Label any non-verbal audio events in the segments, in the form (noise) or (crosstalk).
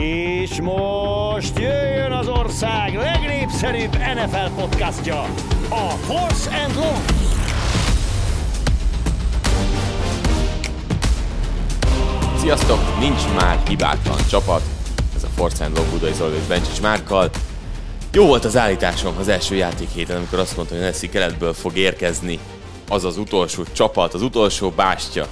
És most jöjjön az ország legnépszerűbb NFL podcastja, a Force and Long. Sziasztok! Nincs már hibátlan csapat. Ez a Force and Long Budai Zoló és Bencsics Márkkal. Jó volt az állításom az első játék héten, amikor azt mondtam, hogy Nessi keletből fog érkezni az az utolsó csapat, az utolsó bástya,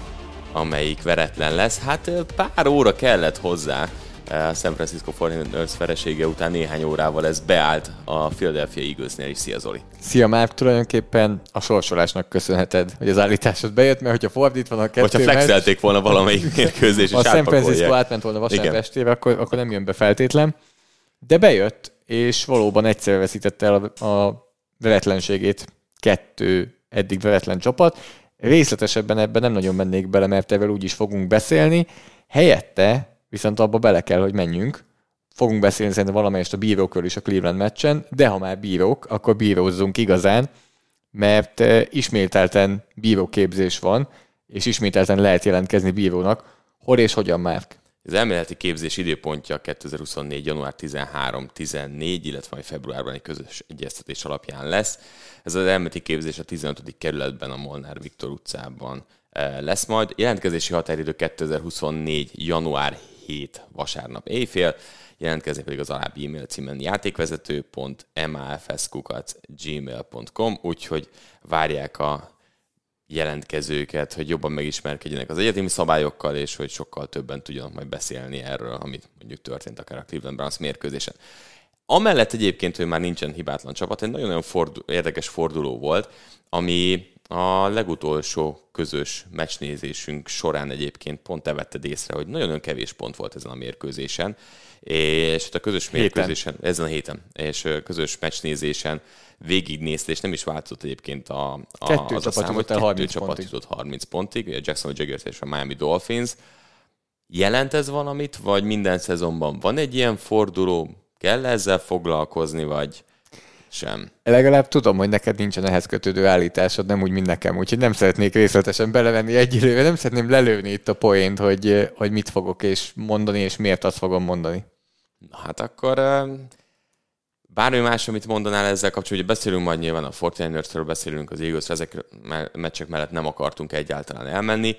amelyik veretlen lesz. Hát pár óra kellett hozzá, a San Francisco 49ers veresége után néhány órával ez beállt a Philadelphia Eaglesnél is. Szia Zoli! Szia Márk, tulajdonképpen a sorsolásnak köszönheted, hogy az állításod bejött, mert hogyha fordítva a kettő Hogyha flexelték volna valamelyik (laughs) mérkőzés, és a San Francisco átment volna vasárnap estére, akkor, akkor nem jön be feltétlen. De bejött, és valóban egyszer veszítette el a, a veretlenségét kettő eddig veretlen csapat. Részletesebben ebben nem nagyon mennék bele, mert ezzel úgy is fogunk beszélni. Helyette viszont abba bele kell, hogy menjünk. Fogunk beszélni szerintem valamelyest a bírókról is a Cleveland meccsen, de ha már bírók, akkor bírózzunk igazán, mert eh, ismételten bíróképzés van, és ismételten lehet jelentkezni bírónak. Hol és hogyan, már? Az elméleti képzés időpontja 2024. január 13-14, illetve majd februárban egy közös egyeztetés alapján lesz. Ez az elméleti képzés a 15. kerületben, a Molnár Viktor utcában eh, lesz majd. Jelentkezési határidő 2024. január 7 vasárnap éjfél, jelentkezni pedig az alábbi e-mail címen játékvezető.mafskukac.gmail.com, úgyhogy várják a jelentkezőket, hogy jobban megismerkedjenek az egyetemi szabályokkal, és hogy sokkal többen tudjanak majd beszélni erről, amit mondjuk történt akár a Cleveland Browns mérkőzésen. Amellett egyébként, hogy már nincsen hibátlan csapat, egy nagyon-nagyon fordul, érdekes forduló volt, ami a legutolsó közös meccsnézésünk során egyébként pont te vetted észre, hogy nagyon-nagyon kevés pont volt ezen a mérkőzésen, és a közös héten. mérkőzésen, ezen a héten, és közös meccsnézésen végignézte, és nem is változott egyébként a, a, kettő az a szám, hogy kettő 30 csapat pontig. jutott 30 pontig, a Jacksonville Jaguars és a Miami Dolphins. Jelent ez valamit, vagy minden szezonban van egy ilyen forduló, kell ezzel foglalkozni, vagy sem. Legalább tudom, hogy neked nincsen ehhez kötődő állításod, nem úgy, mint nekem, úgyhogy nem szeretnék részletesen belevenni egy időben, nem szeretném lelőni itt a poént, hogy, hogy mit fogok és mondani, és miért azt fogom mondani. Na hát akkor bármi más, amit mondanál ezzel kapcsolatban, hogy beszélünk majd nyilván a Fortnite-ről, beszélünk az Eagles, ezek meccsek mellett nem akartunk egyáltalán elmenni.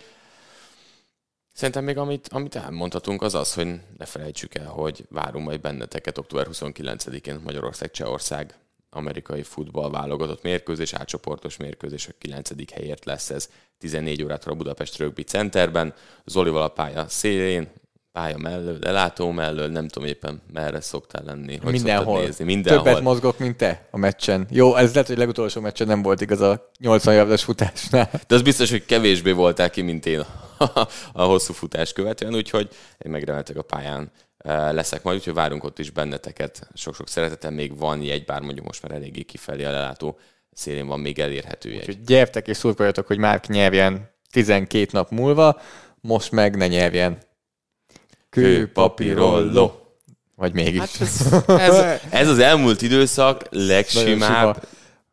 Szerintem még amit, amit elmondhatunk az az, hogy ne felejtsük el, hogy várunk majd benneteket október 29-én Magyarország-Csehország amerikai futball válogatott mérkőzés, átcsoportos mérkőzés, a 9. helyért lesz ez 14 órától a Budapest Rögbi Centerben. Zolival a pálya szélén, pálya mellől, lelátó mellől, nem tudom éppen merre szoktál lenni. Hogy Mindenhol. Nézni. Mindenhol. Többet mozgok, mint te a meccsen. Jó, ez lehet, hogy legutolsó meccsen nem volt igaz a 80 yardas futásnál. De az biztos, hogy kevésbé voltál ki, mint én a hosszú futás követően, úgyhogy én megremeltek a pályán leszek majd, úgyhogy várunk ott is benneteket. Sok-sok szeretettel még van jegy, bár mondjuk most már eléggé kifelé a lelátó szélén van még elérhető jegy. Úgyhogy gyertek és szurkoljatok, hogy Márk nyerjen 12 nap múlva, most meg ne nyerjen. Kőpapírolló. Vagy mégis. Hát ez, (laughs) ez, ez az elmúlt időszak legsimább.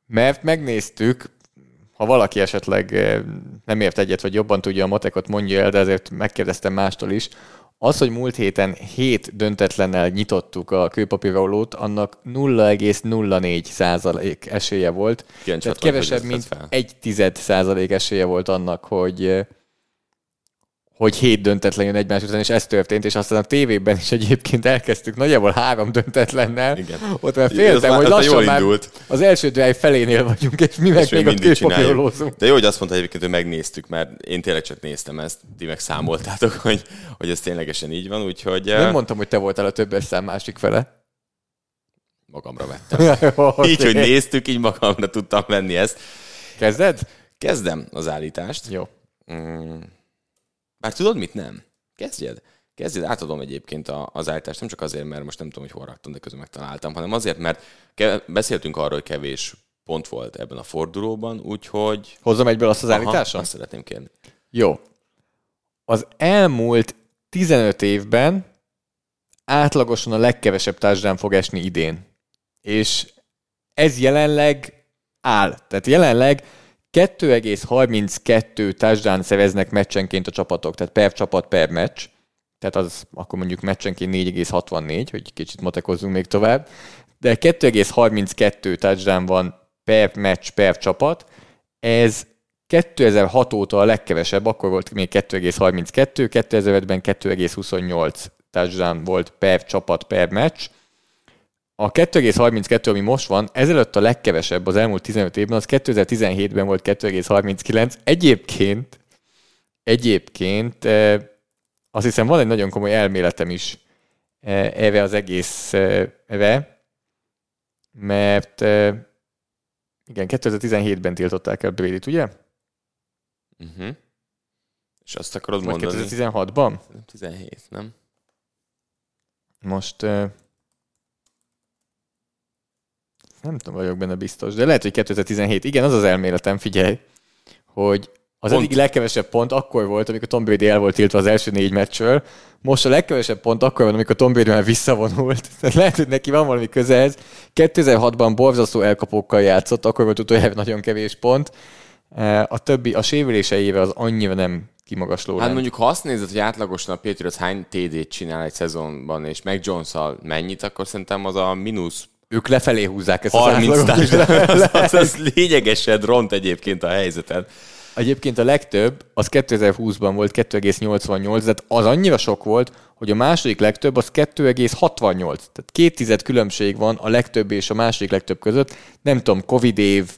Mert megnéztük, ha valaki esetleg nem ért egyet, vagy jobban tudja a matekot, mondja el, de ezért megkérdeztem mástól is, az, hogy múlt héten 7 döntetlennel nyitottuk a kőpapírolót, annak 0,04 százalék esélye volt. Tehát kevesebb, mint egy tized százalék esélye volt annak, hogy hogy hét döntetlen jön egymás után, és ez történt, és aztán a tévében is egyébként elkezdtük nagyjából három döntetlennel. Igen. Ott már féltem, hogy lassan már indult. az első drive felénél vagyunk, és mi meg és még a kőpapírolózunk. De jó, hogy azt mondta egyébként, hogy megnéztük, mert én tényleg csak néztem ezt, ti meg számoltátok, (laughs) hogy, hogy ez ténylegesen így van, úgyhogy... Nem mondtam, hogy te voltál a többes szám másik fele. Magamra vettem. (laughs) okay. (laughs) Így, hogy néztük, így magamra tudtam venni ezt. Kezded? Kezdem az állítást. Jó. Mm bár tudod mit? Nem. Kezdjed. Kezdjed, átadom egyébként az állítást, nem csak azért, mert most nem tudom, hogy hol raktam, de közben megtaláltam, hanem azért, mert beszéltünk arról, hogy kevés pont volt ebben a fordulóban, úgyhogy... Hozzam egyből azt az állítást? Azt szeretném kérni. Jó. Az elmúlt 15 évben átlagosan a legkevesebb társadalom fog esni idén. És ez jelenleg áll. Tehát jelenleg 2,32 touchdown szereznek meccsenként a csapatok, tehát per csapat per meccs. tehát az akkor mondjuk meccsenként 4,64, hogy kicsit matekozzunk még tovább, de 2,32 touchdown van per meccs, per csapat, ez 2006 óta a legkevesebb, akkor volt még 2,32, 2005-ben 2,28 touchdown volt per csapat, per meccs. A 2,32, ami most van, ezelőtt a legkevesebb az elmúlt 15 évben, az 2017-ben volt 2,39. Egyébként, egyébként eh, azt hiszem van egy nagyon komoly elméletem is eh, erre az egészre, mert eh, igen, 2017-ben tiltották el Brady-t, ugye? Uh-huh. És azt akarod Vagy mondani? 2016-ban? 17, nem? Most nem tudom, vagyok benne biztos, de lehet, hogy 2017. Igen, az az elméletem, figyelj, hogy az Pont. egyik legkevesebb pont akkor volt, amikor Tom Brady el volt tiltva az első négy meccsről. Most a legkevesebb pont akkor van, amikor Tom Brady már visszavonult. (laughs) Tehát lehet, hogy neki van valami közelhez. 2006-ban borzasztó elkapókkal játszott, akkor volt utoljára nagyon kevés pont. Eh, A többi, a sérüléseivel az annyira nem kimagasló. Hát mondjuk, ha azt nézed, hogy átlagosan a Patriots hány TD-t csinál egy szezonban, és meg jones mennyit, akkor szerintem az a mínusz Ők lefelé húzzák ezt 30 az átlagot. (laughs) az, az lényegesen ront egyébként a helyzetet. Egyébként a legtöbb, az 2020-ban volt 2,88, tehát az annyira sok volt, hogy a második legtöbb az 2,68. Tehát két tized különbség van a legtöbb és a második legtöbb között. Nem tudom, Covid év,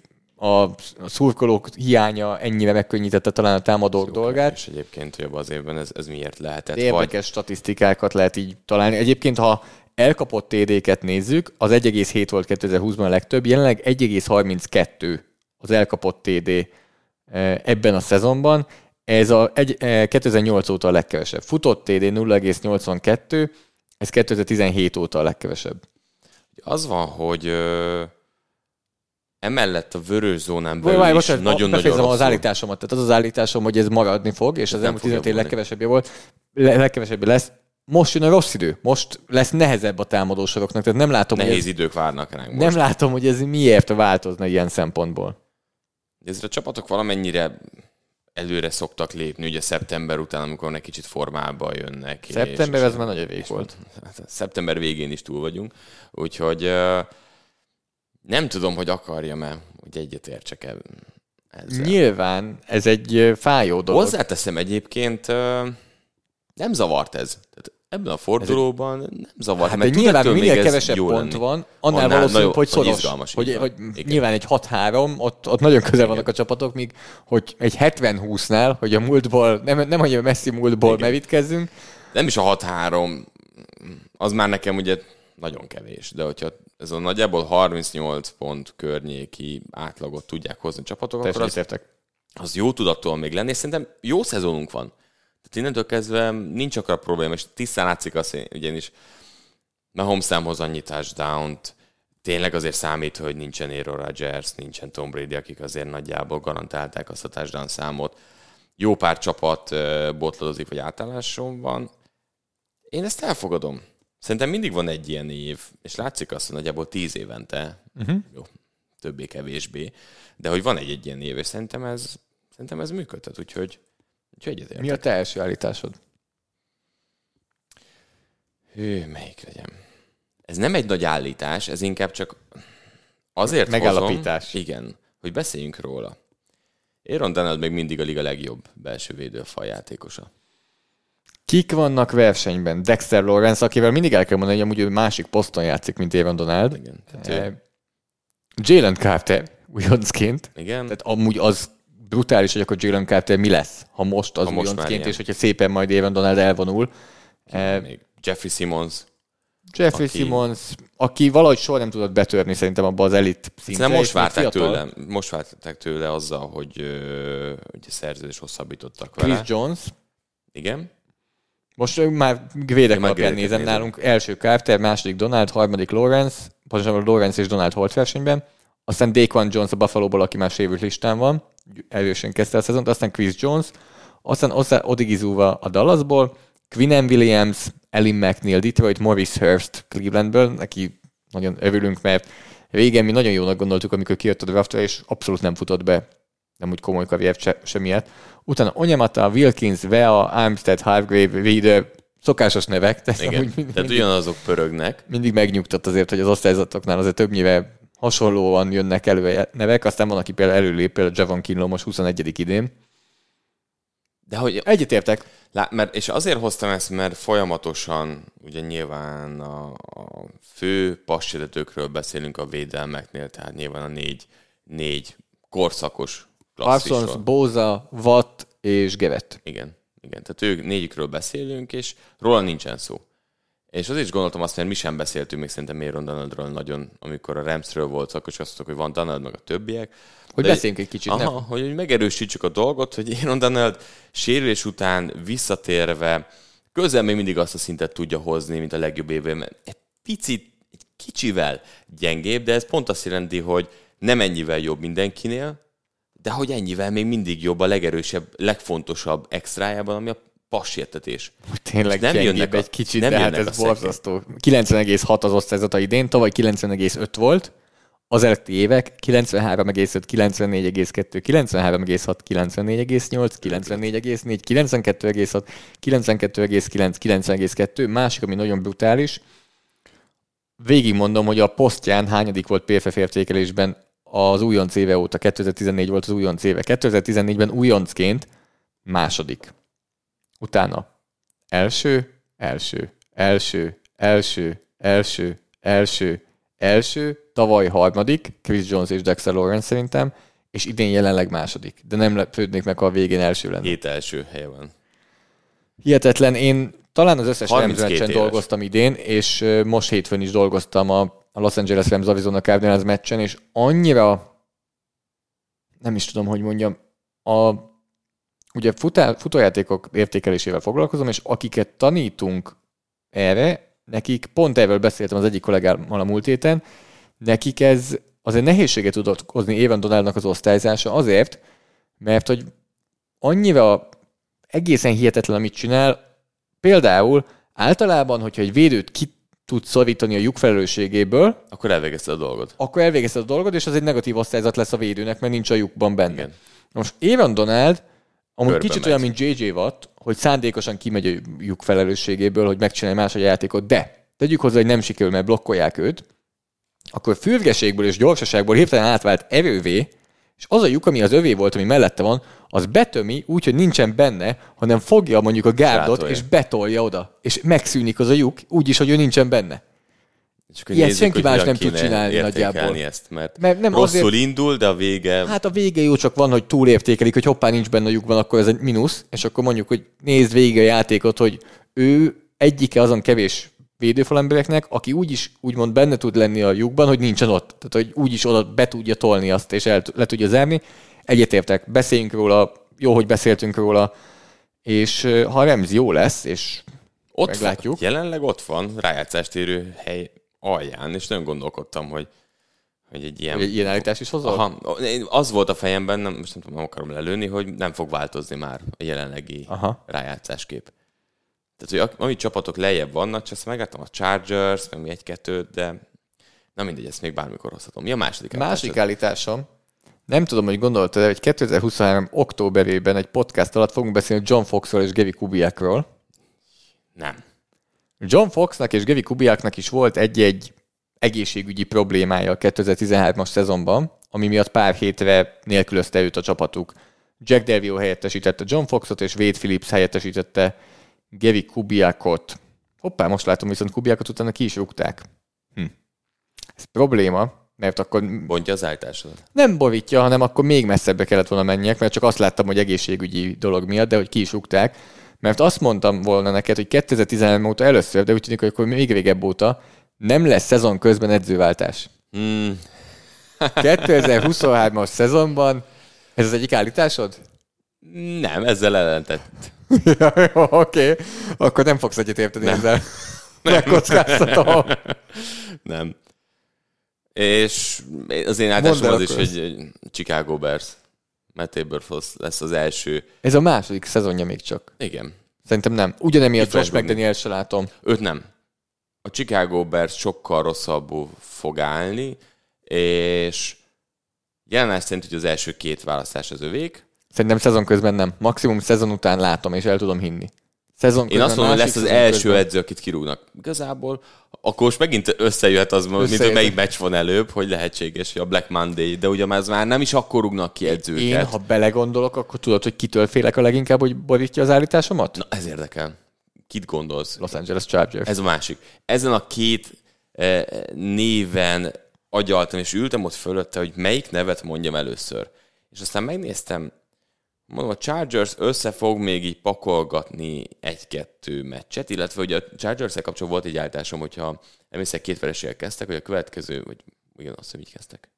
a szurkolók hiánya ennyire megkönnyítette talán a támadók dolgát. És egyébként, abban az évben ez, ez miért lehetett? De érdekes statisztikákat lehet így találni. Egyébként, ha elkapott TD-ket nézzük, az 1,7 volt 2020-ban a legtöbb, jelenleg 1,32 az elkapott TD eh, ebben a szezonban. Ez a egy, eh, 2008 óta a legkevesebb. Futott TD 0,82, ez 2017 óta a legkevesebb. Az van, hogy ö, emellett a vörös zónán belül is bocsánat, nagyon-nagyon befejezem az állításomat. Tehát az az állításom, hogy ez maradni fog, és az nem elmúlt fogja 15 év legkevesebbje volt, le- legkevesebbje lesz. Most jön a rossz idő. Most lesz nehezebb a támadósoroknak. Tehát nem látom, hogy Nehéz ez, idők várnak ránk most. nem látom, hogy ez miért változna ilyen szempontból. Ezért a csapatok valamennyire előre szoktak lépni, ugye szeptember után, amikor egy kicsit formába jönnek. Szeptember és- ez már nagy vég volt. Hát, (laughs) Szeptember végén is túl vagyunk, úgyhogy nem tudom, hogy akarjam-e, hogy egyetértsek el ezzel. Nyilván ez egy fájó dolog. Hozzáteszem egyébként, nem zavart ez. Tehát ebben a fordulóban nem zavart, Hát mert nyilván minél ez kevesebb pont lenni. van, annál, Annál valószínűbb, hogy szoros. izgalmas, hogy, hogy Igen. nyilván egy 6-3, ott, ott nagyon közel vannak a csapatok, míg hogy egy 70-20-nál, hogy a múltból, nem, nem hogy a messzi múltból Igen. merítkezzünk, Nem is a 6-3, az már nekem ugye nagyon kevés, de hogyha ez a nagyjából 38 pont környéki átlagot tudják hozni csapatok, akkor teljesen az, az jó tud attól még lenni, és szerintem jó szezonunk van. Tehát innentől kezdve nincs akkor a probléma, és tisztán látszik az, hogy ugyanis Mahomes nem hoz annyi touchdown-t, tényleg azért számít, hogy nincsen Aaron Rodgers, nincsen Tom Brady, akik azért nagyjából garantálták azt a touchdown számot. Jó pár csapat botladozik, vagy átálláson van. Én ezt elfogadom. Szerintem mindig van egy ilyen év, és látszik azt, hogy nagyjából tíz évente, uh-huh. jó, többé-kevésbé, de hogy van egy, egy ilyen év, és szerintem ez, szerintem ez működhet, úgyhogy, úgyhogy egyetértek. Mi a te első állításod? Hű, melyik legyen? Ez nem egy nagy állítás, ez inkább csak azért Megállapítás. Hozom, igen, hogy beszéljünk róla. Aaron Donald még mindig a liga legjobb belső védőfal játékosa. Kik vannak versenyben? Dexter Lawrence, akivel mindig el kell mondani, hogy amúgy ő másik poszton játszik, mint Aaron Donald. Igen. Tehát Eh, ő, Jalen Carter újoncként. igen. Tehát amúgy az brutális, hogy akkor Jalen Carter mi lesz, ha most az újoncként, és hogyha szépen majd Aaron Donald elvonul. Eh, még Jeffrey Simmons. Jeffrey aki- Simmons, aki valahogy soha nem tudott betörni szerintem abba az elit szintre. Nem most várták tőle, most várták tőle azzal, hogy, hogy a szerződés hosszabbítottak vele. Chris Jones. Igen. Most már védek alapján nézem nézem. nálunk. Első Carter, második Donald, harmadik Lawrence, pontosabban Lawrence és Donald Holt versenyben. Aztán Daquan Jones a Buffalo-ból, aki már sérült listán van. Erősen kezdte a szezont. Aztán Chris Jones. Aztán Osa Odigizuva a Dallasból. Quinnen Williams, Ellie McNeil Detroit, Morris Hurst Clevelandből, neki nagyon örülünk, mert régen mi nagyon jónak gondoltuk, amikor kijött a draftra, és abszolút nem futott be, nem úgy komoly karriert se, semmiért. Utána Onyemata, Wilkins, Vea, Armstead, Hargrave, Reader, szokásos nevek. Tehát, Igen. amúgy mindig, Tehát ugyanazok pörögnek. mindig megnyugtat azért, hogy az osztályzatoknál azért többnyire hasonlóan jönnek elő nevek, aztán van, aki például előlép, például Javon Kinlo most 21. idén. De hogy Egyetértek. Lá, mert, és azért hoztam ezt, mert folyamatosan, ugye nyilván a, a fő passértetőkről beszélünk a védelmeknél, tehát nyilván a négy, négy korszakos klasszisról. Parsons, Bóza, Watt és Gevet. Igen, igen. Tehát ők négyikről beszélünk, és róla nincsen szó. És azért is gondoltam azt, mert mi sem beszéltünk még szerintem Aaron Donaldról nagyon, amikor a Ramsről volt, akkor csak azt mondtuk, hogy van Donald, meg a többiek. Hogy De- beszéljünk egy kicsit, Aha, nem? hogy megerősítsük a dolgot, hogy Aaron Donald sérülés után visszatérve közel még mindig azt a szintet tudja hozni, mint a legjobb évben. Egy picit, egy kicsivel gyengébb, de ez pont azt jelenti, hogy nem ennyivel jobb mindenkinél, de hogy ennyivel még mindig jobb a legerősebb, legfontosabb extrájában, ami a passértetés. Tényleg Nem jönnek a- egy kicsit, nem de hát ez borzasztó. 90,6 az osztályzata idén, tavaly 90,5 volt, az előtti évek 93,5, 94,2, 93,6, 94,8, 94,4, 92,6, 92,9, 90,2, másik, ami nagyon brutális, végigmondom, hogy a posztján hányadik volt PFF értékelésben az újonc éve óta, 2014 volt az újonc éve. 2014-ben újoncként második. Utána első, első, első, első, első, első, első, tavaly harmadik, Chris Jones és Dexter Lawrence szerintem, és idén jelenleg második. De nem lepődnék meg, ha a végén első lenne. Hét első helye van. Hihetetlen, én talán az összes Rams 32 meccsen éves. dolgoztam idén, és most hétfőn is dolgoztam a, a Los Angeles Rams Arizona Cardinals meccsen, és annyira nem is tudom, hogy mondjam, a, ugye futá, futójátékok értékelésével foglalkozom, és akiket tanítunk erre, nekik pont erről beszéltem az egyik kollégámmal a múlt héten, nekik ez azért nehézséget tudott hozni Évan Donaldnak az osztályzása azért, mert hogy annyira egészen hihetetlen, amit csinál. Például általában, hogyha egy védőt ki tud szorítani a lyuk felelősségéből, Akkor elvégezte a dolgot. akkor elvégezted a dolgot, és az egy negatív osztályzat lesz a védőnek, mert nincs a lyukban benne. Igen. Most Évan Donald, amúgy kicsit megy. olyan, mint JJ Watt, hogy szándékosan kimegy a lyuk felelősségéből, hogy megcsinálja más a játékot, de tegyük hozzá, hogy nem sikerül, mert blokkolják őt, akkor fürgeségből és gyorsaságból hirtelen átvált erővé, és az a lyuk, ami az övé volt, ami mellette van, az betömi úgy, hogy nincsen benne, hanem fogja mondjuk a gárdot, Rátolja. és betolja oda. És megszűnik az a lyuk, úgy is, hogy ő nincsen benne. És akkor Ilyet nézzük, senki hogy más nem tud csinálni nagyjából. ezt, mert, Mert nem rosszul azért- indul, de a vége... Hát a vége jó, csak van, hogy túlértékelik, hogy hoppá, nincs benne a lyukban, akkor ez egy mínusz, és akkor mondjuk, hogy nézd végig a játékot, hogy ő egyike azon kevés védőfalembereknek, aki úgyis úgymond benne tud lenni a lyukban, hogy nincsen ott. Tehát, hogy úgyis oda be tudja tolni azt, és el, le tudja zárni. Egyetértek, beszéljünk róla, jó, hogy beszéltünk róla, és ha Remzi jó lesz, és ott meglátjuk. Van, jelenleg ott van, rájátszást érő hely alján, és nagyon gondolkodtam, hogy, hogy egy ilyen... egy ilyen állítás is hozol? Aha, az volt a fejemben, nem, most nem tudom, nem akarom lelőni, hogy nem fog változni már a jelenlegi Aha. rájátszáskép. Tehát, hogy ami csapatok lejjebb vannak, csak azt megláttam a Chargers, meg mi egy-kettőt, de na mindegy, ezt még bármikor hozhatom. Mi a második? Másik állításod? állításom, nem tudom, hogy gondoltad, hogy 2023. októberében egy podcast alatt fogunk beszélni John Foxról és Gary Kubiakról. Nem. John Foxnak és Gary Kubiaknak is volt egy-egy egészségügyi problémája a 2013-as szezonban, ami miatt pár hétre nélkülözte őt a csapatuk. Jack Del Rio helyettesítette John Foxot, és Wade Phillips helyettesítette Gary Kubiakot. Hoppá, most látom viszont Kubiakot utána ki is rúgták. Hm. Ez probléma, mert akkor Bontja az állításodat. nem borítja, hanem akkor még messzebbre kellett volna menjek, mert csak azt láttam, hogy egészségügyi dolog miatt, de hogy ki is rúgták. Mert azt mondtam volna neked, hogy 2013 óta először, de úgy tűnik, hogy akkor még régebb óta nem lesz szezon közben edzőváltás. Hmm, 2023-as szezonban, ez az egyik állításod? nem, ezzel ellentett. Ja, jó, Oké, akkor nem fogsz egyet érteni ezzel. (laughs) Megkockáztatom. Nem. És az én állításom az is, hogy Chicago Bears. Matt Eberflus lesz az első. Ez a második szezonja még csak. Igen. Szerintem nem. Ugyanemiatt Josh. McDaniel se látom. Őt nem. A Chicago Bears sokkal rosszabbul fog állni, és jelenást szerint, hogy az első két választás az övék. Szerintem szezon közben nem. Maximum szezon után látom, és el tudom hinni. Szezon Én azt mondom, hogy lesz az első közben. edző, akit kirúgnak. Igazából akkor most megint összejöhet az, mint Összejöhet. hogy melyik meccs van előbb, hogy lehetséges, hogy a Black Monday, de ugye már, már nem is akkor rúgnak ki edzőket. Én, ha belegondolok, akkor tudod, hogy kitől félek a leginkább, hogy borítja az állításomat? Na, ez érdekel. Kit gondolsz? Los Angeles Chargers. Ez a másik. Ezen a két eh, néven agyaltam, és ültem ott fölötte, hogy melyik nevet mondjam először. És aztán megnéztem, mondom, a Chargers össze fog még így pakolgatni egy-kettő meccset, illetve ugye a chargers kapcsolatban volt egy állításom, hogyha emlékszek két vereséggel kezdtek, hogy a következő, vagy igen, azt hiszem így kezdtek,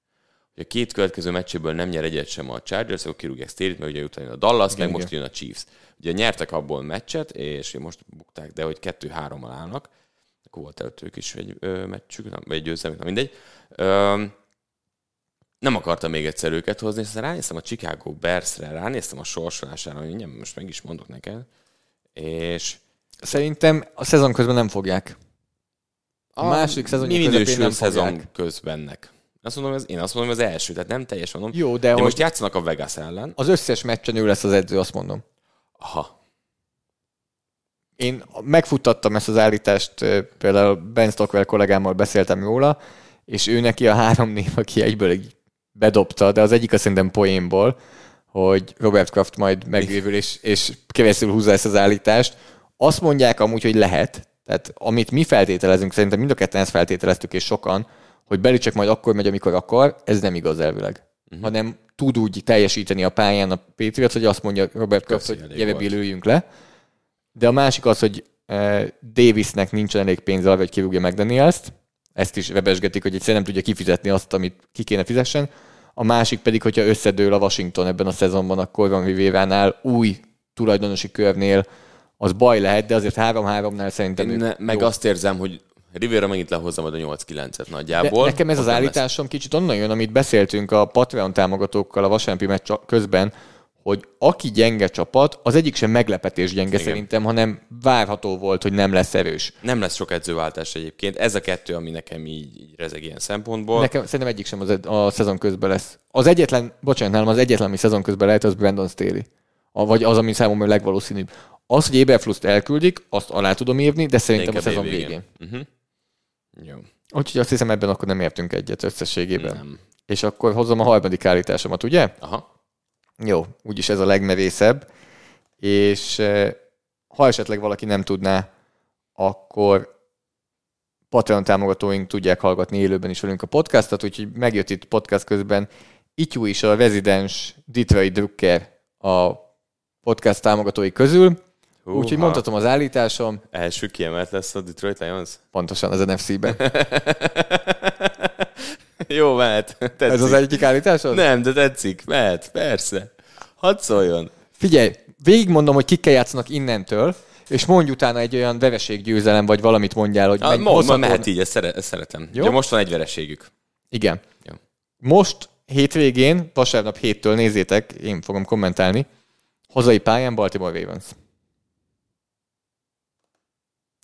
hogy a két következő meccséből nem nyer egyet sem a Chargers, akkor kirúgják Stélit, mert ugye utána a Dallas, Igen, meg most jön a Chiefs. Ugye nyertek abból meccset, és most bukták, de hogy kettő-hárommal állnak, akkor volt előtt ők is egy ö, meccsük, nem, vagy egy győzelmük, nem mindegy. Ö, nem akartam még egyszer őket hozni, és aztán ránéztem a Chicago Bears-re, ránéztem a sorsolására, hogy mindjárt most meg is mondok neked, és Szerintem a szezon közben nem fogják. A második szezon mi minősül nem szezon fogják. közbennek? Azt mondom, ez, én azt mondom, az első, tehát nem teljes mondom. Jó, de, de most játszanak a Vegas ellen. az összes meccsen ő lesz az edző, azt mondom. Aha. Én megfuttattam ezt az állítást, például Ben Stockwell kollégámmal beszéltem róla, és ő neki a három név, aki egyből így bedobta, de az egyik azt szerintem poénból, hogy Robert Kraft majd megvévül, és, és keresztül húzza ezt az állítást. Azt mondják amúgy, hogy lehet, tehát amit mi feltételezünk, szerintem mind a ketten ezt feltételeztük, és sokan, hogy Belicek majd akkor megy, amikor akar, ez nem igaz elvileg. Uh-huh. Hanem tud úgy teljesíteni a pályán a Patriots, hogy azt mondja Robert Kraft, Köszi, hogy gyere, üljünk le. De a másik az, hogy eh, Davisnek nincsen elég pénze arra, hogy kirúgja meg Daniels-t. Ezt is rebesgetik, hogy egyszerűen nem tudja kifizetni azt, amit ki kéne fizessen. A másik pedig, hogyha összedől a Washington ebben a szezonban, akkor van Rivéránál új tulajdonosi körnél, az baj lehet, de azért 3-3-nál szerintem Én ne, meg jó. azt érzem, hogy Rivera megint lehozza majd a 8-9-et De nagyjából. nekem ez az nem lesz. állításom kicsit onnan jön, amit beszéltünk a Patreon támogatókkal a vasárnapi meccs közben, hogy aki gyenge csapat, az egyik sem meglepetés gyenge Igen. szerintem, hanem várható volt, hogy nem lesz erős. Nem lesz sok edzőváltás egyébként. Ez a kettő, ami nekem így, így rezeg ilyen szempontból. Nekem szerintem egyik sem az a szezon közben lesz. Az egyetlen, bocsánat, nálam az egyetlen, ami szezon közben lehet, az Brandon Staley. A, vagy az, ami számomra legvalószínűbb. Az, hogy Eberfluszt elküldik, azt alá tudom írni, de szerintem Inkább a szezon évvégén. végén. Uh-huh. Jó. Úgyhogy azt hiszem ebben akkor nem értünk egyet összességében. Nem. És akkor hozom a harmadik állításomat, ugye? Aha. Jó, úgyis ez a legmerészebb. És eh, ha esetleg valaki nem tudná, akkor Patreon támogatóink tudják hallgatni élőben is velünk a podcastot, úgyhogy megjött itt podcast közben Ityu is a rezidens Detroit Drucker a podcast támogatói közül, úgyhogy Húha. mondhatom az állításom, Első kiemelt lesz a Detroit Lions? pontosan az NFC-ben. (laughs) (laughs) Jó, mehet. (laughs) Tetszik. Ez az egyik állításod? Nem, de tetszik. Mehet, persze. Hadd szóljon. Figyelj, végigmondom, hogy kikkel játszanak innentől, és mondj utána egy olyan vereséggyőzelem, vagy valamit mondjál, hogy Ah, menj- ma, mehet így, ezt, szere, ezt szeretem. Jó. Ugye most van egy vereségük. Igen. Jó. Most hétvégén, vasárnap héttől nézzétek, én fogom kommentálni, hazai pályán Baltimore Ravens.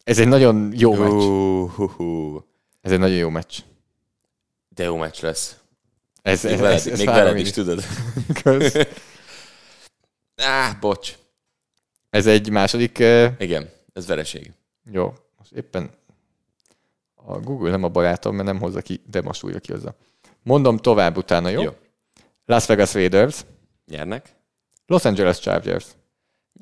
Ez egy nagyon jó meccs. Hú, hú, hú. Ez egy nagyon jó meccs. De jó meccs lesz. Ez, Még ez, veled, ez, ez még veled is, tudod. (laughs) Kösz. (laughs) Á, bocs. Ez egy második, eh, Igen, ez vereség. jó, most éppen a Google nem a barátom, mert nem hozza ki, de most újra kihozza. Mondom tovább utána, jó? Jó. Las Vegas Raiders, Nyernek? Los Angeles Chargers,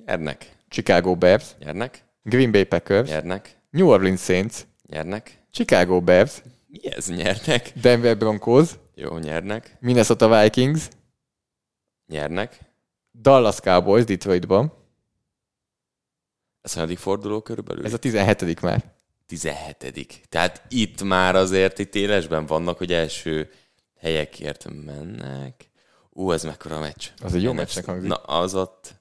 Nyernek. Chicago Bears, Nyernek? Green Bay Packers, Nyernek? New Orleans Saints, Nyernek? Chicago Bears, Mi ez? Nyernek? Denver Broncos, Jó, nyernek. Minnesota Vikings, Nyernek. Dallas Cowboys Detroitban. Ez hanyadik forduló körülbelül? Ez a 17. már. 17 Tehát itt már azért itt élesben vannak, hogy első helyekért mennek. Ú, ez mekkora meccs. Az egy jó NFC. meccsnek hangzik. Na, az ott...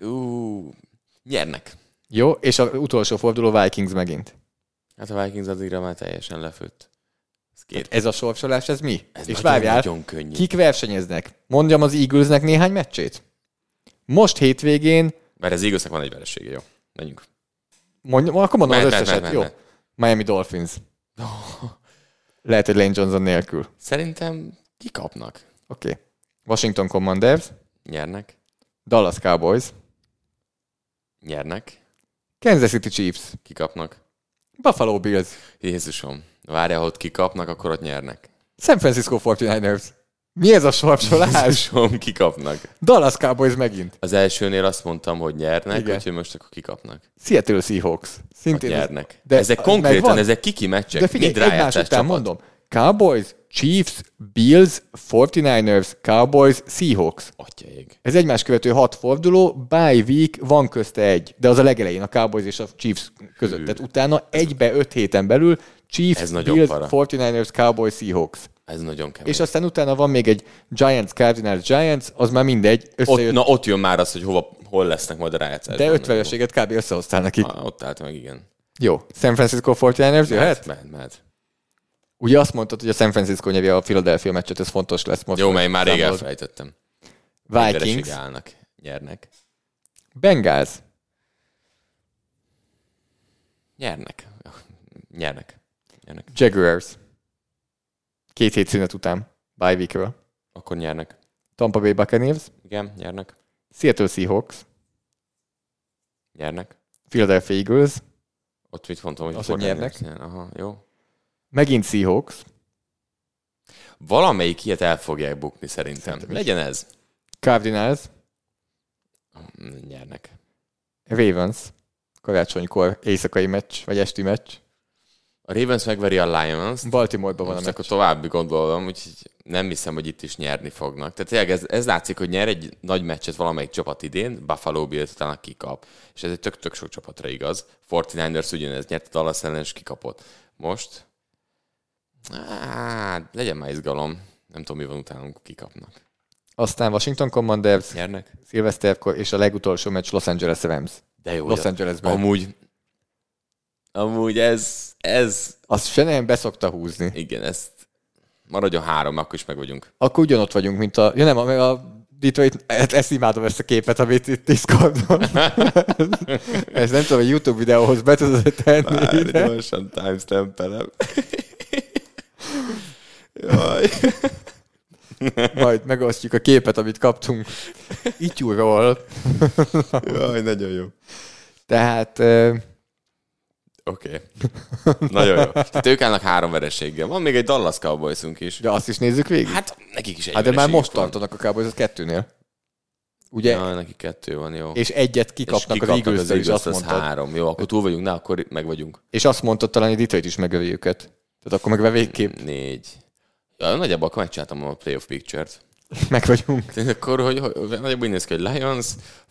Ú, nyernek. Jó, és a utolsó forduló Vikings megint. Hát a Vikings addigra már teljesen lefőtt. Ez két. Ez a sorsolás, ez mi? Ez és nagyon, várjál, nagyon könnyű. kik versenyeznek? Mondjam az Eaglesnek néhány meccsét? Most hétvégén, Mert ez igaznak van egy veresége, jó. Menjünk. mondjam, akkor mondom Mehet, az mehet, összeset. mehet, Jó. mehet. Miami Dolphins. (laughs) Lehet, hogy Lane Johnson nélkül. Szerintem kikapnak. Oké. Okay. Washington Commanders, Nyernek. Dallas Cowboys, Nyernek. Kansas City Chiefs. Kikapnak. Buffalo Bills. Jézusom. Várjál, ott kikapnak, akkor ott nyernek. San Francisco 49ers. Mi ez a sorsolás? Jézusom, kikapnak. Dallas Cowboys megint. Az elsőnél azt mondtam, hogy nyernek, Igen. úgyhogy most akkor kikapnak. Seattle Seahawks. Ott Szintén nyernek. De ezek konkrétan, ezek kiki meccsek. De figyelj, egymás után csapat. mondom. Cowboys, Chiefs, Bills, 49ers, Cowboys, Seahawks. Atyaég. Ez egymás követő hat forduló, bye week, van közte egy, de az a legelején a Cowboys és a Chiefs között. Hű. Tehát utána egybe öt héten belül Chiefs, Ez Bills, para. 49ers, Cowboys, Seahawks. Ez nagyon kemény. És aztán utána van még egy Giants, Cardinals, Giants, az már mindegy, ott, összejött, na ott jön már az, hogy hova, hol lesznek majd a rájátszásban. de öt vereséget kb. összehoztál nekik. Ah, ott állt meg, igen. Jó, San Francisco 49ers jöhet? Mehet, mehet. Ugye azt mondtad, hogy a San Francisco nyeri a Philadelphia meccset, ez fontos lesz most. Jó, én már rég elfelejtettem. Vikings, állnak, nyernek. Bengals, Nyernek. (laughs) Nyernek. Nyernek. Jaguars. Két hét szünet után, bye weekről. Akkor nyernek. Tampa Bay Buccaneers, Igen, nyernek. Seattle Seahawks, Nyernek. Philadelphia Eagles, Ott mit mondtam, hogy Az, hogy 49ers nyernek. nyer. Aha, jó. Megint Seahawks, Valamelyik ilyet el fogják bukni szerintem. Szerintem is. Legyen ez. Cardinals, Nyernek. Ravens, karácsonykor éjszakai meccs, vagy esti meccs. A Ravens megveri a Lions. Baltimore-ban van a meccs. akkor további gondolom, úgyhogy nem hiszem, hogy itt is nyerni fognak. Tehát tényleg ez, ez látszik, hogy nyer egy nagy meccset valamelyik csapat idén, Buffalo Bills utána kikap. És ez egy tök-tök sok csapatra igaz. 49ers ugyanez nyert, a Dallas ellen is kikapott. Most, hát, legyen már izgalom. Nem tudom, mi van utánunk, kikapnak. Aztán Washington Commanders, Nyernek? szilveszterkor, és a legutolsó meccs Los Angeles Rams. De jó. Los Angelesben. Amúgy, amúgy ez, ez, Azt nem beszokta húzni. igen, ezt maradjon három, akkor is meg vagyunk. Akkor ugyanott vagyunk, mint a... Ja nem, a, a Detroit, ezt, ezt imádom ezt a képet, amit itt Discordon. (laughs) ez nem tudom, a YouTube videóhoz be tudod tenni. de- gyorsan timestampelem. Jaj. Majd megosztjuk a képet, amit kaptunk Ityúról. Jaj, nagyon jó. Tehát ö, Oké. Okay. Nagyon jó. Tehát ők állnak három vereséggel. Van még egy Dallas Cowboysunk is. de azt is nézzük végig. Hát nekik is egy Hát de már most van. tartanak a Cowboys az kettőnél. Ugye? Ja, neki kettő van, jó. És egyet kikapnak, az eagles is, azt az mondtad. három. Jó, akkor túl vagyunk, na, akkor meg vagyunk. És azt mondtad talán, hogy Detroit is megövi őket. Tehát akkor meg végképp Négy. Ja, nagyjából akkor megcsináltam a playoff picture-t. (laughs) meg vagyunk. Tehát akkor, hogy, hogy nagyjából úgy néz ki, hogy Lions,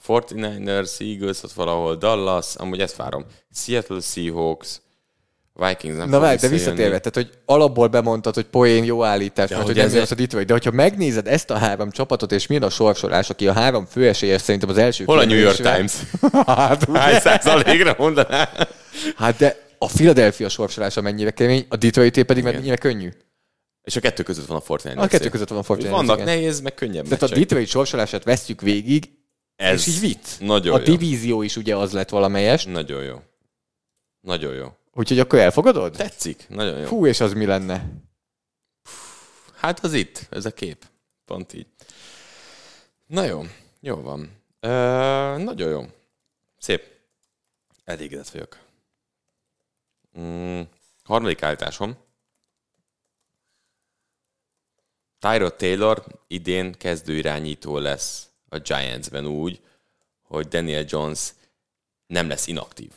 49ers, Eagles, ott valahol Dallas, amúgy ezt várom. Seattle Seahawks, Vikings nem Na várj, de visszatérve, tehát hogy alapból bemondtad, hogy poén jó állítás, mert hogy hogy ez ezzel- az a Detroit. De hogyha megnézed ezt a három csapatot, és milyen a sorsolás, aki a három főesélyes szerintem az első Hol a New York Times? (laughs) hát? Hány százalékra mondaná? hát de a Philadelphia sorsolása mennyire kemény, a Detroit pedig Igen. mennyire könnyű. És a kettő között van a Fortnite. A kettő között van a Fortnite. Vannak igen. nehéz, meg könnyebb Tehát a meccsek. Detroit sorsolását vesztjük végig, Ez és így vicc. Nagyon a jó. divízió is ugye az lett valamelyest, Nagyon jó. Nagyon jó. úgyhogy akkor elfogadod? Tetszik? Nagyon jó. Fú, és az mi lenne? Hát az itt, ez a kép. Pont így. Na jó, jó van. Ö, nagyon jó. Szép. Elégedett vagyok. Mm, harmadik állításom. Tyrod Taylor idén kezdőirányító lesz a Giantsben úgy, hogy Daniel Jones nem lesz inaktív.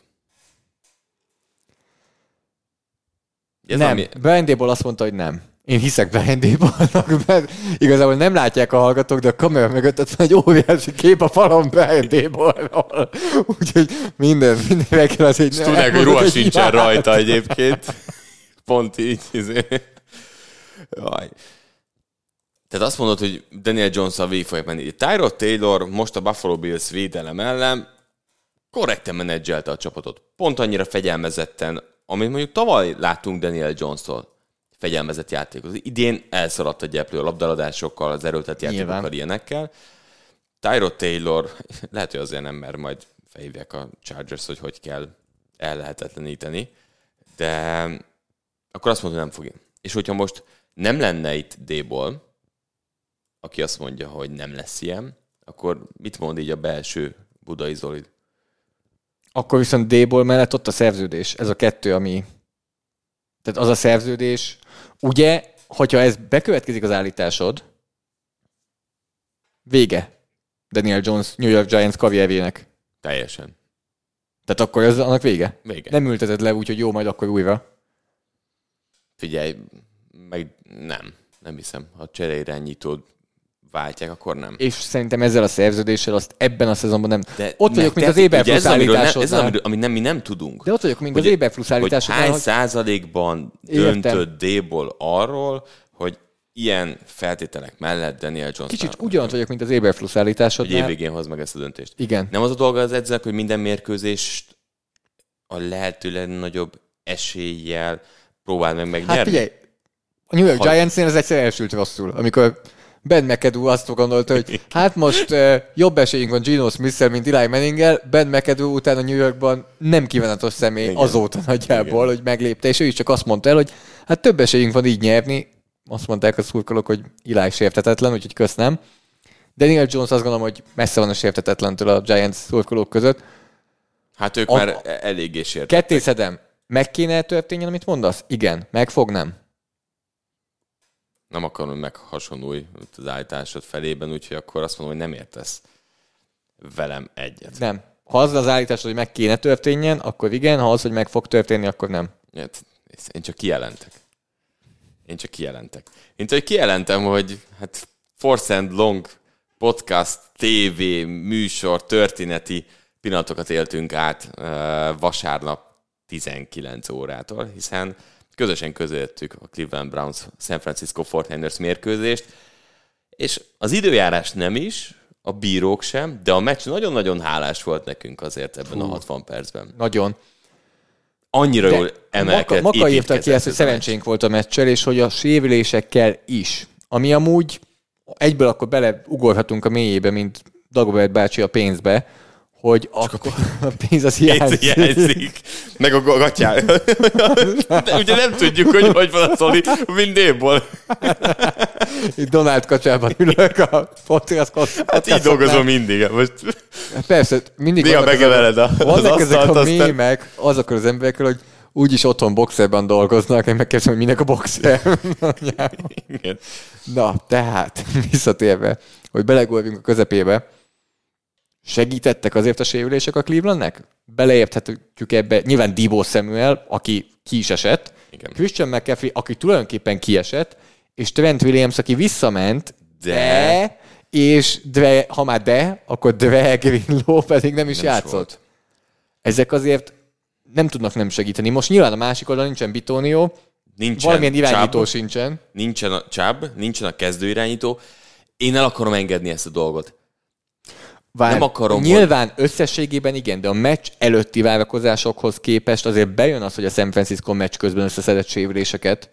Ez nem, ami- Brian Dable azt mondta, hogy nem. Én hiszek Brian Dable-nak, mert igazából nem látják a hallgatók, de a kamera mögött ott van egy óriási kép a falon Dable-ról. Úgyhogy minden, mindenre kell az egy... Tudják, hogy ruha sincsen imádat. rajta egyébként. Pont így. Izé. Jaj. Tehát azt mondod, hogy Daniel jones a végig fogják menni. Tyrod Taylor most a Buffalo Bills védelem ellen korrekten menedzselte a csapatot. Pont annyira fegyelmezetten, amit mondjuk tavaly láttunk Daniel Jones-tól fegyelmezett játékot. Idén elszaladt a gyeplő a labdaládásokkal, az erőltett játékokkal, Nyilván. ilyenekkel. Tyrod Taylor, (laughs) lehet, hogy azért nem, mert majd felhívják a Chargers, hogy hogy kell ellehetetleníteni, de akkor azt mondja, hogy nem fog. És hogyha most nem lenne itt D-ból, aki azt mondja, hogy nem lesz ilyen, akkor mit mond így a belső budai Zoli? Akkor viszont D-ból mellett ott a szerződés. Ez a kettő, ami... Tehát az a szerződés, ugye, hogyha ez bekövetkezik az állításod, vége Daniel Jones New York Giants karrierjének. Teljesen. Tehát akkor ez annak vége? Vége. Nem ülteted le, úgyhogy jó, majd akkor újra. Figyelj, meg nem. Nem hiszem. Ha csereirányítód váltják, akkor nem. És szerintem ezzel a szerződéssel azt ebben a szezonban nem. De ott vagyok, mint az ugye Eberfluss ez, állításodnál. amiről, amit nem, mi nem tudunk. De ott vagyok, mint az Hogy- Eberfluss hogy állításodnál. hány hogy- százalékban döntött D-ból arról, hogy ilyen feltételek mellett Daniel Jones Kicsit ugyanott vagyok, mint az Eberfluss hogy állításodnál. évvégén hoz meg ezt a döntést. Igen. Nem az a dolga az edzőnek, hogy minden mérkőzést a lehető legnagyobb eséllyel próbál meg megnyerni? Hát figyelj, a New York Ha- Giants-nél ez egyszer elsült rosszul, amikor Ben McAdoo azt gondolta, hogy hát most uh, jobb esélyünk van Geno smith mint Eli manning Ben McAdoo után a New Yorkban nem kívánatos személy Igen. Azóta nagyjából, Igen. hogy meglépte, és ő is csak azt mondta el, hogy hát több esélyünk van így nyerni. Azt mondták a szurkolók, hogy Eli sértetetlen, úgyhogy köszönöm. Daniel Jones azt gondolom, hogy messze van a sértetetlentől a Giants szurkolók között. Hát ők A- már eléggé sértettek. Ketté szedem. Meg kéne történjen, amit mondasz? Igen. Meg fog, nem? Nem akarom, itt az állításod felében, úgyhogy akkor azt mondom, hogy nem értesz velem egyet. Nem. Ha az az állítás, hogy meg kéne történjen, akkor igen, ha az, hogy meg fog történni, akkor nem. Hát, én csak kijelentek. Én csak kijelentek. Én csak kijelentem, hogy hát Force and Long podcast, TV, műsor, történeti pillanatokat éltünk át vasárnap 19 órától, hiszen közösen közöltük a Cleveland Browns San Francisco 49ers mérkőzést, és az időjárás nem is, a bírók sem, de a meccs nagyon-nagyon hálás volt nekünk azért ebben a 60 percben. Nagyon. Annyira De jól emelkedett, Maka, Maka írta ki ezt, hogy szerencsénk volt a meccsel, és hogy a sérülésekkel is. Ami amúgy egyből akkor beleugorhatunk a mélyébe, mint Dagobert bácsi a pénzbe, hogy akkor (laughs) a pénz az hiányzik. hiányzik. Meg a gatyá. (laughs) De ugye nem tudjuk, hogy hogy van a szoli mindébból. Itt Donald kacsában ülök a podcast Hát így dolgozom mindig. Most Persze, mindig Néha vannak megemeled a- ezek, az vannak ezek a mémek azokról az emberekről, hogy úgyis otthon boxerben dolgoznak, én megkérdezem, hogy minek a boxer. igen. Na, tehát, (laughs) visszatérve, hogy belegolvunk a közepébe, segítettek azért a sérülések a Clevelandnek? Beleérthetjük ebbe, nyilván Divo Samuel, aki ki is esett, Igen. Christian McCaffrey, aki tulajdonképpen kiesett, és Trent Williams, aki visszament, De- de, és de, ha már de, akkor Dre Greenlow pedig nem is Nem is játszott. volt. Ezek azért nem tudnak nem segíteni. Most nyilván a másik oldalon nincsen Bitónió, Nincsen valamilyen irányító Chubb, sincsen. nincsen a Chubb, nincsen a kezdőirányító. Én el akarom engedni ezt a dolgot. Vár, Nem akarom, Nyilván összességében igen, de a meccs előtti várakozásokhoz képest azért bejön az, hogy a San Francisco meccs közben összeszedett sérüléseket.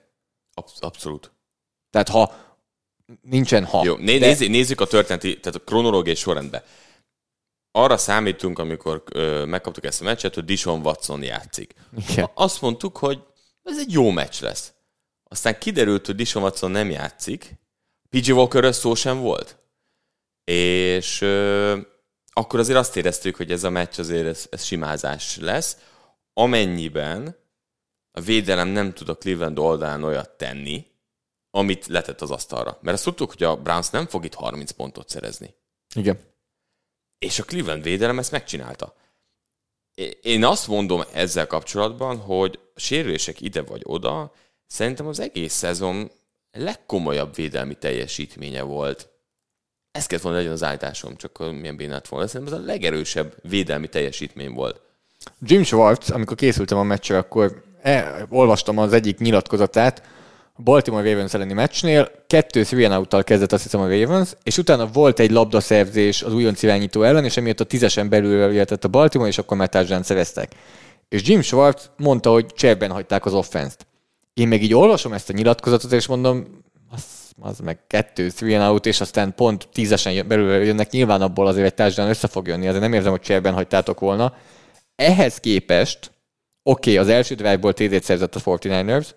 Absz- abszolút. Tehát ha nincsen ha. Jó, né- de- nézzük, nézzük a történeti, tehát a kronológiai sorrendbe. Arra számítunk, amikor ö, megkaptuk ezt a meccset, hogy Dishon Watson játszik. Igen. Azt mondtuk, hogy ez egy jó meccs lesz. Aztán kiderült, hogy Dishon Watson nem játszik, PG walker szó sem volt. És ö, akkor azért azt éreztük, hogy ez a meccs azért ez, ez simázás lesz, amennyiben a védelem nem tud a Cleveland oldalán olyat tenni, amit letett az asztalra. Mert azt tudtuk, hogy a Browns nem fog itt 30 pontot szerezni. Igen. És a Cleveland védelem ezt megcsinálta. Én azt mondom ezzel kapcsolatban, hogy a sérülések ide vagy oda, szerintem az egész szezon legkomolyabb védelmi teljesítménye volt. Ez kellett volna legyen az állításom, csak milyen bénát volna. Szerintem ez a legerősebb védelmi teljesítmény volt. Jim Schwartz, amikor készültem a meccsre, akkor e, olvastam az egyik nyilatkozatát, a Baltimore Ravens elleni meccsnél, kettő three out kezdett azt hiszem a Ravens, és utána volt egy labdaszerzés az újonc irányító ellen, és emiatt a tízesen belül jöhetett a Baltimore, és akkor már touchdown szereztek. És Jim Schwartz mondta, hogy cserben hagyták az offenst. Én meg így olvasom ezt a nyilatkozatot, és mondom, az, az meg kettő three out, és aztán pont tízesen belül jönnek, nyilván abból azért egy touchdown össze fog jönni, azért nem érzem, hogy cserben hagytátok volna. Ehhez képest, oké, okay, az első drive-ból TD-t szerzett a 49ers,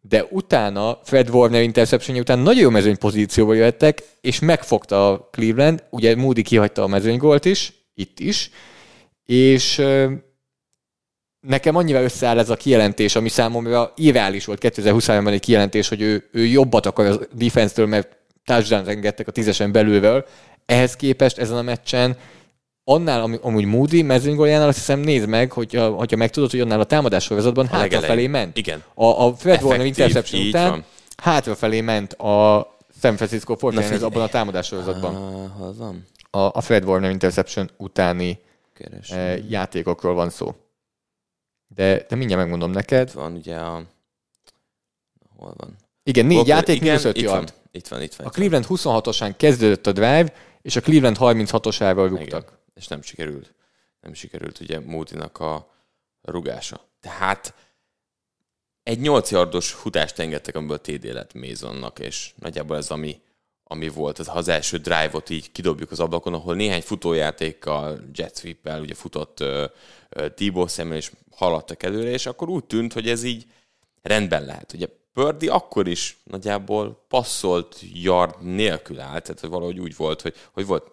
de utána Fred Warner interception után nagyon jó mezőny pozícióba jöttek, és megfogta a Cleveland, ugye Moody kihagyta a mezőnygólt is, itt is, és nekem annyira összeáll ez a kijelentés, ami számomra irreális volt 2023-ban egy kijelentés, hogy ő, ő jobbat akar a defense-től, mert touchdown engedtek a tízesen belülről. Ehhez képest ezen a meccsen annál, ami, amúgy Moody mezőnygoljánál azt hiszem nézd meg, hogyha, hogyha megtudod, hogy annál a támadás sorozatban hátrafelé ment. Igen. A, a Fred Warner interception után van. hátrafelé ment a San Francisco 49ers figyelj. abban a támadás sorozatban. A, a Fred Warner interception utáni Keres. e, játékokról van szó. De, de mindjárt megmondom neked. Itt van ugye a... Hol van? Igen, négy Walker- játék, igen, mínusz öt itt yard. van, itt van, itt van. A Cleveland 26-osán kezdődött a drive, és a Cleveland 36-osával van. rúgtak. Igen. És nem sikerült. Nem sikerült ugye Moody-nak a rugása. Tehát egy 8 yardos futást engedtek, amiből TD lett Masonnak, és nagyjából ez ami, ami volt. Az, az első drive-ot így kidobjuk az ablakon, ahol néhány futójátékkal, jet sweep-el ugye futott Tebow Samuel, és haladtak előre, és akkor úgy tűnt, hogy ez így rendben lehet. Ugye Pördi akkor is nagyjából passzolt yard nélkül állt, tehát hogy valahogy úgy volt, hogy, hogy volt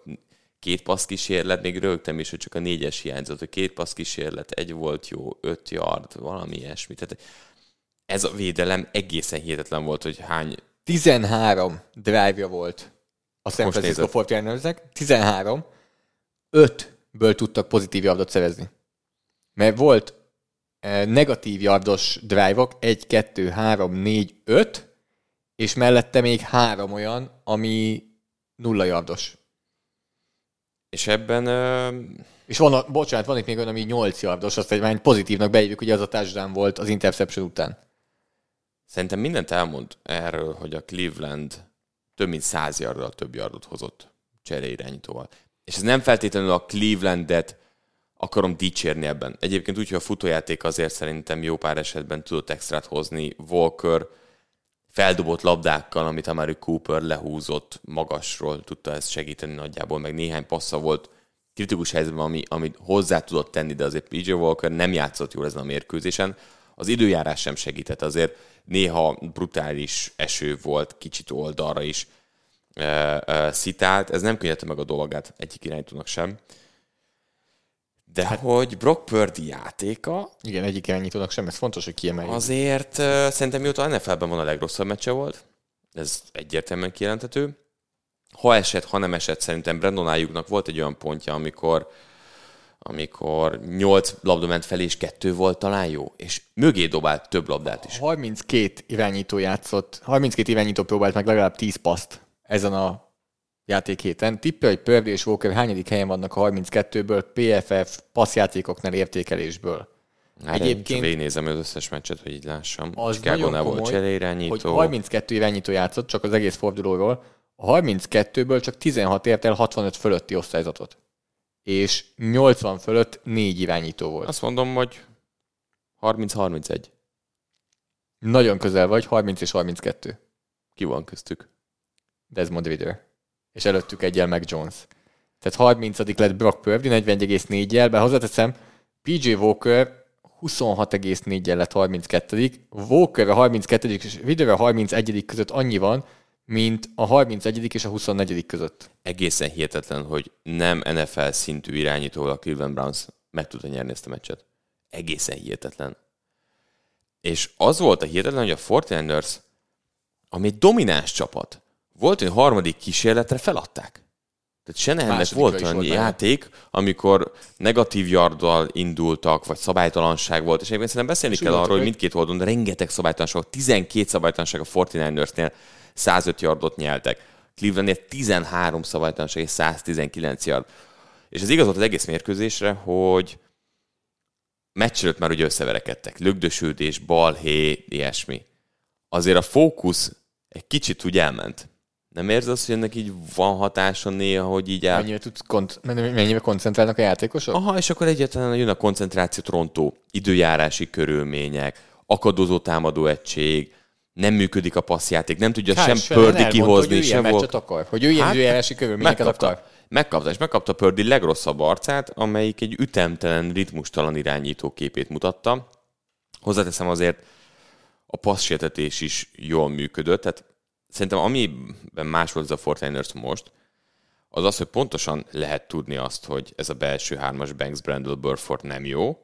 két passz kísérlet, még rögtem is, hogy csak a négyes hiányzott, hogy két passz kísérlet, egy volt jó, öt yard, valami ilyesmi. Tehát ez a védelem egészen hihetetlen volt, hogy hány 13 drive-ja volt a San Francisco 49 13. 5-ből tudtak pozitív yardot szerezni. Mert volt eh, negatív yardos drive-ok, 1, 2, 3, 4, 5, és mellette még három olyan, ami nulla yardos. és ebben ö, És van, a, bocsánat, van itt még olyan, ami 8 yardos, azt egy pozitívnak beírjuk, hogy az a touchdown volt az interception után. Szerintem mindent elmond erről, hogy a Cleveland több mint 100 yardral több yardot hozott csereirányítóval. És ez nem feltétlenül a Clevelandet akarom dicsérni ebben. Egyébként úgy, hogy a futójáték azért szerintem jó pár esetben tudott extrát hozni. Walker feldobott labdákkal, amit Amari Cooper lehúzott magasról, tudta ezt segíteni nagyjából, meg néhány passza volt kritikus helyzetben, ami, amit hozzá tudott tenni, de azért PJ Walker nem játszott jól ezen a mérkőzésen. Az időjárás sem segített, azért néha brutális eső volt, kicsit oldalra is e, e, szitált, ez nem könnyítette meg a dolgát egyik irányítónak sem. De hát, hogy Brock Purdy játéka Igen, egyik irányítónak sem, ez fontos, hogy kiemeljük. azért uh, szerintem mióta a NFL-ben van a legrosszabb meccse volt, ez egyértelműen kijelentető. Ha esett, ha nem esett, szerintem Brandon Ayuknak volt egy olyan pontja, amikor amikor 8 labda ment fel, és kettő volt talán jó, és mögé dobált több labdát is. 32 irányító játszott, 32 irányító próbált meg legalább 10 paszt ezen a játék héten. Tippel, hogy Purdy és Walker hányadik helyen vannak a 32-ből PFF passzjátékoknál értékelésből. Hát Egyébként- végignézem az összes meccset, hogy így lássam. Az Chicago-nál volt komoly, csereirányító. hogy 32 irányító játszott, csak az egész fordulóról. A 32-ből csak 16 ért el 65 fölötti osztályzatot. És 80 fölött 4 irányító volt. Azt mondom, hogy 30-31. Nagyon közel vagy, 30 és 32. Ki van köztük? Desmond Ridder. És előttük egyel meg Jones. Tehát 30 lett Brock Purdy 41,4-jel, be hozzáteszem, PJ Walker 26,4-jel lett 32 Walker a 32 és Ridder a 31 között annyi van, mint a 31 és a 24 között. Egészen hihetetlen, hogy nem NFL szintű irányítóval a Cleveland Browns meg tudta nyerni ezt a meccset. Egészen hihetetlen. És az volt a hihetetlen, hogy a 49ers, ami egy domináns csapat, volt, hogy harmadik kísérletre feladták. Tehát Shanahannek volt olyan volt benne. játék, amikor negatív yarddal indultak, vagy szabálytalanság volt, és egyébként szerintem beszélni kell Súlyoltak arról, hogy mindkét oldalon rengeteg szabálytalanság volt, 12 szabálytalanság a 49ersnél, 105 yardot nyeltek. Clevelandnél 13 szabálytalanság és 119 yard. És ez igaz volt az egész mérkőzésre, hogy meccs előtt már ugye összeverekedtek. Lögdösődés, balhé, ilyesmi. Azért a fókusz egy kicsit úgy elment. Nem érzed azt, hogy ennek így van hatása néha, hogy így el... Mennyire, tudsz kont- mennyire koncentrálnak a játékosok? Aha, és akkor egyáltalán jön a koncentrációt rontó időjárási körülmények, akadozó támadó egység, nem működik a passzjáték, nem tudja Kyle sem Pördi kihozni, hogy sem volt. akar, hogy ő ilyen Hát, időjárási körülményeket Megkapta. akar. Megkapta, és megkapta Pördi legrosszabb arcát, amelyik egy ütemtelen, ritmustalan irányító képét mutatta. Hozzáteszem azért, a passzsértetés is jól működött, tehát szerintem amiben más volt ez a 49ers most, az az, hogy pontosan lehet tudni azt, hogy ez a belső hármas Banks, Brandel, Burford nem jó,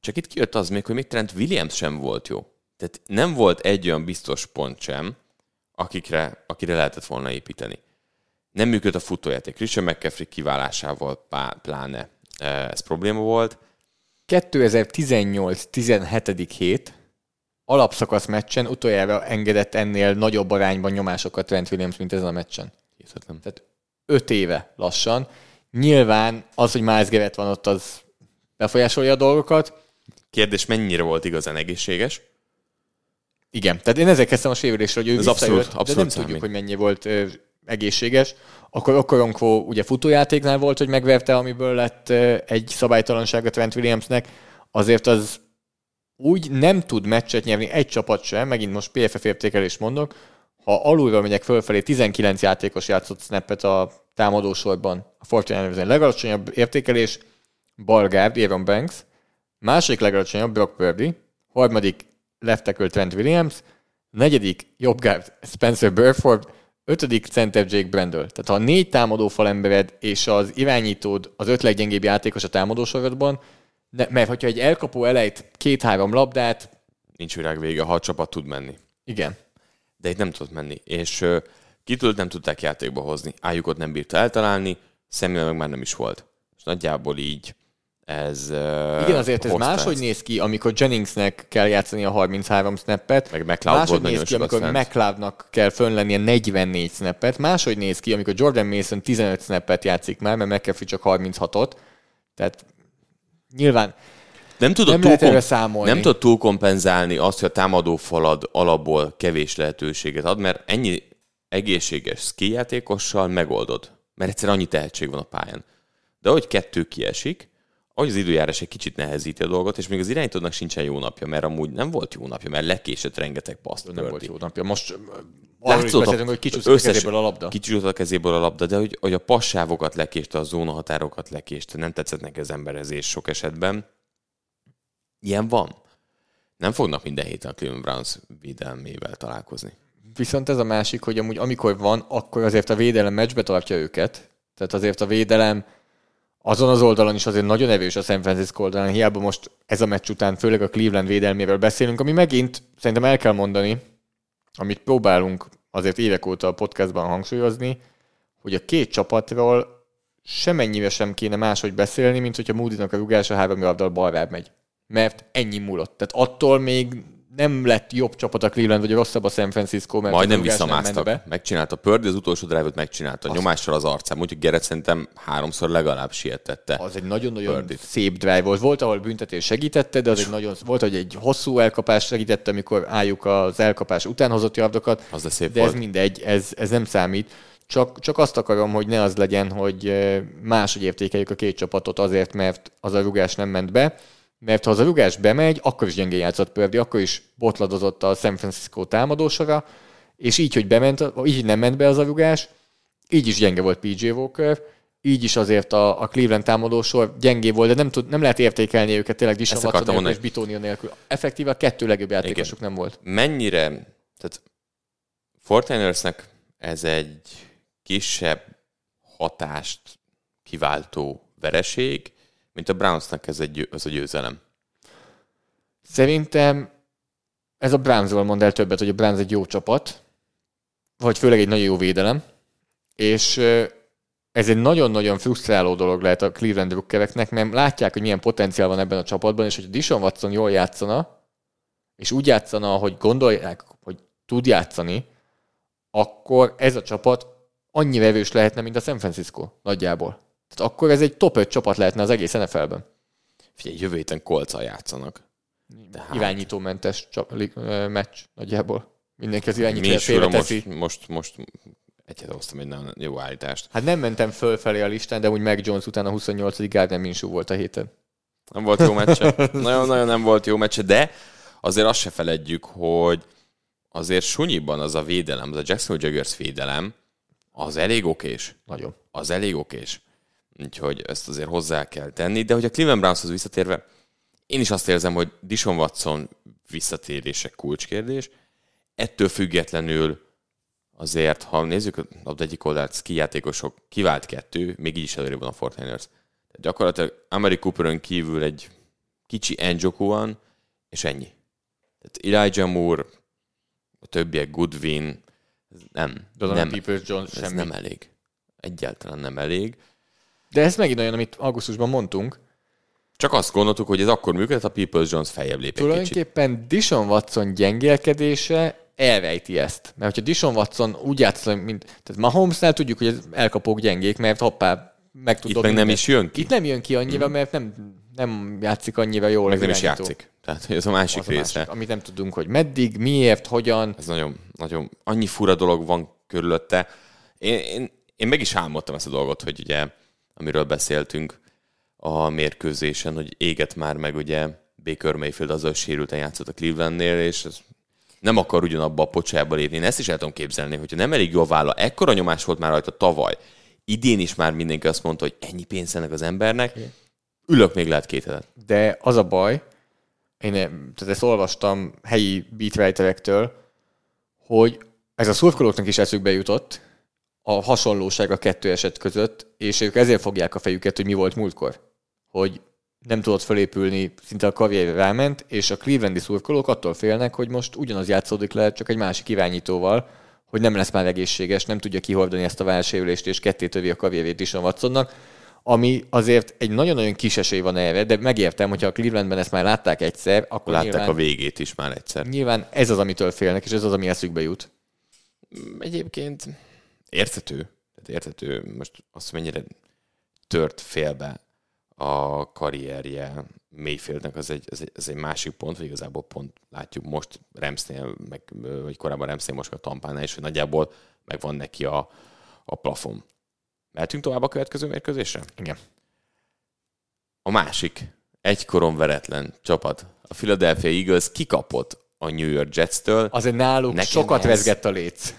Csak itt kijött az még, hogy még Trent Williams sem volt jó. Tehát nem volt egy olyan biztos pont sem, akikre, akire lehetett volna építeni. Nem működött a futójáték. Christian McCaffrey kiválásával pláne ez probléma volt. 2018-17. hét alapszakasz meccsen utoljára engedett ennél nagyobb arányban nyomásokat Trent Williams, mint ezen a meccsen. Hihetetlen. Tehát öt éve lassan. Nyilván az, hogy Miles Garrett van ott, az befolyásolja a dolgokat. Kérdés, mennyire volt igazán egészséges? Igen, tehát én ezzel kezdtem a sérülésre, hogy ő Ez abszolút, abszolút de nem számít. tudjuk, hogy mennyi volt ö, egészséges. Akkor Okoronkwo ugye futójátéknál volt, hogy megverte, amiből lett ö, egy szabálytalanság a Trent Williamsnek. Azért az úgy nem tud meccset nyerni egy csapat sem, megint most PFF értékelés mondok, ha alulról megyek fölfelé, 19 játékos játszott snappet a támadósorban, a Fortnite legalacsonyabb értékelés, Balgárd, Aaron Banks, második legalacsonyabb Brock Purdy, harmadik left tackle Trent Williams, negyedik jobbgárd Spencer Burford, ötödik center Jake Brendel. Tehát ha a négy támadó falembered és az irányítód az öt leggyengébb játékos a támadósorodban, de, mert hogyha egy elkapó elejt két-három labdát, Nincs világ vége, ha a csapat tud menni. igen, De itt nem tudott menni. És uh, kitől nem tudták játékba hozni. Ájukot nem bírta eltalálni, Samuel meg már nem is volt. És nagyjából így ez... Igen, azért ez máshogy ezt. néz ki, amikor Jenningsnek kell játszani a 33 snappet, Meg McLeod máshogy néz ki, amikor fent. McLeodnak kell fönlennie 44 snappet, máshogy néz ki, amikor Jordan Mason 15 snappet játszik már, mert McAfee csak 36-ot, tehát nyilván Nem tudod, nem lehet erre számolni. nem tudod túlkompenzálni azt, hogy a támadó falad alapból kevés lehetőséget ad, mert ennyi egészséges ski játékossal megoldod. Mert egyszer annyi tehetség van a pályán. De ahogy kettő kiesik, ahogy az időjárás egy kicsit nehezíti a dolgot, és még az irányítódnak sincsen jó napja, mert amúgy nem volt jó napja, mert lekésett rengeteg paszt. nem volt jó napja. Most Látszott, beszéltünk, hogy kicsúszott a kezéből a labda. Kicsúszott a kezéből a labda, de hogy, hogy a passávokat lekéste, a zónahatárokat lekéste, nem tetszett neki az emberezés sok esetben. Ilyen van. Nem fognak minden héten a Cleveland Browns védelmével találkozni. Viszont ez a másik, hogy amúgy amikor van, akkor azért a védelem meccsbe tartja őket. Tehát azért a védelem azon az oldalon is azért nagyon erős a San Francisco oldalon. Hiába most ez a meccs után főleg a Cleveland védelméről beszélünk, ami megint szerintem el kell mondani, amit próbálunk azért évek óta a podcastban hangsúlyozni, hogy a két csapatról semennyire sem kéne máshogy beszélni, mint hogyha Moody-nak a rugása három labdal balrább megy. Mert ennyi múlott. Tehát attól még nem lett jobb csapat a Cleveland, vagy rosszabb a San Francisco, mert Majdnem a nem visszamásztak. be. Megcsinálta Pördi, az utolsó drive-ot megcsinálta. Nyomással az arcán. Úgyhogy Gerett szerintem háromszor legalább sietette. Az egy nagyon-nagyon Purdit. szép drive volt. Volt, ahol büntetés segítette, de az egy nagyon, volt, hogy egy hosszú elkapás segítette, amikor álljuk az elkapás után hozott yardokat. Az de szép de ez volt. mindegy, ez, ez nem számít. Csak, csak azt akarom, hogy ne az legyen, hogy eh, máshogy értékeljük a két csapatot azért, mert az a rugás nem ment be. Mert ha az a rugás bemegy, akkor is gyengén játszott Pördi, akkor is botladozott a San Francisco támadósora, és így, hogy bement, így nem ment be az a rugás, így is gyenge volt PJ Walker, így is azért a, a Cleveland támadósor gyengé volt, de nem, tud, nem lehet értékelni őket tényleg Dishon Watson nélkül és Bitónia nélkül. Effektíve a kettő legjobb játékosuk nem volt. Mennyire, tehát Fortinersnek ez egy kisebb hatást kiváltó vereség, mint a Brownsnak ez egy, az a győzelem. Szerintem ez a Brownsról mond el többet, hogy a Browns egy jó csapat, vagy főleg egy nagyon jó védelem, és ez egy nagyon-nagyon frusztráló dolog lehet a Cleveland Rookereknek, mert látják, hogy milyen potenciál van ebben a csapatban, és hogy Dishon Watson jól játszana, és úgy játszana, hogy gondolják, hogy tud játszani, akkor ez a csapat annyira erős lehetne, mint a San Francisco nagyjából. Tehát akkor ez egy top 5 csapat lehetne az egész NFL-ben. Figyelj, jövő héten kolccal játszanak. Hát. Irányítómentes csap, li, meccs nagyjából. Mindenki az is ura, most, félreteszi. most, most egyet hoztam egy nagyon jó állítást. Hát nem mentem fölfelé a listán, de úgy Meg Jones után a 28. Gardner Minshew volt a héten. Nem volt jó meccse. (laughs) Nagyon-nagyon nem volt jó meccse, de azért azt se feledjük, hogy azért sunyiban az a védelem, az a Jacksonville Jaguars védelem, az elég okés. Nagyon. Az elég okés. Úgyhogy ezt azért hozzá kell tenni. De hogy a Cleveland Brownshoz visszatérve, én is azt érzem, hogy Dishon Watson visszatérése kulcskérdés. Ettől függetlenül azért, ha nézzük az egyik oldalt, kijátékosok kivált kettő, még így is előrébb van a Fortiners. Gyakorlatilag Amari Cooperon kívül egy kicsi Enjoku van, és ennyi. Tehát Elijah Moore, a többiek Goodwin, nem, Donovan nem, Peoples Jones, semmi. nem elég. Egyáltalán nem elég. De ez megint olyan, amit augusztusban mondtunk. Csak azt gondoltuk, hogy ez akkor működhet, a Peoples Jones feljebb lép kicsit. Tulajdonképpen Dishon Watson gyengélkedése elvejti ezt. Mert hogyha Dishon Watson úgy játszik, mint... Tehát Mahomesnál tudjuk, hogy az elkapók gyengék, mert hoppá, meg tud Itt meg nem is jön ki. Itt nem jön ki annyira, mert nem, nem játszik annyira jól. Meg nem is játszik. Tehát ez a másik Az a része. másik, amit nem tudunk, hogy meddig, miért, hogyan. Ez nagyon, nagyon, annyi fura dolog van körülötte. Én, én, én meg is álmodtam ezt a dolgot, hogy ugye, amiről beszéltünk a mérkőzésen, hogy éget már meg ugye Baker Mayfield azzal sérülten játszott a Clevelandnél, és ez nem akar ugyanabba a pocsába lépni. Én ezt is el tudom képzelni, hogyha nem elég jó a válla, ekkora nyomás volt már rajta tavaly, idén is már mindenki azt mondta, hogy ennyi pénz ennek az embernek, ülök még lehet két hetet. De az a baj, én tehát ezt olvastam helyi beatwriterektől, hogy ez a szurkolóknak is eszükbe jutott, a hasonlóság a kettő eset között, és ők ezért fogják a fejüket, hogy mi volt múltkor. Hogy nem tudott fölépülni, szinte a karrierre ráment, és a clevelandi szurkolók attól félnek, hogy most ugyanaz játszódik le, csak egy másik irányítóval, hogy nem lesz már egészséges, nem tudja kihordani ezt a válsérülést, és ketté tövi a karrierét is a Watsonnak, ami azért egy nagyon-nagyon kis esély van erre, de megértem, hogyha a Clevelandben ezt már látták egyszer, akkor Látták nyilván, a végét is már egyszer. nyilván ez az, amitől félnek, és ez az, ami eszükbe jut. egyébként érthető. Tehát érthető, most azt mennyire tört félbe a karrierje Mayfieldnek, az egy, az egy, az egy másik pont, vagy igazából pont látjuk most Ramsnél, meg, vagy korábban Ramsnél, most a Tampánál is, hogy nagyjából megvan neki a, a plafon. Mehetünk tovább a következő mérkőzésre? Igen. A másik, egykoron veretlen csapat, a Philadelphia Eagles kikapott a New York Jets-től. Azért náluk Nekem sokat ez- rezgett a léc.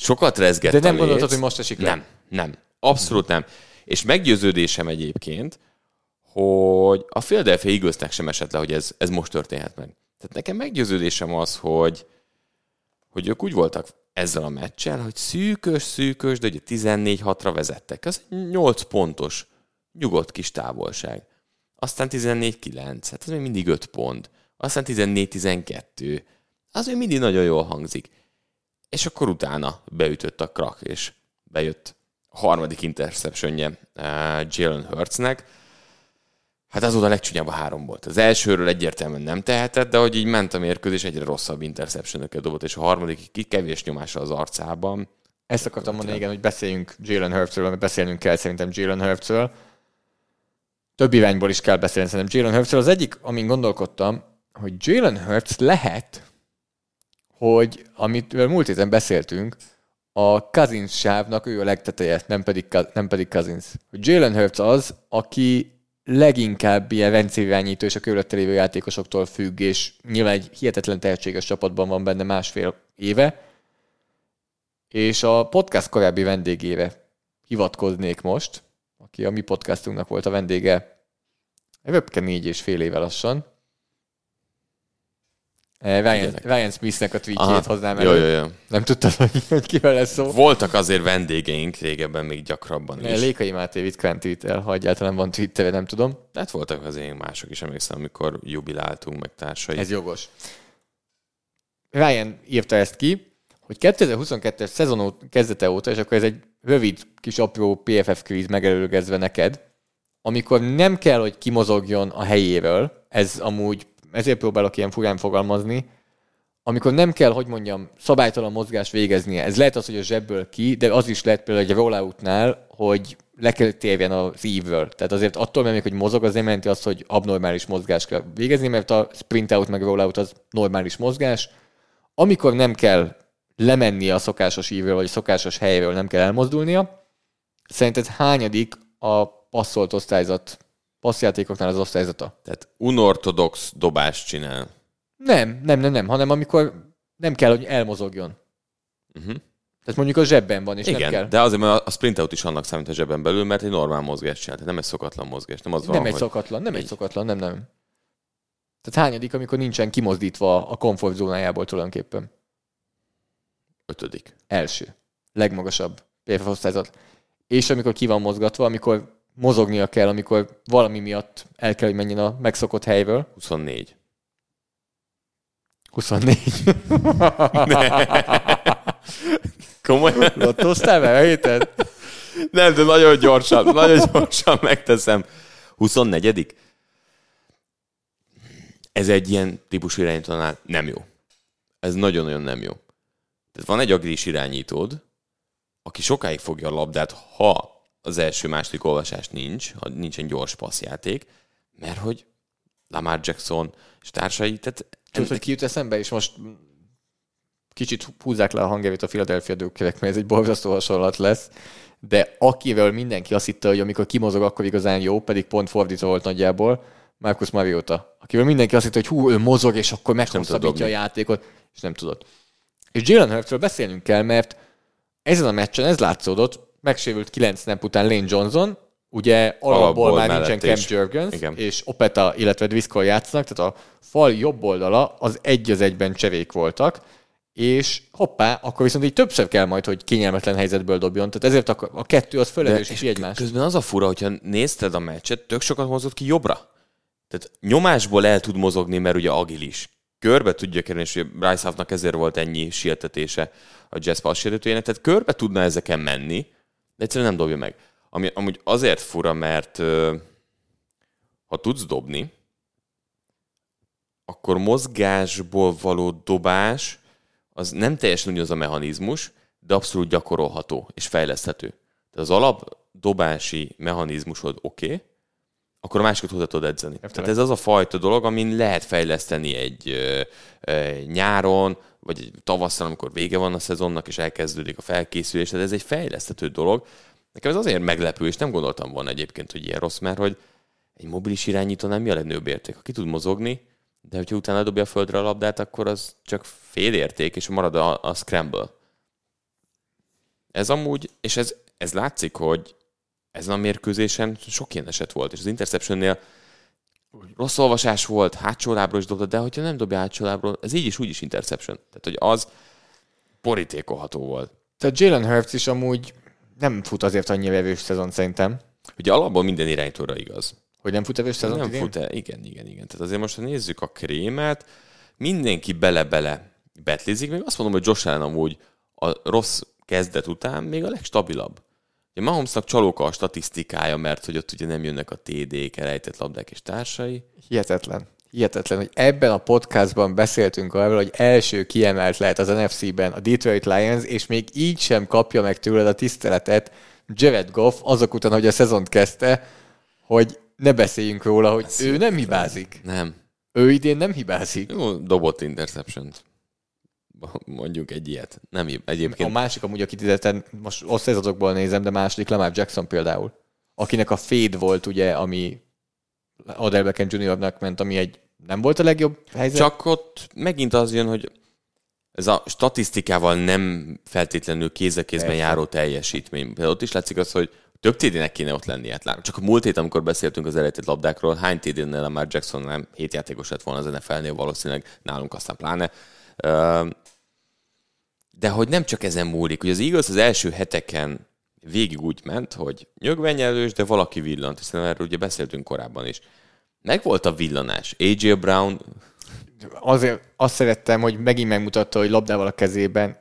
Sokat rezgett De nem gondoltad, hogy most esik le? Nem, nem. Abszolút nem. És meggyőződésem egyébként, hogy a Philadelphia Eaglesnek sem esett le, hogy ez, ez most történhet meg. Tehát nekem meggyőződésem az, hogy, hogy ők úgy voltak ezzel a meccsel, hogy szűkös, szűkös, de ugye 14-6-ra vezettek. Egy 8 pontos, nyugodt kis távolság. Aztán 14-9, hát az még mindig 5 pont. Aztán 14-12. Az még mindig nagyon jól hangzik. És akkor utána beütött a krak, és bejött a harmadik interceptionje uh, Jalen Hurtsnek. Hát az oda a legcsúnyább a három volt. Az elsőről egyértelműen nem tehetett, de hogy így ment a mérkőzés, egyre rosszabb interceptionöket dobott, és a harmadik ki kevés nyomása az arcában. Ezt akartam mondani, igen, hogy beszéljünk Jalen Hurtsről, mert beszélnünk kell szerintem Jalen Hurtsről. Több irányból is kell beszélni szerintem Jalen Hurtsről. Az egyik, amin gondolkodtam, hogy Jalen Hurts lehet, hogy amit múlt héten beszéltünk, a Cousins sávnak ő a legteteje, nem pedig, nem pedig Cousins. Jalen Hurts az, aki leginkább ilyen rendszerirányító és a körülötte lévő játékosoktól függ, és nyilván egy hihetetlen tehetséges csapatban van benne másfél éve, és a podcast korábbi vendégére hivatkoznék most, aki a mi podcastunknak volt a vendége röpke négy és fél éve lassan. Eh, Ryan, Ryan Smithnek a tweetjét hoznám jó, elő. jó, jó. Nem tudtad, hogy, (laughs) hogy kivel lesz szó? Voltak azért vendégeink régebben még gyakrabban is. Lékai Máté ritkán tweetel, ha egyáltalán van Twittere, nem tudom. De hát voltak azért mások is, emlékszem, amikor jubiláltunk, meg társai. Ez jogos. Ryan írta ezt ki, hogy 2022-es szezon kezdete óta, és akkor ez egy rövid kis apró PFF kvíz megelőlegezve neked, amikor nem kell, hogy kimozogjon a helyéről, ez amúgy, ezért próbálok ilyen furán fogalmazni, amikor nem kell, hogy mondjam, szabálytalan mozgást végeznie. Ez lehet az, hogy a zsebből ki, de az is lehet például egy rolloutnál, hogy le kell térjen az ívről. Tehát azért attól, mert még, hogy mozog, az nem jelenti azt, hogy abnormális mozgást kell végezni, mert a sprint out meg rollout az normális mozgás. Amikor nem kell lemennie a szokásos ívről, vagy a szokásos helyről nem kell elmozdulnia, szerinted hányadik a passzolt osztályzat, passzjátékoknál az osztályzata? Tehát unortodox dobást csinál. Nem, nem, nem, nem, hanem amikor nem kell, hogy elmozogjon. Uh-huh. Tehát mondjuk a zsebben van, és Igen, nem kell. de azért, mert a sprint out is annak számít a zsebben belül, mert egy normál mozgást csinál, tehát nem egy szokatlan mozgás. Nem az van, nem egy hogy szokatlan, nem egy így. szokatlan, nem, nem. Tehát hányadik, amikor nincsen kimozdítva a komfortzónájából tulajdonképpen? ötödik. Első. Legmagasabb osztályzat. És amikor ki van mozgatva, amikor mozognia kell, amikor valami miatt el kell, hogy menjen a megszokott helyről. 24. 24. Komolyan? Lottoztál vele héten? Nem, de nagyon gyorsan, nagyon gyorsan megteszem. 24 Ez egy ilyen típusú irányítónál nem jó. Ez nagyon-nagyon nem jó. Tehát van egy agilis irányítód, aki sokáig fogja a labdát, ha az első, második olvasás nincs, nincsen gyors passzjáték, mert hogy Lamar Jackson és társai, tehát Tudod, hogy ki jut eszembe, és most kicsit húzzák le a hangjavét a Philadelphia dőkövek, mert ez egy borzasztó hasonlat lesz, de akivel mindenki azt hitte, hogy amikor kimozog, akkor igazán jó, pedig pont fordítva volt nagyjából, Marcus Mariota, akivel mindenki azt hitte, hogy hú, ő mozog, és akkor meghosszabbítja a játékot, és nem tudott. És Jalen Hurtről beszélnünk kell, mert ezen a meccsen ez látszódott, megsérült 9 nap után Lane Johnson, ugye alapból már nincsen Cam Jurgens, Igen. és Opeta, illetve Driscoll játszanak, tehát a fal jobb oldala az egy az egyben csevék voltak, és hoppá, akkor viszont így többször kell majd, hogy kényelmetlen helyzetből dobjon. Tehát ezért a, a kettő az fölerősíti egymást. Közben az a fura, hogyha nézted a meccset, tök sokat mozott ki jobbra. Tehát nyomásból el tud mozogni, mert ugye agilis. Körbe tudja kerülni, és Bryce Huffnak ezért volt ennyi sietetése a Jazz pass tehát körbe tudna ezeken menni, de egyszerűen nem dobja meg. Ami amúgy azért fura, mert ha tudsz dobni, akkor mozgásból való dobás az nem teljesen ugyanaz a mechanizmus, de abszolút gyakorolható és fejleszthető. Tehát az alap dobási mechanizmusod oké, okay, akkor a másikat hozzá tudod edzeni. Értelek. Tehát ez az a fajta dolog, amin lehet fejleszteni egy ö, ö, nyáron, vagy tavasszal, amikor vége van a szezonnak, és elkezdődik a felkészülés. Tehát ez egy fejleszthető dolog. Nekem ez azért meglepő, és nem gondoltam volna egyébként, hogy ilyen rossz, mert hogy egy mobilis irányító nem mi a legnagyobb érték. Aki tud mozogni, de hogyha utána dobja a földre a labdát, akkor az csak fél érték, és marad a, a scramble. Ez amúgy, és ez, ez látszik, hogy ezen a mérkőzésen sok ilyen eset volt, és az interceptionnél rossz olvasás volt, hátsó lábról is dobta, de hogyha nem dobja hátsó lábról, ez így is úgy is interception. Tehát, hogy az borítékolható volt. Tehát Jalen Hurts is amúgy nem fut azért annyi vevős szezon szerintem. Ugye alapból minden irányítóra igaz. Hogy nem fut vevős szezon? Nem idén? fut -e? igen, igen, igen. Tehát azért most, ha nézzük a krémet, mindenki bele-bele betlizik, még azt mondom, hogy Josh Allen amúgy a rossz kezdet után még a legstabilabb. Ugye Mahomesnak csalóka a statisztikája, mert hogy ott ugye nem jönnek a TD-k, elejtett labdák és társai. Hihetetlen. Hihetetlen, hogy ebben a podcastban beszéltünk arról, hogy első kiemelt lehet az NFC-ben a Detroit Lions, és még így sem kapja meg tőled a tiszteletet Jared Goff azok után, hogy a szezont kezdte, hogy ne beszéljünk róla, hogy Beszéljük ő nem hibázik. Nem. Ő idén nem hibázik. Jó, dobott interception (laughs) mondjuk egy ilyet. Nem, egyébként... A másik amúgy, akit ideten, most osztályzatokból nézem, de második Lamar Jackson például, akinek a fade volt ugye, ami Odell Beckham Jr.-nak ment, ami egy nem volt a legjobb helyzet. Csak ott megint az jön, hogy ez a statisztikával nem feltétlenül kéz a kézben járó teljesítmény. Például ott is látszik az, hogy több TD-nek kéne ott lenni. Hát csak a múlt hét, amikor beszéltünk az eredeti labdákról, hány TD-nél már Jackson nem hét játékos lett volna az NFL-nél valószínűleg, nálunk aztán pláne. De hogy nem csak ezen múlik, hogy az Eagles az első heteken végig úgy ment, hogy nyögvenyelős, de valaki villant, hiszen erről ugye beszéltünk korábban is. Meg volt a villanás. AJ Brown... Azért azt szerettem, hogy megint megmutatta, hogy labdával a kezében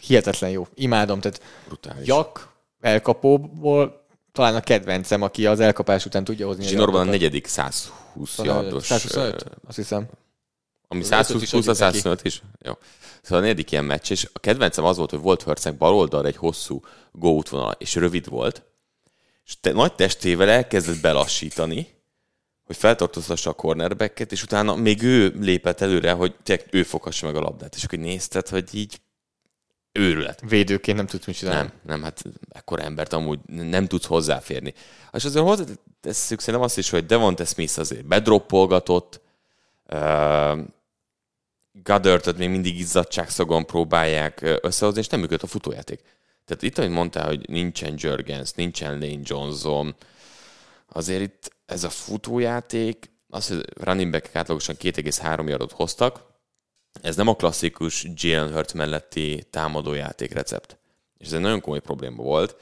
hihetetlen jó. Imádom, tehát Brutális. Jak elkapóból talán a kedvencem, aki az elkapás után tudja hozni. Zsinorban a negyedik 120 yardos. 125, azt hiszem. Ami 120 plusz a 125 is? Jó. Szóval a negyedik ilyen meccs, és a kedvencem az volt, hogy volt Hörceg bal oldalra egy hosszú go útvonal, és rövid volt, és te, nagy testével elkezdett belassítani, hogy feltartóztassa a cornerbacket, és utána még ő lépett előre, hogy tényleg ő foghassa meg a labdát. És akkor nézted, hogy így őrület. Védőként nem tudsz mit csinálni. Nem, nem, hát ekkor embert amúgy nem tudsz hozzáférni. És azért hozzáteszünk szerintem azt is, hogy Devonte Smith azért bedroppolgatott, uh, még mindig izzadságszagon próbálják összehozni, és nem működött a futójáték. Tehát itt, ahogy mondtál, hogy nincsen Jurgens, nincsen Lane Johnson, azért itt ez a futójáték, az, hogy running back átlagosan 2,3 yardot hoztak, ez nem a klasszikus Jalen Hurt melletti támadójáték recept. És ez egy nagyon komoly probléma volt.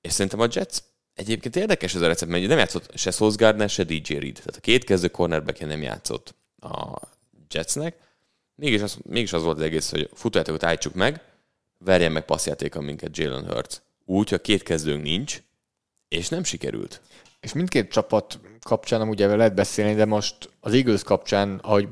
És szerintem a Jets egyébként érdekes ez a recept, mert nem játszott se Sauce Gardner, se DJ Reed. Tehát a két kezdő cornerback nem játszott a Jetsnek. Mégis az, mégis az volt az egész, hogy futójátékot állítsuk meg, verjen meg passzjátéka minket Jalen Hurts. Úgy, hogy két kezdőnk nincs, és nem sikerült. És mindkét csapat kapcsán amúgy ebben lehet beszélni, de most az Eagles kapcsán, ahogy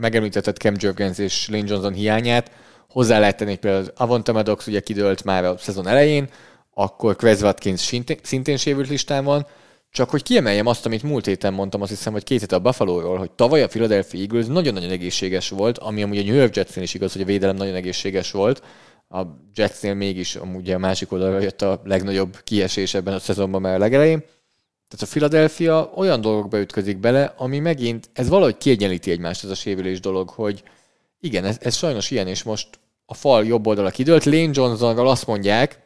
megemlítetted Cam Jurgens és Lane Johnson hiányát, hozzá lehet tenni például Avonta Maddox ugye kidőlt már a szezon elején, akkor Quez Watkins szintén, szintén sérült listán van, csak hogy kiemeljem azt, amit múlt héten mondtam, azt hiszem, hogy két hét a Buffalo-ról, hogy tavaly a Philadelphia Eagles nagyon-nagyon egészséges volt, ami amúgy a New York Jetsnél is igaz, hogy a védelem nagyon egészséges volt. A Jetsnél mégis amúgy a másik oldalra jött a legnagyobb kiesés ebben a szezonban már a legelején. Tehát a Philadelphia olyan dolgokba ütközik bele, ami megint, ez valahogy kiegyenlíti egymást ez a sérülés dolog, hogy igen, ez, ez sajnos ilyen, és most a fal jobb oldala kidőlt. Lane Johnsonról azt mondják,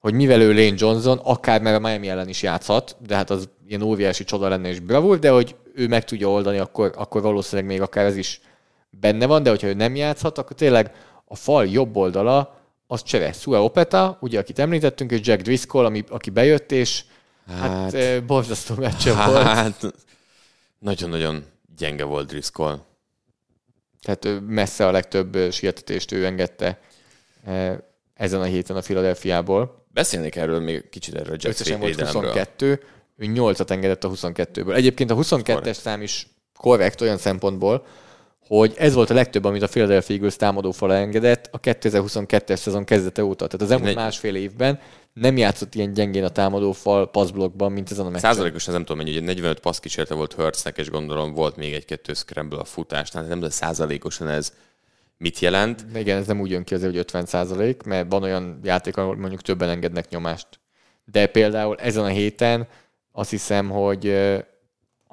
hogy mivel ő Lane Johnson, akár mert a Miami ellen is játszhat, de hát az ilyen óriási csoda lenne és bravúr, de hogy ő meg tudja oldani, akkor, akkor valószínűleg még akár ez is benne van, de hogyha ő nem játszhat, akkor tényleg a fal jobb oldala az csere. Sua Opeta, ugye, akit említettünk, és Jack Driscoll, ami, aki bejött, és hát, hát borzasztó meccse hát, volt. Hát, nagyon-nagyon gyenge volt Driscoll. Tehát messze a legtöbb sietetést ő engedte ezen a héten a Philadelphiából. Beszélnék erről még kicsit erről a Jets volt 22, ő 8-at engedett a 22-ből. Egyébként a 22-es szám is korrekt olyan szempontból, hogy ez volt a legtöbb, amit a Philadelphia Eagles támadó fala engedett a 2022-es szezon kezdete óta. Tehát az elmúlt másfél évben nem játszott ilyen gyengén a támadó fal passzblokkban, mint ezen a meccsen. Százalékos, nem tudom mennyi, ugye 45 passz kísérlete volt Hurtsnek, és gondolom volt még egy-kettő scramble a futás, tehát nem tudom százalékosan ez mit jelent. Igen, ez nem úgy jön ki azért, hogy 50 százalék, mert van olyan játék, ahol mondjuk többen engednek nyomást. De például ezen a héten azt hiszem, hogy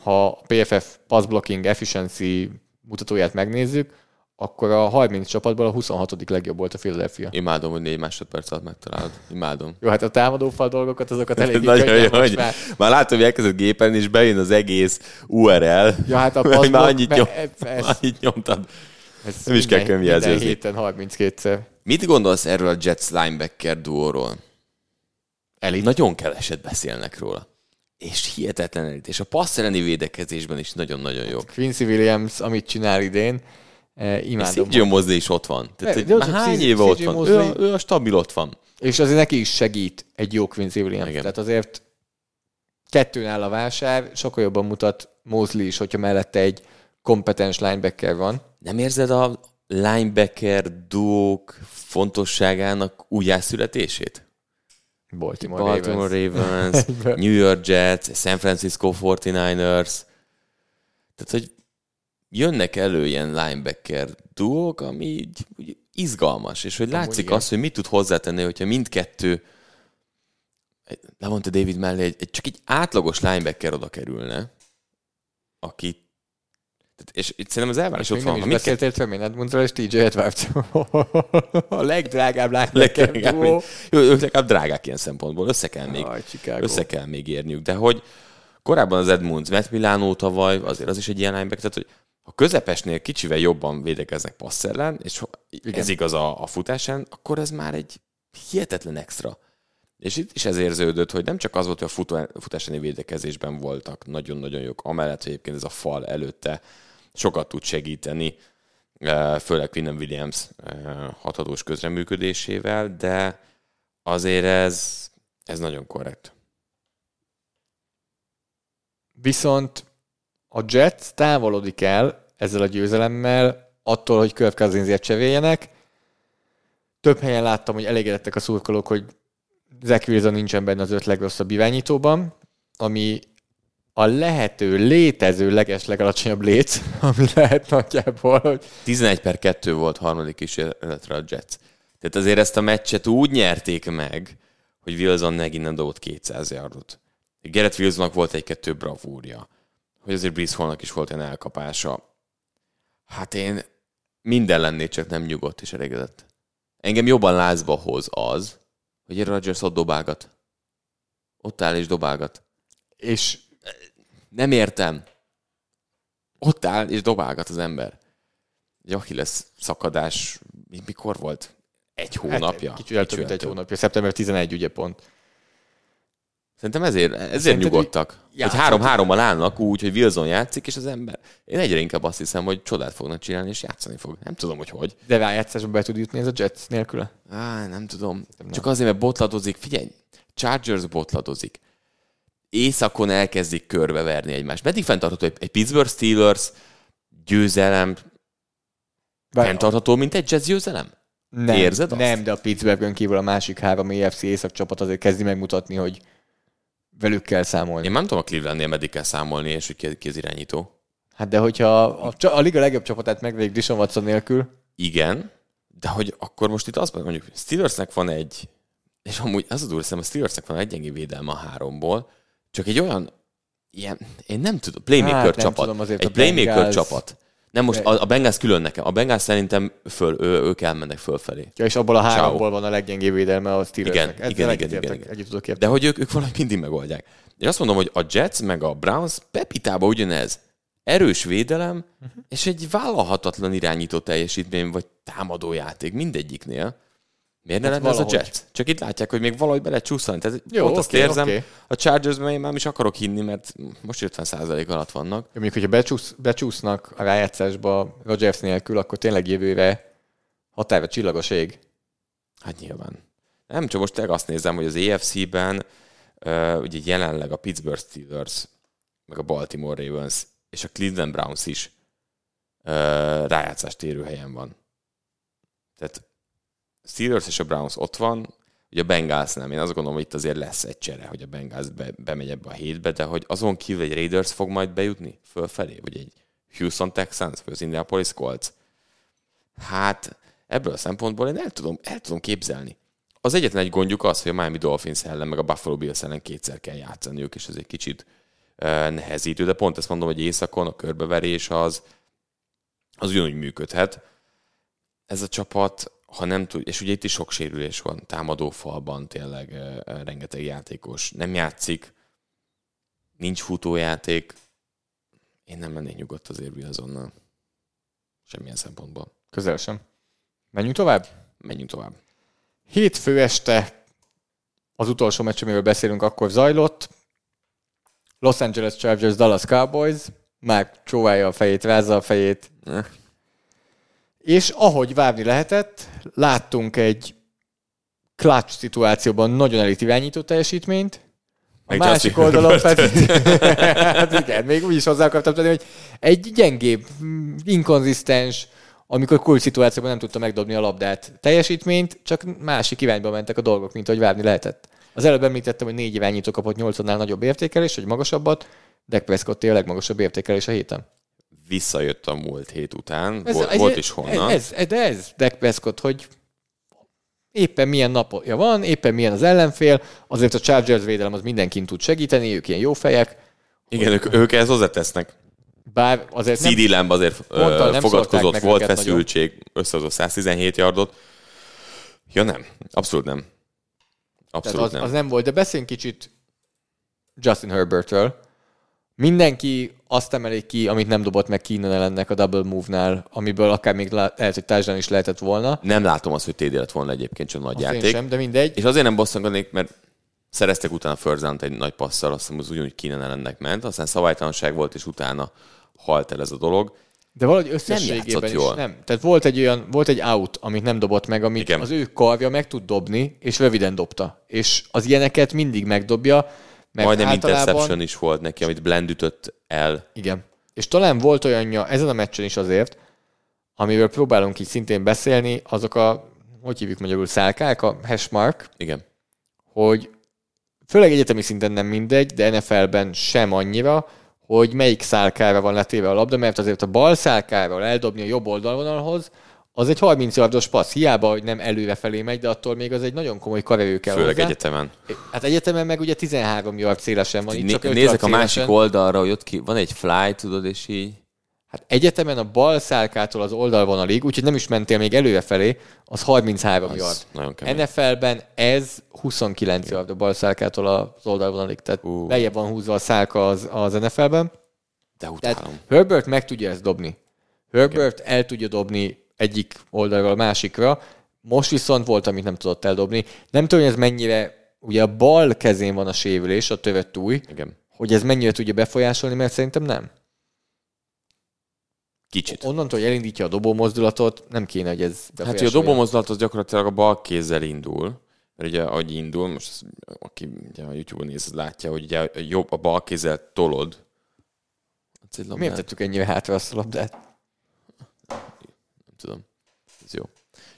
ha a PFF pass blocking efficiency mutatóját megnézzük, akkor a 30 csapatból a 26. legjobb volt a Philadelphia. Imádom, hogy négy másodperc alatt megtalálod. Imádom. Jó, hát a támadófal dolgokat, azokat (laughs) elég Nagyon jó, hogy már. már látom, hogy elkezdett gépen, és bejön az egész URL. Ja, hát a pass már annyit, nyom, ez, (laughs) annyit nyomtad. Ez nem is kell könyvjelzőzni. héten 32-szer. Mit gondolsz erről a Jets linebacker duóról? Elit. Nagyon keveset beszélnek róla és hihetetlen elit. És a passz elleni védekezésben is nagyon-nagyon jó. Hát Quincy Williams, amit csinál idén, eh, imádom. És Mosley is ott van. Tehát, de, már hány éve ott van? Ő a, ő a stabil ott van. És azért neki is segít egy jó Quincy Williams. Igen. Tehát azért kettőn a vásár, sokkal jobban mutat Mosley is, hogyha mellette egy kompetens linebacker van. Nem érzed a linebacker duók fontosságának újjászületését? Baltimore, Baltimore Ravens, Ravens New York Jets, San Francisco 49ers. Tehát, hogy jönnek elő ilyen linebacker duók, ami így, úgy izgalmas, és hogy látszik azt, hogy mit tud hozzátenni, hogyha mindkettő levonta David mellé egy, egy, csak egy átlagos linebacker oda kerülne, aki tehát, és itt szerintem az elvárás ott van. Nem is beszéltél Tremaine Edmundsról és TJ Edwards. (laughs) a legdrágább linebacker (laughs) Jó, ők legalább drágák ilyen szempontból. Össze kell még, Aj, össze kell még érniük. De hogy korábban az Edmunds, Matt Milano tavaly, azért az is egy ilyen linebacker, tehát hogy a közepesnél kicsivel jobban védekeznek passz ellen, és Igen. ez igaz a, a futásán, akkor ez már egy hihetetlen extra. És itt is ez érződött, hogy nem csak az volt, hogy a futó, futásáni védekezésben voltak nagyon-nagyon jók, amellett, hogy egyébként ez a fal előtte sokat tud segíteni, eh, főleg Quinnen Williams eh, hathatós közreműködésével, de azért ez, ez nagyon korrekt. Viszont a Jets távolodik el ezzel a győzelemmel attól, hogy Kirk Cousinsért cseréljenek. Több helyen láttam, hogy elégedettek a szurkolók, hogy Zach Wilson nincsen benne az öt legrosszabb irányítóban, ami a lehető, létező leges legalacsonyabb léc, (laughs) ami lehet nagyjából, hogy... 11 per 2 volt harmadik kísérletre a Jets. Tehát azért ezt a meccset úgy nyerték meg, hogy Wilson megint nem dobott 200 yardot. Gerett Wilsonnak volt egy-kettő bravúrja. Hogy azért Brice Hallnak is volt egy elkapása. Hát én minden lennék, csak nem nyugodt és elégedett. Engem jobban lázba hoz az, hogy Rodgers ott dobálgat. Ott áll és dobálgat. És nem értem. Ott áll és dobálgat az ember. Egy lesz szakadás, mikor volt? Egy hát, hónapja? Hát, kicsit eltöbb, egy hónapja. Szeptember 11 ugye pont. Szerintem ezért, ezért Szerinted nyugodtak. Hogy három-hárommal állnak úgy, hogy Wilson játszik, és az ember. Én egyre inkább azt hiszem, hogy csodát fognak csinálni, és játszani fog. Nem tudom, hogy hogy. De rájátszásba be tud jutni ez a Jets nélküle? Á, nem tudom. Csak azért, mert botladozik. Figyelj, Chargers botladozik. Északon elkezdik körbeverni egymást. Meddig fenntartható egy, egy Pittsburgh Steelers győzelem fenntartható, mint egy Jets győzelem? Nem, Érzed azt? Nem, de a Pittsburghön kívül a másik három EFC észak csapat azért kezdi megmutatni, hogy velük kell számolni. Én nem tudom a Clevelandnél meddig kell számolni, és hogy ki, ki az irányító. Hát de hogyha a, a, a liga legjobb csapatát megvegyük Dishon Watson nélkül, Igen, de hogy akkor most itt azt mondjuk, Steelersnek van egy, és amúgy az a durva, a Steelersnek van egy gyengé védelme a háromból, csak egy olyan, ilyen, én nem tudom, playmaker Hát, csapat. tudom, azért egy a playmaker Bengals- csapat. Nem most, a, a Bengals külön nekem. A Bengals szerintem föl, ő, ők elmennek fölfelé. ja, és abból a háromból van a leggyengébb védelme a Steelersnek. Igen, igen, igen, igen, igen. Egyet tudok érteni. De hogy ők, ők valahogy mindig megoldják. Én azt mondom, hogy a Jets meg a Browns Pepitában ugyanez. Erős védelem, Mhm. és egy vállalhatatlan irányító teljesítmény, vagy támadó játék mindegyiknél. Miért ne Hát lenne ez a valahogy. Jets? Csak itt látják, hogy még valahogy bele csúszani. Tehát Jó, pont azt oké, érzem, oké. a Chargersben én már is akarok hinni, mert most 50% alatt vannak. Ja, Mondjuk, hogyha becsúsz, becsúsznak a rájátszásba Rodgers nélkül, akkor tényleg jövőre határa csillagos ég. Hát nyilván. Nem, csak most tényleg azt nézem, hogy az AFC-ben uh, ugye jelenleg a Pittsburgh Steelers, meg a Baltimore Ravens és a Cleveland Browns is uh, rájátszást érő helyen van. Tehát Steelers és a Browns ott van, ugye a Bengals nem. Én azt gondolom, hogy itt azért lesz egy csere, hogy a Bengals be, bemegy ebbe a hétbe, de hogy azon kívül egy Raiders fog majd bejutni fölfelé, vagy egy Houston Texans, vagy az Indianapolis Colts. Hát ebből a szempontból én el tudom, el tudom képzelni. Az egyetlen egy gondjuk az, hogy a Miami Dolphins ellen, meg a Buffalo Bills ellen kétszer kell játszaniuk, és ez egy kicsit uh, nehezítő, de pont ezt mondom, hogy éjszakon a körbeverés az, az ugyanúgy működhet. Ez a csapat, ha nem tud, és ugye itt is sok sérülés van, támadó falban tényleg rengeteg játékos nem játszik, nincs futójáték, én nem mennék nyugodt azért Wilsonnal. Semmilyen szempontból. Közel sem. Menjünk tovább? Menjünk tovább. Hétfő este az utolsó meccs, amiről beszélünk, akkor zajlott. Los Angeles Chargers, Dallas Cowboys. Már csóválja a fejét, rázza a fejét. Eh. És ahogy várni lehetett, láttunk egy clutch szituációban nagyon elit irányító teljesítményt. A Meg másik oldalon pedig, (laughs) hát igen, még úgy is hozzá akartam tenni, hogy egy gyengébb, mm, inkonzisztens, amikor kulcs szituációban nem tudta megdobni a labdát teljesítményt, csak másik irányba mentek a dolgok, mint ahogy várni lehetett. Az előbb említettem, hogy négy irányító kapott nyolcadnál nagyobb értékelés, vagy magasabbat, Dak Prescott a legmagasabb értékelés a héten. Visszajött a múlt hét után, ez, volt, volt is honnan. Ez, ez, de ez Dak Prescott, hogy éppen milyen napja van, éppen milyen az ellenfél, azért a Chargers védelem az mindenkin tud segíteni, ők ilyen jó fejek, Igen, ők, ők ehhez hozzátesznek. bár azért nem, CD Lamb azért Mondta, nem fogadkozott, volt feszültség, összehozott 117 yardot. Ja nem, abszolút nem. Abszolút tehát az, nem. az nem volt, de beszéljünk kicsit Justin Herbertről. Mindenki azt emelik ki, amit nem dobott meg Keenan ellennek a double move-nál, amiből akár még lehet, hogy touchdown is lehetett volna. Nem látom azt, hogy TD lett volna egyébként csak nagy Azt én játék. sem, de mindegy. És azért nem bosszanganék, mert szereztek utána first egy nagy passzal, azt hiszem, az ugyanúgy Keenan ellennek ment, aztán szabálytalanság volt, és utána halt el ez a dolog. De valahogy összességében is jól. nem. Tehát volt egy olyan, volt egy out, amit nem dobott meg, amit Igen. az ő karja meg tud dobni, és röviden dobta. És az ilyeneket mindig megdobja, mert Majdnem általában... interception is volt neki, amit Blend ütött el. Igen. És talán volt olyanja ezen a meccsen is azért, amiről próbálunk így szintén beszélni, azok a, hogy hívjuk magyarul, szálkák, a hashmark, Igen. hogy főleg egyetemi szinten nem mindegy, de NFL-ben sem annyira, hogy melyik szálkára van letéve a labda, mert azért a bal szálkáról eldobni a jobb oldalvonalhoz, az egy 30 yardos passz, hiába, hogy nem előre felé megy, de attól még az egy nagyon komoly karerő kell Főleg hozzá. egyetemen. Hát egyetemen meg ugye 13 yard szélesen van, itt Né- csak 5 nézek a másik szélesen. oldalra, hogy ott ki, van egy fly, tudod, és így... Hát egyetemen a bal szálkától az oldalvonalig, úgyhogy nem is mentél még előre felé, az 33 Az yard. NFL-ben ez 29 yard a bal szálkától az oldalvonalig, tehát uh. lejjebb van húzva a szálka az, az NFL-ben. De Tehát utálom. Herbert meg tudja ezt dobni. Herbert el tudja dobni egyik oldalról a másikra, most viszont volt, amit nem tudott eldobni. Nem tudom, hogy ez mennyire ugye a bal kezén van a sérülés, a tövetúj, Igen. hogy ez mennyire tudja befolyásolni, mert szerintem nem. Kicsit. Onnantól, hogy elindítja a dobó mozdulatot, nem kéne, hogy ez Hát, hogy a dobómozdulat az gyakorlatilag a bal kézzel indul, mert ugye ahogy indul, most az, aki ugye a YouTube-on néz, látja, hogy ugye a, jobb, a bal kézzel tolod. Miért tettük ennyire hátra azt a labdát? Tudom. Ez jó.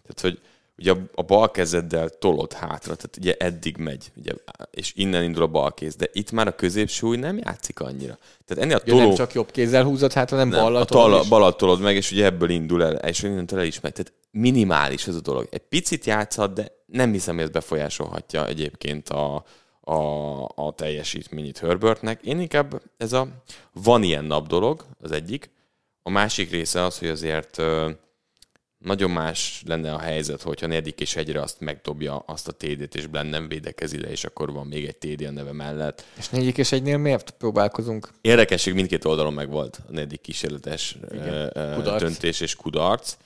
Tehát, hogy ugye a, a bal kezeddel tolod hátra, tehát ugye eddig megy, ugye, és innen indul a bal kéz, de itt már a középsúly nem játszik annyira. Tehát ennél a Ja, toló... nem csak jobb kézzel húzott hátra, nem, Nem, ballal a tolod is? balat tolod meg, és ugye ebből indul el, és innentől el is megy. Tehát minimális ez a dolog. Egy picit játszhat, de nem hiszem, hogy ez befolyásolhatja egyébként a, a, a teljesítményét Herbertnek. Én inkább ez a van ilyen nap dolog, az egyik. A másik része az, hogy azért nagyon más lenne a helyzet, hogyha negyedik és egyre azt megdobja azt a TD-t, és Blend nem védekezi le, és akkor van még egy TD a neve mellett. És négyik és egynél miért próbálkozunk? Érdekesség mindkét oldalon megvolt a negyedik kísérletes döntés és kudarc.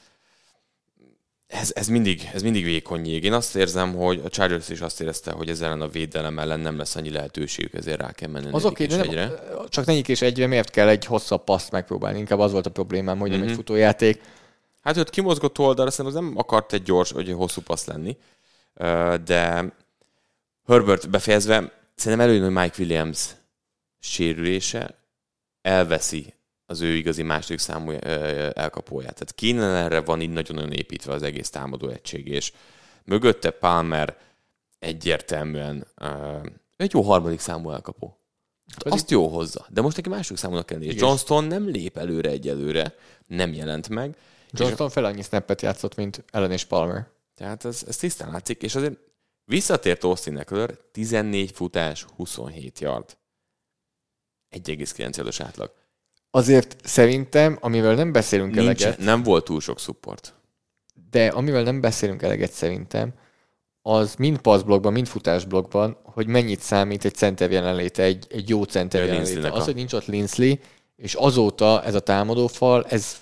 Ez, ez, mindig, ez mindig vékony jég. Én azt érzem, hogy a Chargers is azt érezte, hogy ezzel ellen a védelem ellen nem lesz annyi lehetőségük, ezért rá kell menni a Az negyedik oké, és nem, egyre. csak négyik és egyre miért kell egy hosszabb paszt megpróbálni? Inkább az volt a problémám, hogy Mhm. nem egy futójáték. Hát őt kimozgott oldalra, szerintem az nem akart egy gyors, vagy egy hosszú passz lenni, de Herbert befejezve, szerintem előjön, hogy Mike Williams sérülése elveszi az ő igazi második számú elkapóját. Tehát Keenanre van így nagyon-nagyon építve az egész támadó egység, és mögötte Palmer egyértelműen egy jó harmadik számú elkapó. Pedig- Azt jó hozza. De most neki második számúnak kell nézni. Johnston nem lép előre egyelőre, nem jelent meg. Johnston fel annyi snappet játszott, mint Ellen és Palmer. Tehát ez, ez tisztán látszik, és azért visszatért Austin Eckler, 14 futás, 27 yard. 1,9 yardos átlag. Azért szerintem, amivel nem beszélünk Nincs, eleget, nem volt túl sok support. de amivel nem beszélünk eleget szerintem, az mind passzblogban, mind futásblogban, hogy mennyit számít egy center jelenléte, egy, egy jó center jelenléte. Az, hogy nincs ott Linsley, és azóta ez a támadófal, ez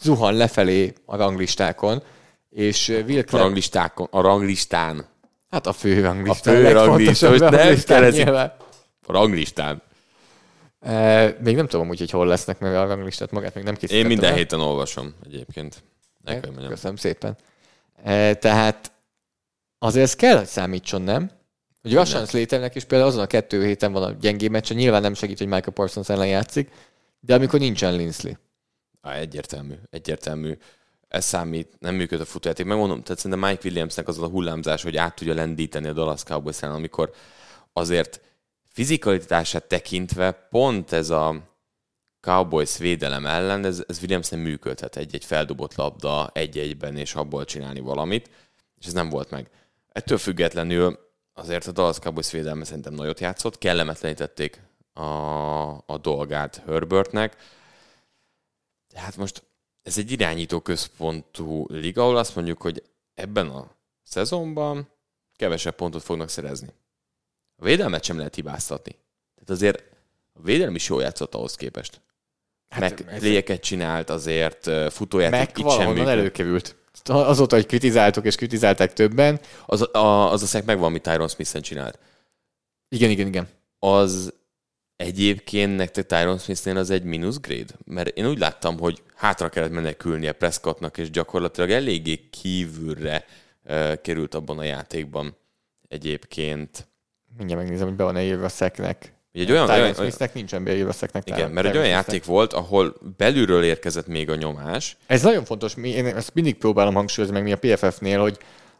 zuhan lefelé a ranglistákon, és Will A Clapp, ranglistákon, a ranglistán. hát a fő ranglista. A fő legfontosabb most nem ranglistán keresik. A ranglistán. E, még nem tudom úgy, hogy hol lesznek, mert a ranglistát magát még nem készítettem. Én minden el. héten olvasom egyébként. Mennem. Köszönöm szépen. E, tehát azért ez kell, hogy számítson, nem? Hogy Russian Slaternek is például azon a kettő héten van a gyengé meccse, nyilván nem segít, hogy Michael Parsons ellen játszik, de amikor nincsen Linsley. Á, egyértelmű, egyértelmű. Ez számít, nem működ a futójáték. Megmondom, tehát szerintem Mike Williamsnek az a hullámzás, hogy át tudja lendíteni a Dallas Cowboys amikor azért fizikalitását tekintve pont ez a Cowboys védelem ellen, ez, ez Williams nem működhet egy-egy feldobott labda egy-egyben, és abból csinálni valamit, és ez nem volt meg. Ettől függetlenül azért a Dallas Cowboys védelme szerintem nagyot játszott, kellemetlenítették a, a dolgát Herbertnek, hát most ez egy irányító központú liga, ahol azt mondjuk, hogy ebben a szezonban kevesebb pontot fognak szerezni. A védelmet sem lehet hibáztatni. Tehát azért a védelem is jól játszott ahhoz képest. Hát meg pléjeket csinált azért, futójáték Meg valahonnan előkerült. Azóta, hogy kritizáltuk és kritizálták többen. Az, a, az a szek megvan, amit Tyron Smith-en csinált. Igen, igen, igen. Az egyébként nektek Tyron Smithnél az egy mínusz grade? Mert én úgy láttam, hogy hátra kellett menekülnie Prescottnak, és gyakorlatilag eléggé kívülre uh, került abban a játékban egyébként. Mindjárt megnézem, hogy be van-e írva szeknek. Egy olyan, Tyron olyan, Smithnek nincsen beírva szeknek. igen, mert egy olyan játék volt, ahol belülről érkezett még a nyomás, Ez nagyon fontos, mi- én ezt mindig próbálom hangsúlyozni, meg mi a PFF-nél, hogy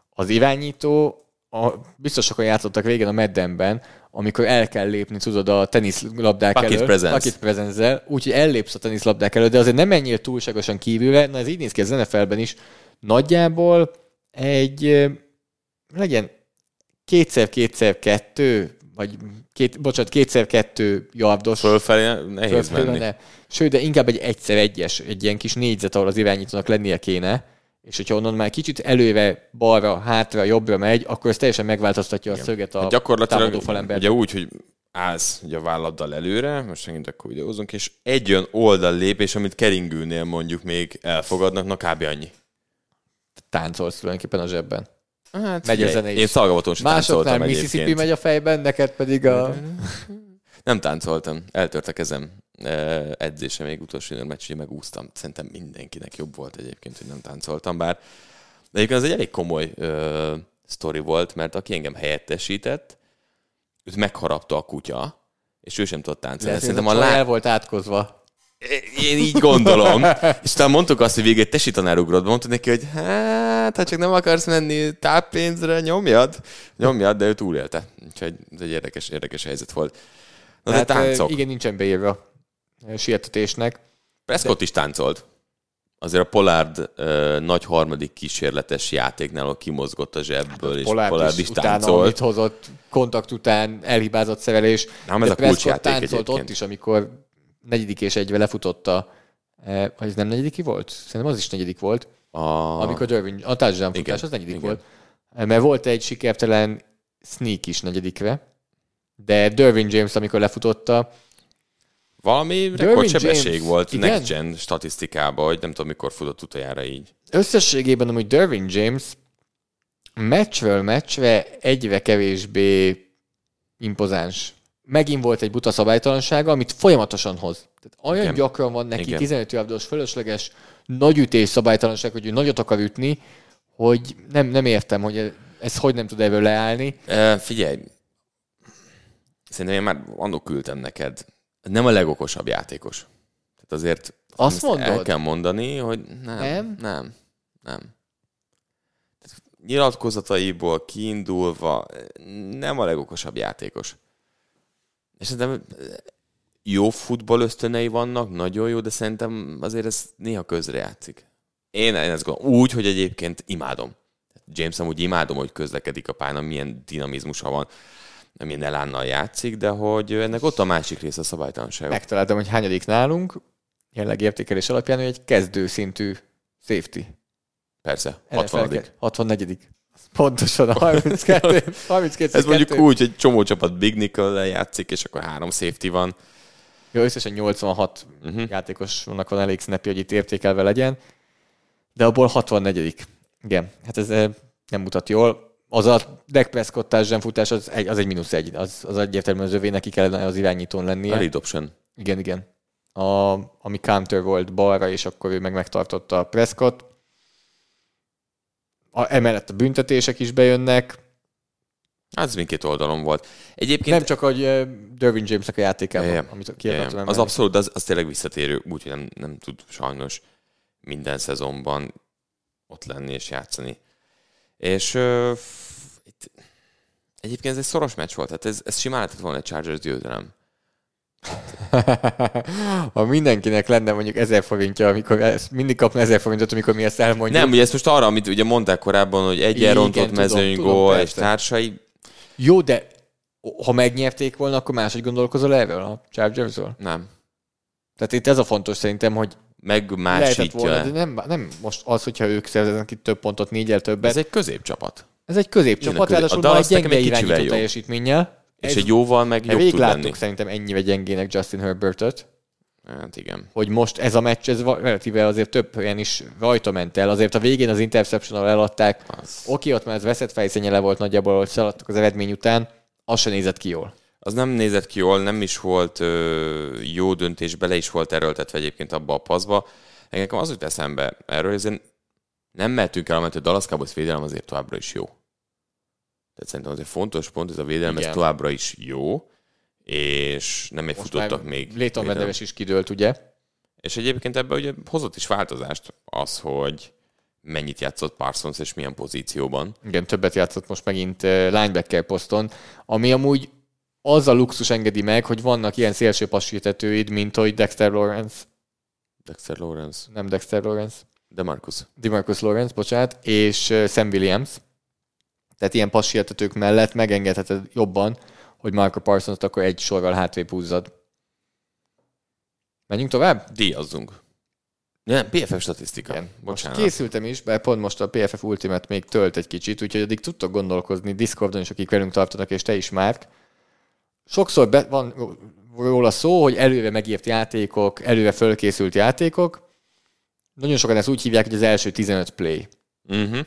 az irányító, a, biztos sokan játszottak régen a Maddenben, amikor el kell lépni, tudod, a teniszlabdák Pocket elől. presence. Pocket presence úgyhogy ellépsz a teniszlabdák elől, de azért nem menjél túlságosan kívülre, na ez így néz ki az NFL-ben is. Nagyjából egy, legyen kétszer-kétszer-kettő, vagy két, bocsánat, kétszer-kettő yardos fölfelé nehéz Fölfelé menni. lenne. Sőt, de inkább egy egyszer egyes, egy ilyen kis négyzet, ahol az irányítónak lennie kéne, és hogyha onnan már kicsit előre, balra, hátra, jobbra megy, akkor ez teljesen megváltoztatja a szöget a Hát gyakorlatilag támadó ugye úgy, hogy állsz ugye a válladdal előre, most megint akkor videózunk, és egy olyan oldal lépés, amit keringőnél mondjuk még elfogadnak, na kb. annyi. Táncolsz tulajdonképpen a zsebben. Hát, megy a zene is. Én szalgavaton sem Másoknál Mississippi megy a fejben, neked pedig a... (laughs) Nem táncoltam, eltört a kezem. Edzése még utolsó junior meccs, úgyhogy megúsztam. Szerintem mindenkinek jobb volt egyébként, hogy nem táncoltam, bár de egyébként ez egy elég komoly ö, sztori volt, mert aki engem helyettesített, őt megharapta a kutya, és ő sem tudott táncolni. Lehet, Szerintem a a csaj el lá... volt átkozva. Én így gondolom. és talán mondtuk azt, hogy végig egy tesi tanár ugrott, be, mondtuk neki, hogy hát, ha csak nem akarsz menni táppénzre, nyomjad, nyomjad, de ő túlélte. Úgyhogy ez egy érdekes, érdekes helyzet volt. Na de Hát, táncok. igen, nincsen beírva sietetésnek. Prescott is táncolt. Azért a Pollard ö, nagy harmadik kísérletes játéknál ahol kimozgott a zsebből, és Pollard, Pollard is, is utána, táncolt. amit hozott, kontakt után elhibázott szerelés. Nem, ez De a Prescott táncolt egyébként. ott is, amikor negyedik és egyve lefutotta. Eh, vagy ez nem negyediki volt? Szerintem az is negyedik volt. A... Amikor Dervin, a touchdown futás, az negyedik igen. volt. Eh, Mert volt egy sikertelen sneak is negyedikre, de Dervin James, amikor lefutotta, Valami rekordsebesség volt igen? next gen statisztikában, hogy nem tudom, mikor futott utoljára így. összességében amúgy Dervin James meccsről meccsre egyre kevésbé impozáns. Megint volt egy buta szabálytalansága, amit folyamatosan hoz. Tehát olyan Igen. gyakran van neki Igen. 15 yardós fölösleges nagy ütés szabálytalanság, hogy ő nagyot akar ütni, hogy nem, nem értem, hogy ez hogy nem tud ebből leállni. E, figyelj, szerintem én már annól küldtem neked. Nem a legokosabb játékos. Tehát azért Azt el mondod? kell mondani, hogy nem, Nem? nem, nem. Tehát nyilatkozataiból kiindulva nem a legokosabb játékos. És szerintem jó futball ösztönei vannak, nagyon jó, de szerintem azért ez néha közre játszik. Én, én ezt gondolom. Úgy, hogy egyébként imádom. James amúgy imádom, hogy közlekedik a pályán, milyen dinamizmusa van, milyen elánnal játszik, de hogy ennek ott a másik része a szabálytalanság. Megtaláltam, hogy hányadik nálunk, jelenleg értékelés alapján, hogy egy kezdő szintű safety. Persze, NFL 60 64 Pontosan a 32. 32 (laughs) Ez mondjuk úgy, hogy csomó csapat Big nickel játszik, és akkor három safety van. Jó, összesen 86 Mhm. uh-huh. játékosnak van elég snappy, hogy itt értékelve legyen, de abból 64 Igen, hát ez eh, nem mutat jól. Az a Dak Prescott touchdown futás az egy, az egy mínusz egy, az, az egyértelműen az övé, neki kellene az irányítón lennie. A option. Igen, igen. A, ami counter volt balra, és akkor ő meg megtartotta a Prescott. A, emellett a büntetések is bejönnek. Hát ez mindkét oldalon volt. Egyébként Nem csak, hogy uh, Dervin Jamesnek a játékában, ja. amit ki emelni. Az abszolút, az, az tényleg visszatérő, úgyhogy nem, nem tud sajnos minden szezonban ott lenni és játszani. És f- itt, egyébként ez egy szoros meccs volt, tehát ez, ez simán lehetett volna egy Chargers győzelem. (laughs) ha mindenkinek lenne mondjuk ezer forintja, amikor ezt, mindig kapna ezer forintot, amikor mi ezt elmondjuk. Nem, ugye ezt most arra, amit ugye mondták korábban, hogy egy elrontott mezőnygól és társai, Jó, de ha megnyerték volna, akkor máshogy gondolkozol erről a Chargersről? nem. Tehát itt ez a fontos szerintem, hogy Megmásítja. volna, de nem, nem most az, hogyha ők szereznek itt több pontot, négyel többet. Ez egy középcsapat. Ez egy középcsapat, ráadásul ma egy gyenge irányító jobb. teljesítménnyel. És Ez- egy jóval meg jobb Végig tud láttuk lenni. szerintem ennyire gyengének Justin Herbertot, Hát igen. hogy most ez a meccs, ez relatíve azért több olyan is rajta ment el. Azért a végén az interception eladták. Az, Oké, ott már ez veszett fejszennyele volt nagyjából, hogy szaladtak az eredmény után. Az se nézett ki jól. az nem nézett ki jól, nem is volt ö, jó döntés, bele is volt erőltetve egyébként abba a paszba. Nekem az jut eszembe erről, hogy nem mehetünk el, mert a Dallas Cowboys védelem azért továbbra is jó. Tehát szerintem azért fontos pont, ez a védelem, ez Igen. továbbra is jó, és nem egy futottak még. Léton védelem. Vedeves is kidőlt, ugye? És egyébként ebben ugye hozott is változást az, hogy mennyit játszott Parsons és milyen pozícióban. Igen, többet játszott most megint eh, linebacker poszton, ami amúgy az a luxus engedi meg, hogy vannak ilyen szélső passítetőid, mint hogy Dexter Lawrence, Dexter Lawrence, nem Dexter Lawrence, DeMarcus. Demarcus Lawrence, bocsánat, és Sam Williams. Tehát ilyen passítetők mellett megengedheted jobban, hogy Marco Parsons-t akkor egy sorral hátrébb húzzad. Menjünk tovább? Díjazzunk. Nem, PFF statisztika. Igen. Bocsánat. Most készültem is, bár pont most a PFF Ultimate még tölt egy kicsit, úgyhogy addig tudtok gondolkozni Discordon is, akik velünk tartanak, és te is, Márk. Sokszor be, van róla szó, hogy előre megírt játékok, előre fölkészült játékok. Nagyon sokan ezt úgy hívják, hogy az első 15 play. Uh-huh.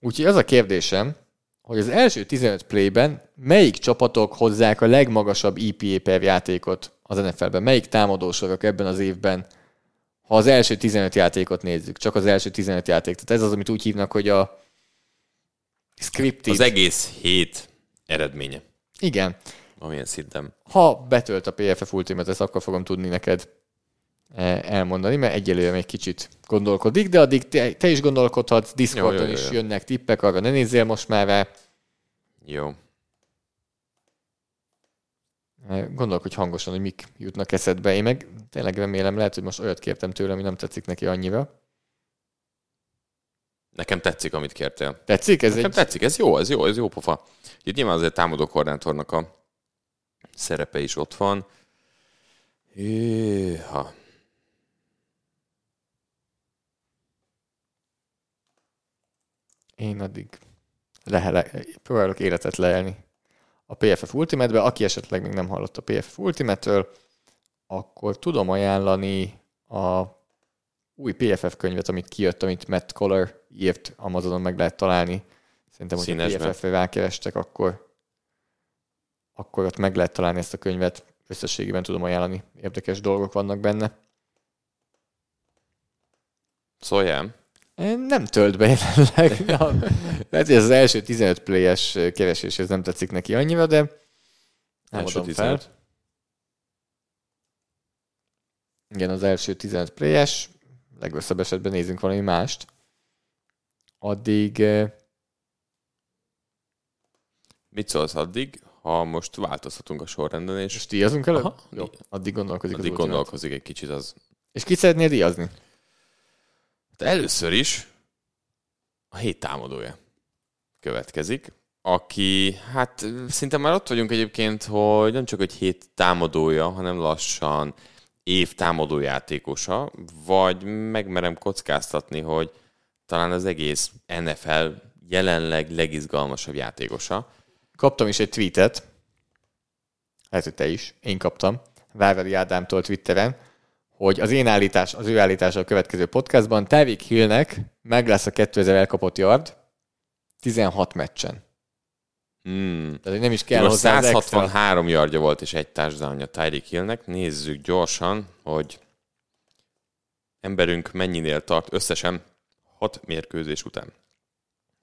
Úgyhogy az a kérdésem, hogy az első 15 playben melyik csapatok hozzák a legmagasabb EPA per játékot az NFL-ben? Melyik támadósorok ebben az évben, ha az első 15 játékot nézzük, csak az első 15 játék. Tehát ez az, amit úgy hívnak, hogy a scripted. Az egész hét eredménye. Igen. Amilyen szinten. Ha betölt a PFF Ultimate, ezt akkor fogom tudni neked elmondani, mert egyelőre még kicsit gondolkodik, de addig te, te is gondolkodhatsz, Discordon jó, jó, jó, is jönnek tippek, arra ne nézzél most már rá. Jó. Eh, gondolkodj hangosan, hogy mik jutnak eszedbe. Én meg tényleg remélem, lehet, hogy most olyat kértem tőle, ami nem tetszik neki annyira. Nekem tetszik, amit kértél. Tetszik? Ez Nekem egy... tetszik, ez jó, ez jó, ez jó pofa. Itt nyilván azért támadó koordinátornak a szerepe is ott van. Hűha. Én addig lehele, próbálok életet leelni a PFF Ultimate-be. Aki esetleg még nem hallott a PFF Ultimate-től, akkor tudom ajánlani a új PFF könyvet, amit kijött, amit Matt Collar írt, Amazonon meg lehet találni. Szerintem, hogy PFF-re rákerestek, akkor, akkor ott meg lehet találni ezt a könyvet. Összességében tudom ajánlani. Érdekes dolgok vannak benne. Szóljál. Nem tölt be jelenleg. (laughs) Lehet, hogy az első 15 playes keresés ez nem tetszik neki annyira, de nem első adom 15. fel. Igen, az első 15 playes. Legrosszabb esetben nézzünk valami mást. Addig... Mit szólsz addig, ha most változhatunk a sorrenden, és... És díjazunk előbb? Aha. Jó, addig gondolkozik addig gondolkozik egy kicsit az... És ki szeretnél díjazni? Először is a hét támadója következik, aki, hát szinte már ott vagyunk egyébként, hogy nem csak egy hét támadója, hanem lassan év támadójátékosa, vagy megmerem kockáztatni, hogy talán az egész NFL jelenleg legizgalmasabb játékosa. Kaptam is egy tweetet, lehet, hogy te is, én kaptam, Várveri Ádámtól Twitteren, hogy az én állítás, az ő állítása a következő podcastban, Tevik Hillnek meg lesz a 2000 elkapott yard 16 meccsen. Hmm. Tehát nem is kell Most hozzá 163 yardja volt és egy touchdownja Tyreek Hillnek. Nézzük gyorsan, hogy emberünk mennyinél tart összesen 6 mérkőzés után.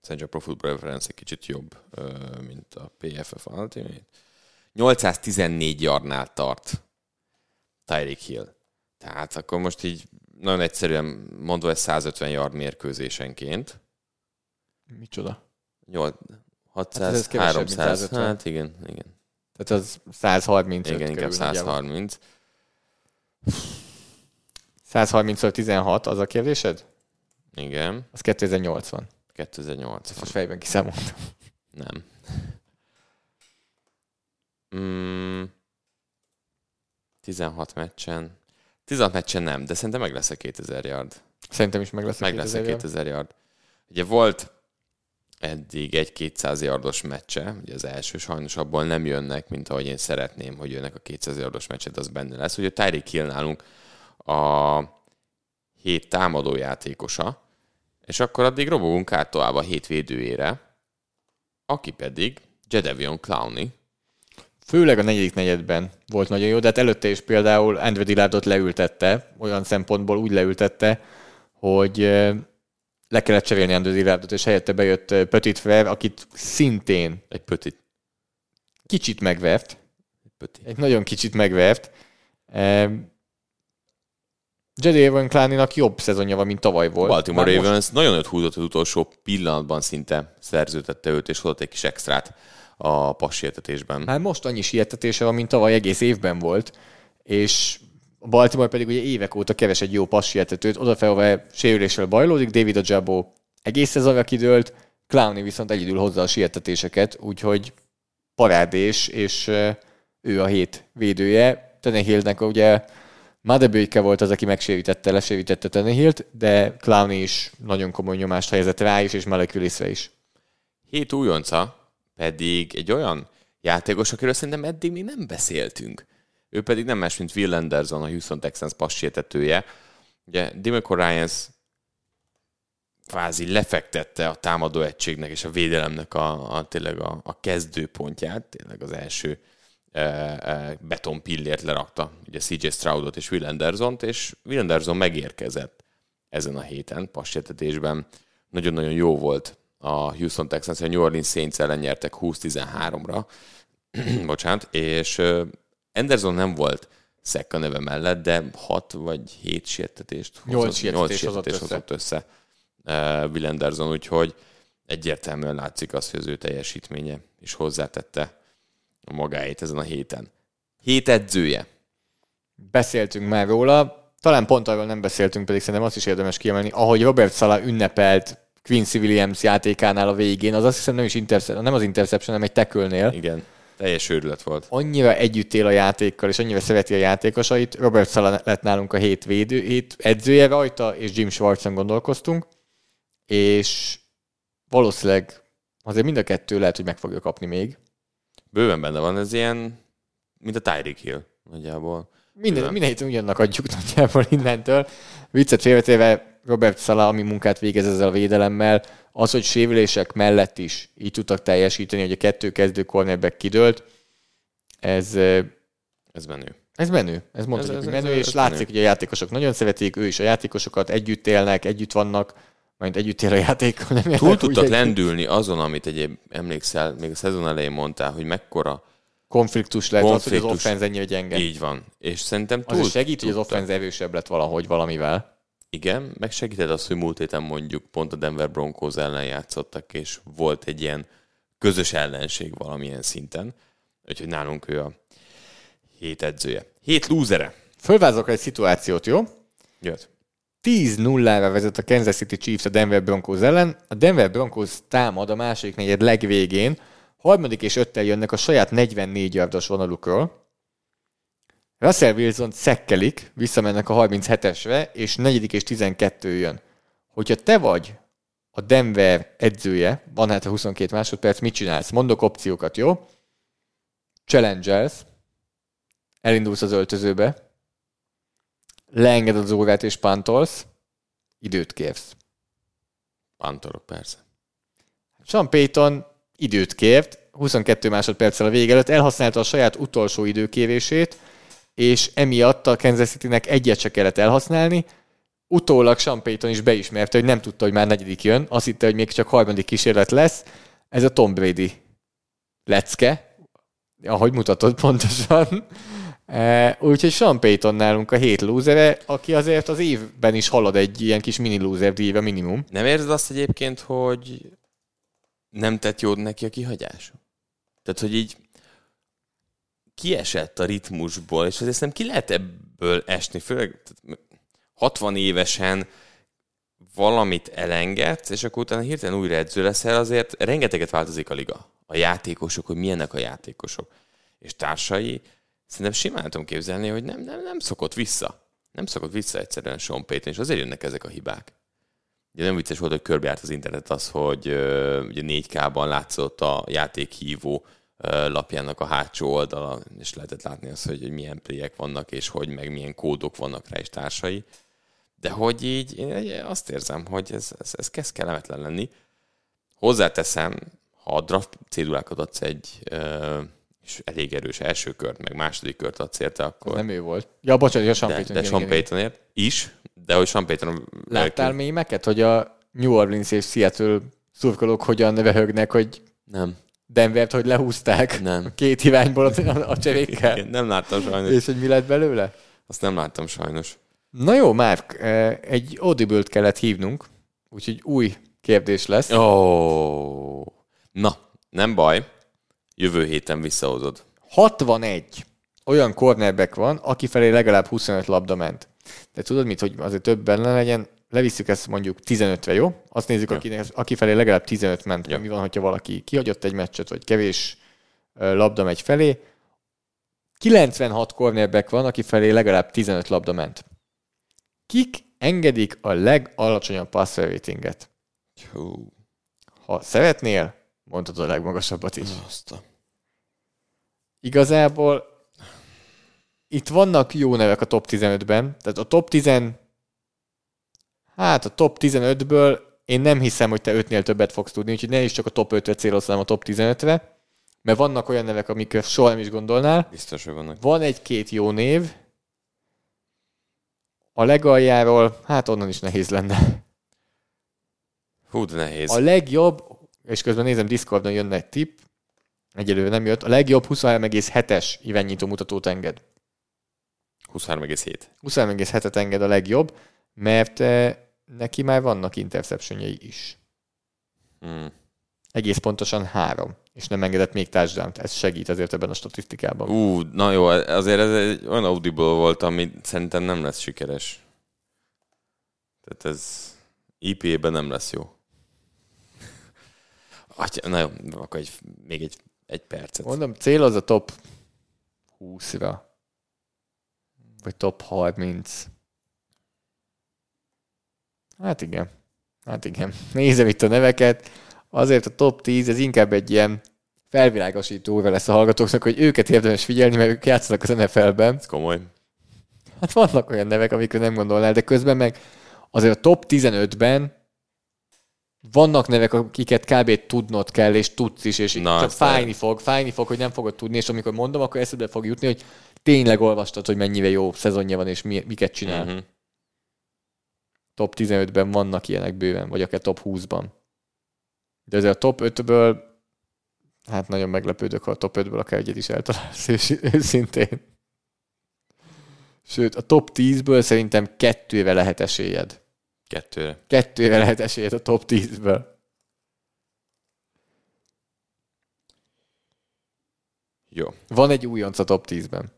Szerintem a Pro Football Reference egy kicsit jobb, mint a PFF Ultimate. 814 yardnál tart Tyreek Hill. Tehát akkor most így nagyon egyszerűen mondva, ez 150 yard mérkőzésenként. Micsoda? 8, 600, hát 300, hát igen, igen. Tehát az 130. Igen, inkább 130. 130 16, az a kérdésed? Igen. Az 2080. 2080. Most fejben kiszámoltam. Nem. Mm, 16 meccsen. 16 meccsen nem, de szerintem meg lesz a 2000 yard. Szerintem is meg lesz a meg 2000 lesz a 2000 yard. yard. Ugye volt eddig egy 200 yardos meccse, ugye az első sajnos abból nem jönnek, mint ahogy én szeretném, hogy jönnek a 200 yardos meccset, az benne lesz. Ugye Tyreek Hill nálunk a hét támadó játékosa, és akkor addig robogunk át tovább a hét védőjére, aki pedig Jedevion Clowney, Főleg a negyedik negyedben volt nagyon jó, de hát előtte is például Andrew Dillardot leültette, olyan szempontból úgy leültette, hogy le kellett cserélni Andrew Dillardot, és helyette bejött Petit Frere, akit szintén egy Petit kicsit megvert. Egy, Petit. egy nagyon kicsit megvert. Jedi Evan Kláninak jobb szezonja van, mint tavaly volt. Baltimore Ravens most... nagyon öt húzott az utolsó pillanatban szinte szerződtette őt, és hozott egy kis extrát a passértetésben. Hát most annyi sietetése van, mint tavaly egész évben volt, és a Baltimore pedig ugye évek óta keves egy jó passietetőt, odafelve sérüléssel bajlódik, David Ajabo egész szezonra kidőlt, Clowny viszont egyedül hozza a sietetéseket, úgyhogy parádés, és ő a hét védője. Tenehillnek ugye Madebőke volt az, aki megsérítette, lesérítette Tenehillt, de Clowny is nagyon komoly nyomást helyezett rá is, és Melekulisre is. Hét újonca, pedig egy olyan játékos, akiről szerintem eddig még nem beszéltünk. Ő pedig nem más, mint Will Anderson, a Houston Texans passértetője. Ugye Dimeco Ryans kvázi lefektette a támadó egységnek és a védelemnek a, a tényleg a, a kezdőpontját, tényleg az első e, e, beton pillért lerakta, ugye CJ Stroudot és Will Anderson-t, és Will Anderson megérkezett ezen a héten passértetésben. Nagyon-nagyon jó volt a Houston Texans, a New Orleans Saints ellen nyertek 20-13-ra, (clears throat) bocsánat, és Anderson nem volt szek a neve mellett, de 6 vagy 7 sértetést 8 sértetés hozott, össze. hozott össze uh, Will Anderson, úgyhogy egyértelműen látszik az, hogy az ő teljesítménye is hozzátette a magáét ezen a héten. Hét edzője. Beszéltünk már róla, talán pont arról nem beszéltünk, pedig szerintem azt is érdemes kiemelni, ahogy Robert Sala ünnepelt Quincy Williams játékánál a végén, az azt hiszem nem is intercept, nem az interception, hanem egy tekölnél. Igen, teljes őrület volt. Annyira együtt él a játékkal, és annyira szereti a játékosait. Robert Sala lett nálunk a hét, védő, hét edzője rajta, és Jim Schwartzen gondolkoztunk, és valószínűleg azért mind a kettő lehet, hogy meg fogja kapni még. Bőven benne van, ez ilyen, mint a Tyreek Hill nagyjából. Minden, minden héten ugyannak adjuk nagyjából innentől. Viccet félretéve Robert Sala, ami munkát végez ezzel a védelemmel, az, hogy sérülések mellett is így tudtak teljesíteni, hogy a kettő kezdő cornerback kidőlt, ez, Ez menő. ez menő. Ez mondhatjuk, Ez- hogy ez- menő, ez- és látszik, menő. hogy a játékosok nagyon szeretik, ő is a játékosokat, együtt élnek, együtt vannak, majd együtt él a játék. Nem Túl tudtak úgy, lendülni azon, amit egyéb emlékszel, még a szezon elején mondtál, hogy mekkora Konfliktus lett az, hogy az Konfliktus. offense ennyire gyenge. így van. És szerintem túl Az segít, hogy az offense erősebb lett valahogy valamivel. Igen, meg segített az, hogy múlt héten mondjuk pont a Denver Broncos ellen játszottak, és volt egy ilyen közös ellenség valamilyen szinten. Úgyhogy nálunk ő a hét edzője. Hét lúzere. Fölvázolok egy szituációt, jó? Jött. 10-0-ra vezet a Kansas City Chiefs a Denver Broncos ellen. A Denver Broncos támad a második negyed legvégén. Harmadik és öttel jönnek a saját 44 yardos vonalukról. Russell Wilson szekkelik, visszamennek a 37-esre, és negyedik és 12 jön. Hogyha te vagy a Denver edzője, van hát a 22 másodperc, mit csinálsz? Mondok opciókat, jó? Challengers, elindulsz az öltözőbe, leengeded az órát és pantolsz, időt kérsz. Pantorok, persze. Sean Payton időt kért, 22 másodperccel a vége előtt elhasználta a saját utolsó időkérését, és emiatt a Kansas City-nek egyet se kellett elhasználni. Utólag Sean Payton is beismerte, hogy nem tudta, hogy már negyedik jön, azt hitte, hogy még csak harmadik kísérlet lesz. Ez a Tom Brady lecke, ahogy mutatod pontosan. E, Úgyhogy Sean Payton nálunk a hét lúzere, aki azért az évben is halad egy ilyen kis mini lúzer díjra minimum. Nem érzed azt egyébként, hogy nem tett jót neki a kihagyás? Tehát, hogy így kiesett a ritmusból, és azért nem ki lehet ebből esni, főleg tehát 60 évesen valamit elengedsz, és akkor utána hirtelen újra edző leszel, azért rengeteget változik a liga. A játékosok, hogy milyenek a játékosok. És társai, szerintem simán tudom képzelni, hogy nem, nem, nem szokott vissza. Nem szokott vissza egyszerűen Sean Payton, és azért jönnek ezek a hibák. Ugye nem vicces volt, hogy körbejárt az internet az, hogy ö, ugye 4K-ban látszott a játékhívó lapjának a hátsó oldala, és lehetett látni azt, hogy, milyen playek vannak, és hogy meg milyen kódok vannak rá és társai. De hogy így, én azt érzem, hogy ez, ez, ez kezd kellemetlen lenni. Hozzáteszem, ha a draft cédulákat adsz egy ö, és elég erős első kört, meg második kört adsz érte, akkor... nem ő volt. Ja, bocsánat, a Sean de, Payton. de igen, Sean igen. Paytonért is, de hogy Sean Payton... Láttál mémeket, hogy a New Orleans és Seattle szurkolók hogyan röhögnek, hogy Nem, Denvert, hogy lehúzták nem. (laughs) két irányból a, a, cserékkel, Igen, nem láttam sajnos. és hogy mi lett belőle? Azt nem láttam sajnos. Na jó, Márk, eh, egy audible kellett hívnunk, úgyhogy új kérdés lesz. Ó, oh. na, nem baj. Jövő héten visszahozod. 61 olyan cornerback van, aki felé legalább 25 labda ment. De tudod mit, hogy azért több benne legyen, levisszük ezt mondjuk 15-re, jó? Azt nézzük, Jó. aki, felé legalább 15 ment. Jó. Mi van, hogyha valaki kihagyott egy meccset, vagy kevés labda megy felé. 96 cornerback van, aki felé legalább 15 labda ment. Kik engedik a legalacsonyabb passer ratinget? Hú, Ha szeretnél, mondhatod a legmagasabbat is. azt a... Igazából itt vannak jó nevek a top 15-ben, tehát a top 10 hát a top 15-ből én nem hiszem, hogy te ötnél többet fogsz tudni, úgyhogy ne is csak a top 5-re célozz, hanem a top 15-re, mert vannak olyan nevek, amikre soha nem is gondolnál. Biztos, hogy vannak. Van egy-két jó név, a legaljáról, hát onnan is nehéz lenne. Hú, de nehéz. A legjobb, és közben nézem, Discordon jönne egy tipp, egyelőre nem jött, a legjobb 23,7-es eventnyitó mutatót enged. 23,7. 23,7-et enged a legjobb, mert eh, neki már vannak interceptionjei is. Hmm. Egész pontosan három, és nem engedett még touchdown Ez segít azért ebben a statisztikában. Ú, na jó, azért ez egy olyan audible volt, ami szerintem nem lesz sikeres. Tehát ez IP-ben nem lesz jó. (laughs) Atya, na jó, akkor egy, még egy, egy percet. Mondom, cél az a top 20-ra. Vagy top 30. Hát igen. Hát igen. (laughs) Nézem itt a neveket. Azért a top 10, ez inkább egy ilyen felvilágosítóra lesz a hallgatóknak, hogy őket érdemes figyelni, mert ők játszanak az NFL-ben. Ez komoly. Hát vannak olyan nevek, amikről nem gondolnál, de közben meg azért a top 15-ben vannak nevek, akiket kb. tudnod kell, és tudsz is, és Na, csak fájni fog, fájni fog, hogy nem fogod tudni, és amikor mondom, akkor eszedbe fog jutni, hogy tényleg olvastad, hogy mennyire jó szezonja van, és mi, miket csinál. Uh-huh. Top 15-ben vannak ilyenek bőven, vagy akár top 20-ban. De azért a top 5-ből, hát nagyon meglepődök, ha a top 5-ből akár egyet is eltalálsz, (laughs) és őszintén. Sőt, a top 10-ből szerintem kettővel lehet esélyed. Kettőre. Kettővel lehet esélyed a top 10-ből. Jó. Van egy újonc a top 10-ben.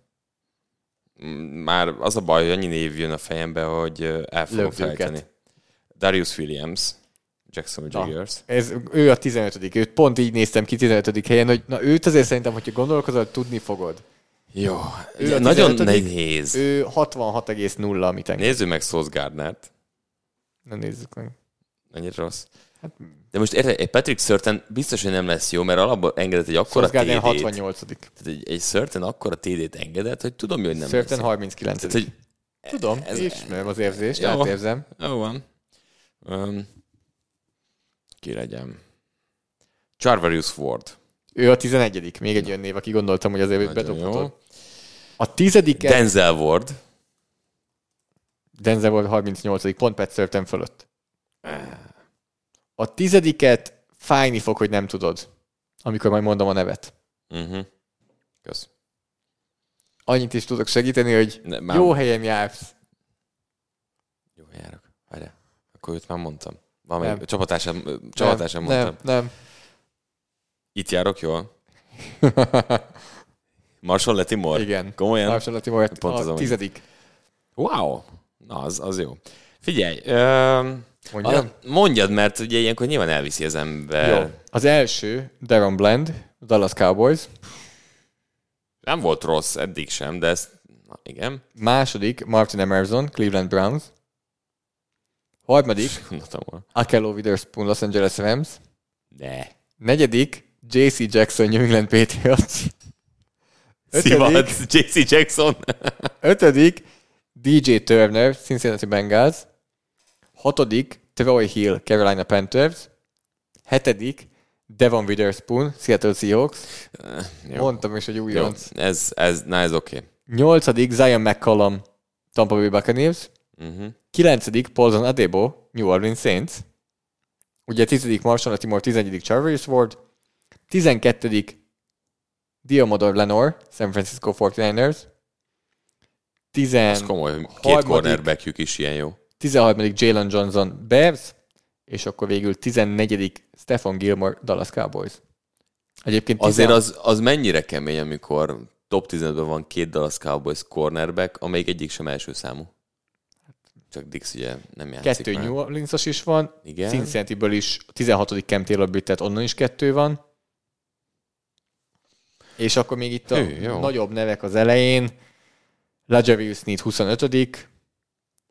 Már az a baj, hogy annyi név jön a fejembe, hogy el fogom Lökd őket. felejteni. Darius Williams, Jackson Na. Jaggers. Ez, ő a 15 Őt pont így néztem ki 15 helyen, hogy na őt azért szerintem, hogyha gondolkozol, tudni fogod. Jó. Ő a Nagyon 15., nehéz. Ő 66,0, amit engem. Nézzük meg Sauce Gardnert. Na nézzük meg. Annyira rossz. Hát- De most érted, egy Patrick Surtain biztos, hogy nem lesz jó, mert alapból engedett egy akkora Gardner TD-t. 68 Tehát egy, egy Surtain akkora TD-t engedett, hogy tudom, hogy nem Certain lesz. 39 Tehát, hogy Tudom, ez- ismerem az érzést, Jó. átérzem. jó van. Um, ki legyen? Charvarius Ward. Ő a 11 Még egy olyan név, aki gondoltam, hogy azért bedobhatod. A tizediket Denzel Ward. Denzel volt 38 pont Pat Certain fölött. A tizediket fájni fog, hogy nem tudod, amikor majd mondom a nevet. Uh-huh. Kösz. Annyit is tudok segíteni, hogy Ne, már jó helyen jársz. jó járok. Várjál. Akkor őt már mondtam. Van Nem. csapatásán, csapatásán nem, mondtam. nem, Itt járok jól? (laughs) Marshall Latimore? Igen. Komolyan? Marshall Latimore Pont az, a ami- tizedik. Wow! Na, az, az jó. Figyelj, öm, Mondjam? a- mondjad, mert ugye ilyenkor nyilván elviszi az ember. Jó. Az első, Darren Bland, Dallas Cowboys. Nem volt rossz eddig sem, de ezt, na, igen, Második, Martin Emerson, Cleveland Browns. Harmadik. (laughs) Akello Witherspoon, Los Angeles Rams. Ne. Negyedik, JC Jackson, New England Patriots. (laughs) Ötödik, JC Jackson. ötödik DJ Turner, Cincinnati Bengals. Hatodik, Troy Hill, Carolina Panthers. Hetedik, Devon Witherspoon, Seattle Seahawks. Jó. Mondtam is, hogy újonc. ez, ez, na ez oké. Okay. Nyolcadik, Zion McCollum, Tampa Bay Buccaneers. Uh-huh. Kilencedik, Paulson Adebo, New Orleans Saints. Ugye tizedik, Marshall Timor, tizenegyedik, Charvarius Ward. Tizenkettedik, Diomodor Lenore, San Francisco 49ers. Ez Tizen... komoly, hogy két harmadik- cornerbackjük is ilyen jó. 13. Jalen Johnson, Bears, és akkor végül 14. Stefan Gilmore, Dallas Cowboys. Egyébként Azért tizen- az, az mennyire kemény, amikor top 15-ben van két Dallas Cowboys cornerback, amelyik egyik sem első számú. Csak Dix ugye nem játszik kettő már. New Orleans-os is van, Igen. Cincinnati-ből is a 16. Cam Taylor tehát onnan is kettő van. És akkor még itt a Hű, jó. nagyobb nevek az elején. Lajarius Sneed 25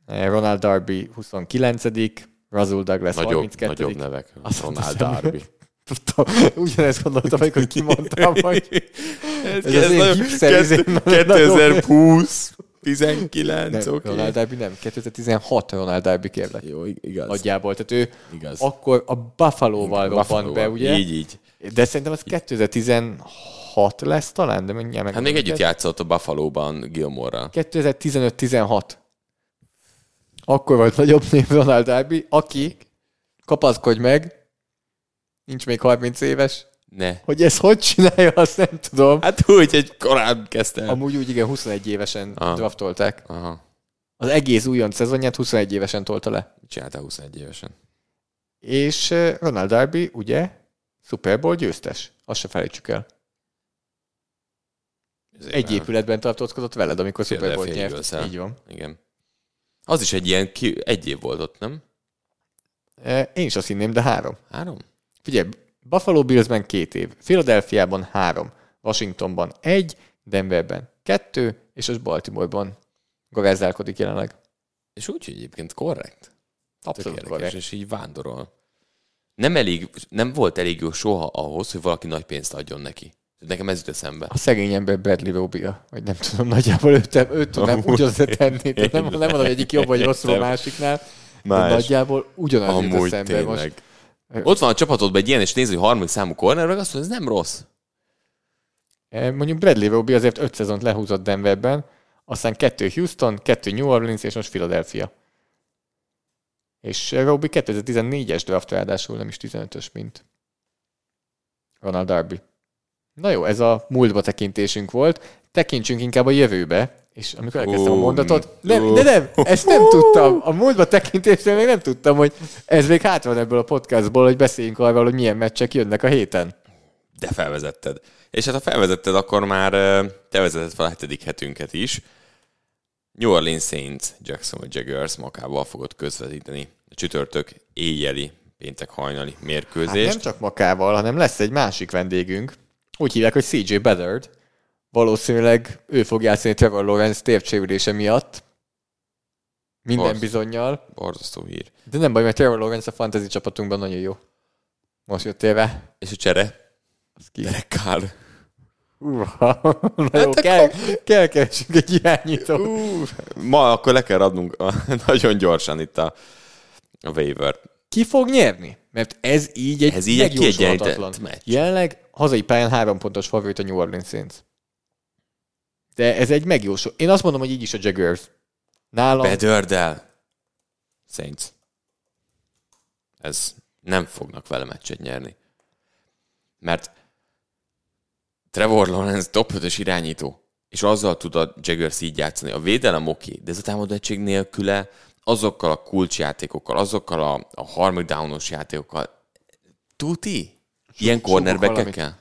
Ronald Darby 29 Razul Douglas Nagyobb, 32 nagyobb nevek. Azt Ronald Darby. (laughs) Ugyanezt gondoltam, amikor kimondtam, (laughs) hogy ez, ez izém, nagyon- 2020. 19, Nem, oké. Ronald Darby nem, 2016 Ronald Darby kérlek. Jó, igaz. Nagyjából, tehát ő Igaz. akkor a Buffalo-val robbant Buffalo-val. be, ugye? Így, így. De szerintem az 2016 lesz talán, de mindjárt meg. Hát még együtt játszott a Buffalo-ban Gilmore-ral. 2015-16. Akkor volt nagyobb név Ronald Darby, aki, kapaszkodj meg, nincs még 30 éves, Ne. hogy ez hogy csinálja, azt nem tudom. Hát úgy, egy korán kezdte. Amúgy úgy igen, 21 évesen Aha. draftolták. Aha. Az egész újonc szezonját 21 évesen tolta le. Mit csináltál 21 évesen? És eh, Ronald Darby, ugye, Super Bowl győztes. Azt se felejtsük el. Ezért Egy épületben tartózkodott veled, amikor Super Bowl nyert. Így van. Igen. Az is egy ilyen, ki, egy év volt ott, nem? Eh, Én is azt hinném, de három. Három? Figyelj, Buffalo Billsben két év, Philadelphiában három, Washingtonban egy, Denverben kettő, és az Baltimoreban garázdálkodik jelenleg. És úgy, hogy egyébként korrekt. Abszolút korrekt. és így vándorol. Nem, elég, nem volt elég jó soha ahhoz, hogy valaki nagy pénzt adjon neki. Nekem ez jut eszembe. A szegény ember Bradley Robia, vagy nem tudom, nagyjából őt, őt tudnám ugyanazt tenni. Tehát Nem, nem mondom, hogy egyik jobb vagy rosszabb a másiknál, de Más. nagyjából ugyanaz jut Amúgy eszembe most. tényleg. Ott van a csapatodban egy ilyen, és néző, hogy harmadik számú cornerback, azt mondja, ez nem rossz. Eh, Mondjuk Bradley Roby azért öt szezont lehúzott Denverben, aztán kettő Houston, kettő New Orleans, és most Philadelphia. És Roby 2014-es draft ráadásul, nem is 15-ös, mint Ronald Darby. Na jó, ez a múltba tekintésünk volt. Tekintsünk inkább a jövőbe. És amikor elkezdtem a mondatot, nem, de nem, ezt nem tudtam. A múltba tekintésről még nem tudtam, hogy ez még hát van ebből a podcastból, hogy beszéljünk arról, hogy milyen meccsek jönnek a héten. De felvezetted. És hát ha felvezetted, akkor már te vezeted fel a hetedik hetünket is. New Orleans Saints, Jacksonville Jaguars makával fogod közvetíteni a csütörtök éjjeli, péntek hajnali Hát mérkőzést. nem csak Makával, hanem lesz egy másik vendégünk. Úgy hívják, hogy CJ Beathard. Valószínűleg ő fog játszani Trevor Lawrence tércsérülése miatt. Minden Valósz- bizonyal. Borzasztó hír. De nem baj, mert Trevor Lawrence a fantasy csapatunkban nagyon jó. Most jöttél rá. És a csere? Az ki? Derek Carr. Uha. (laughs) Na jó, kell, kell keresünk egy irányítót. Uh, ma akkor le kell adnunk a, (laughs) nagyon gyorsan itt a, a waiver Ki fog nyerni? Mert ez így egy Ez így egy meccs. Jelenleg hazai pályán három pontos favorit a New Orleans Saints. De ez egy megjósol. Én azt mondom, hogy így is a Jaguars. Nálam Bedördel. Saints. Ez nem fognak vele meccset nyerni. Mert Trevor Lawrence top 5 irányító, és azzal tud a Jaguars így játszani. A védelem oké, de ez a támadó egység nélküle azokkal a kulcsjátékokkal, azokkal a, a harmadik downos játékokkal. Tuti? Ilyen cornerbackekkel?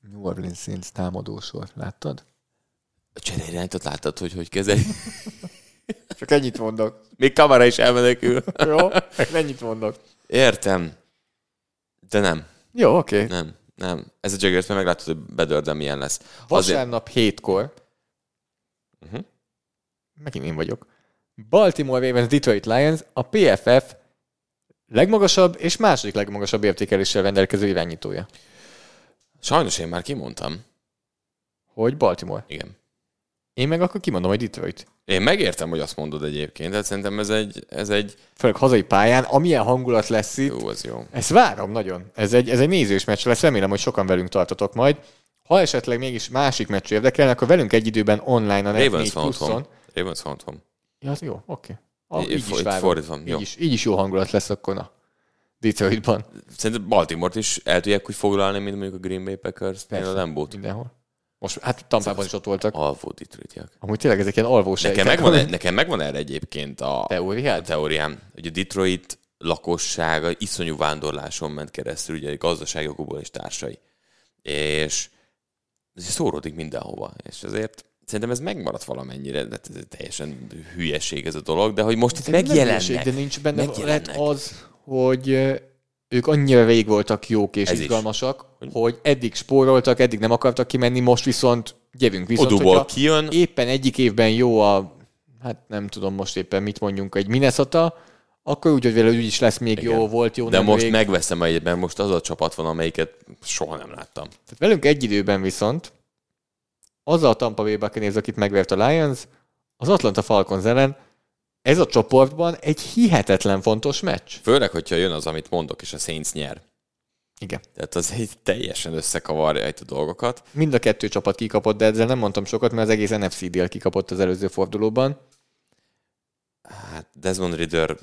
New Orleans Saints támadósor. Láttad? A cserél irányítót láttad, hogy hogy kezeli? (laughs) Csak ennyit mondok. Még kamera is elmenekül. (laughs) Jó? Ennyit mondok. Értem. De nem. Jó, oké. Okay. Nem, nem. Ez a Jaguars, mert meglátod, hogy bedördem milyen lesz. Azért, Vasárnap hétkor. uh-huh. Megint én vagyok. Baltimore Ravens Detroit Lions a PFF legmagasabb és második legmagasabb értékeléssel rendelkező irányítója. Sajnos én már kimondtam. Hogy Baltimore. Igen. Én meg akkor kimondom, hogy Detroit. Én megértem, hogy azt mondod egyébként, de szerintem ez egy, ez egy Főleg hazai pályán, amilyen hangulat lesz itt, jó, az jó. ezt várom nagyon. Ez egy, ez egy nézős meccs lesz, remélem, hogy sokan velünk tartotok majd. Ha esetleg mégis másik meccs érdekel, akkor velünk egy időben online a Net Ravens 4 van otthon. pluszon. Ravens van otthon. Ja, az jó, oké. Okay. Így Így, fo- is fordítva, jó. Így, is, így is jó hangulat lesz akkor a Detroitban. Szerintem Baltimore-t is el tudják úgy foglalni, mint mondjuk a Green Bay Packers, a Lambót. Mindenhol. Most, hát Tampában is ott voltak. Alvó Detroitiak. Amúgy tényleg ezek ilyen alvós Nekem sejtek. megvan, nekem megvan erre egyébként a, a Teóriád? teóriám, hogy a Detroit lakossága iszonyú vándorláson ment keresztül, ugye gazdaságokból és társai. És ez szóródik mindenhova. És ezért szerintem ez megmaradt valamennyire, de teljesen hülyeség ez a dolog, de hogy most itt nem megjelennek. hülyeség, De nincs benne, lehet az, hogy ők annyira végig voltak jók és Ez is. izgalmasak, hogy eddig spóroltak, eddig nem akartak kimenni, most viszont gyerünk viszont, Odúból kijön, éppen egyik évben jó a, hát nem tudom most éppen mit mondjunk, egy Minnesota, akkor úgy, hogy vele úgy is lesz még Igen. jó, volt jó de nemrég. most megveszem egyben, most az a csapat van, amelyiket soha nem láttam. Tehát velünk egy időben viszont az a Tampa Bay Buccaneers, akit megvert a Lions, az Atlanta Falcons ellen. Ez a csoportban egy hihetetlen fontos meccs. Főleg, hogyha jön az, amit mondok, és a Saints nyer. Igen. Tehát az egy teljesen összekavarja itt a dolgokat. Mind a kettő csapat kikapott, de ezzel nem mondtam sokat, mert az egész NFC dél kikapott az előző fordulóban. Hát Desmond Ridder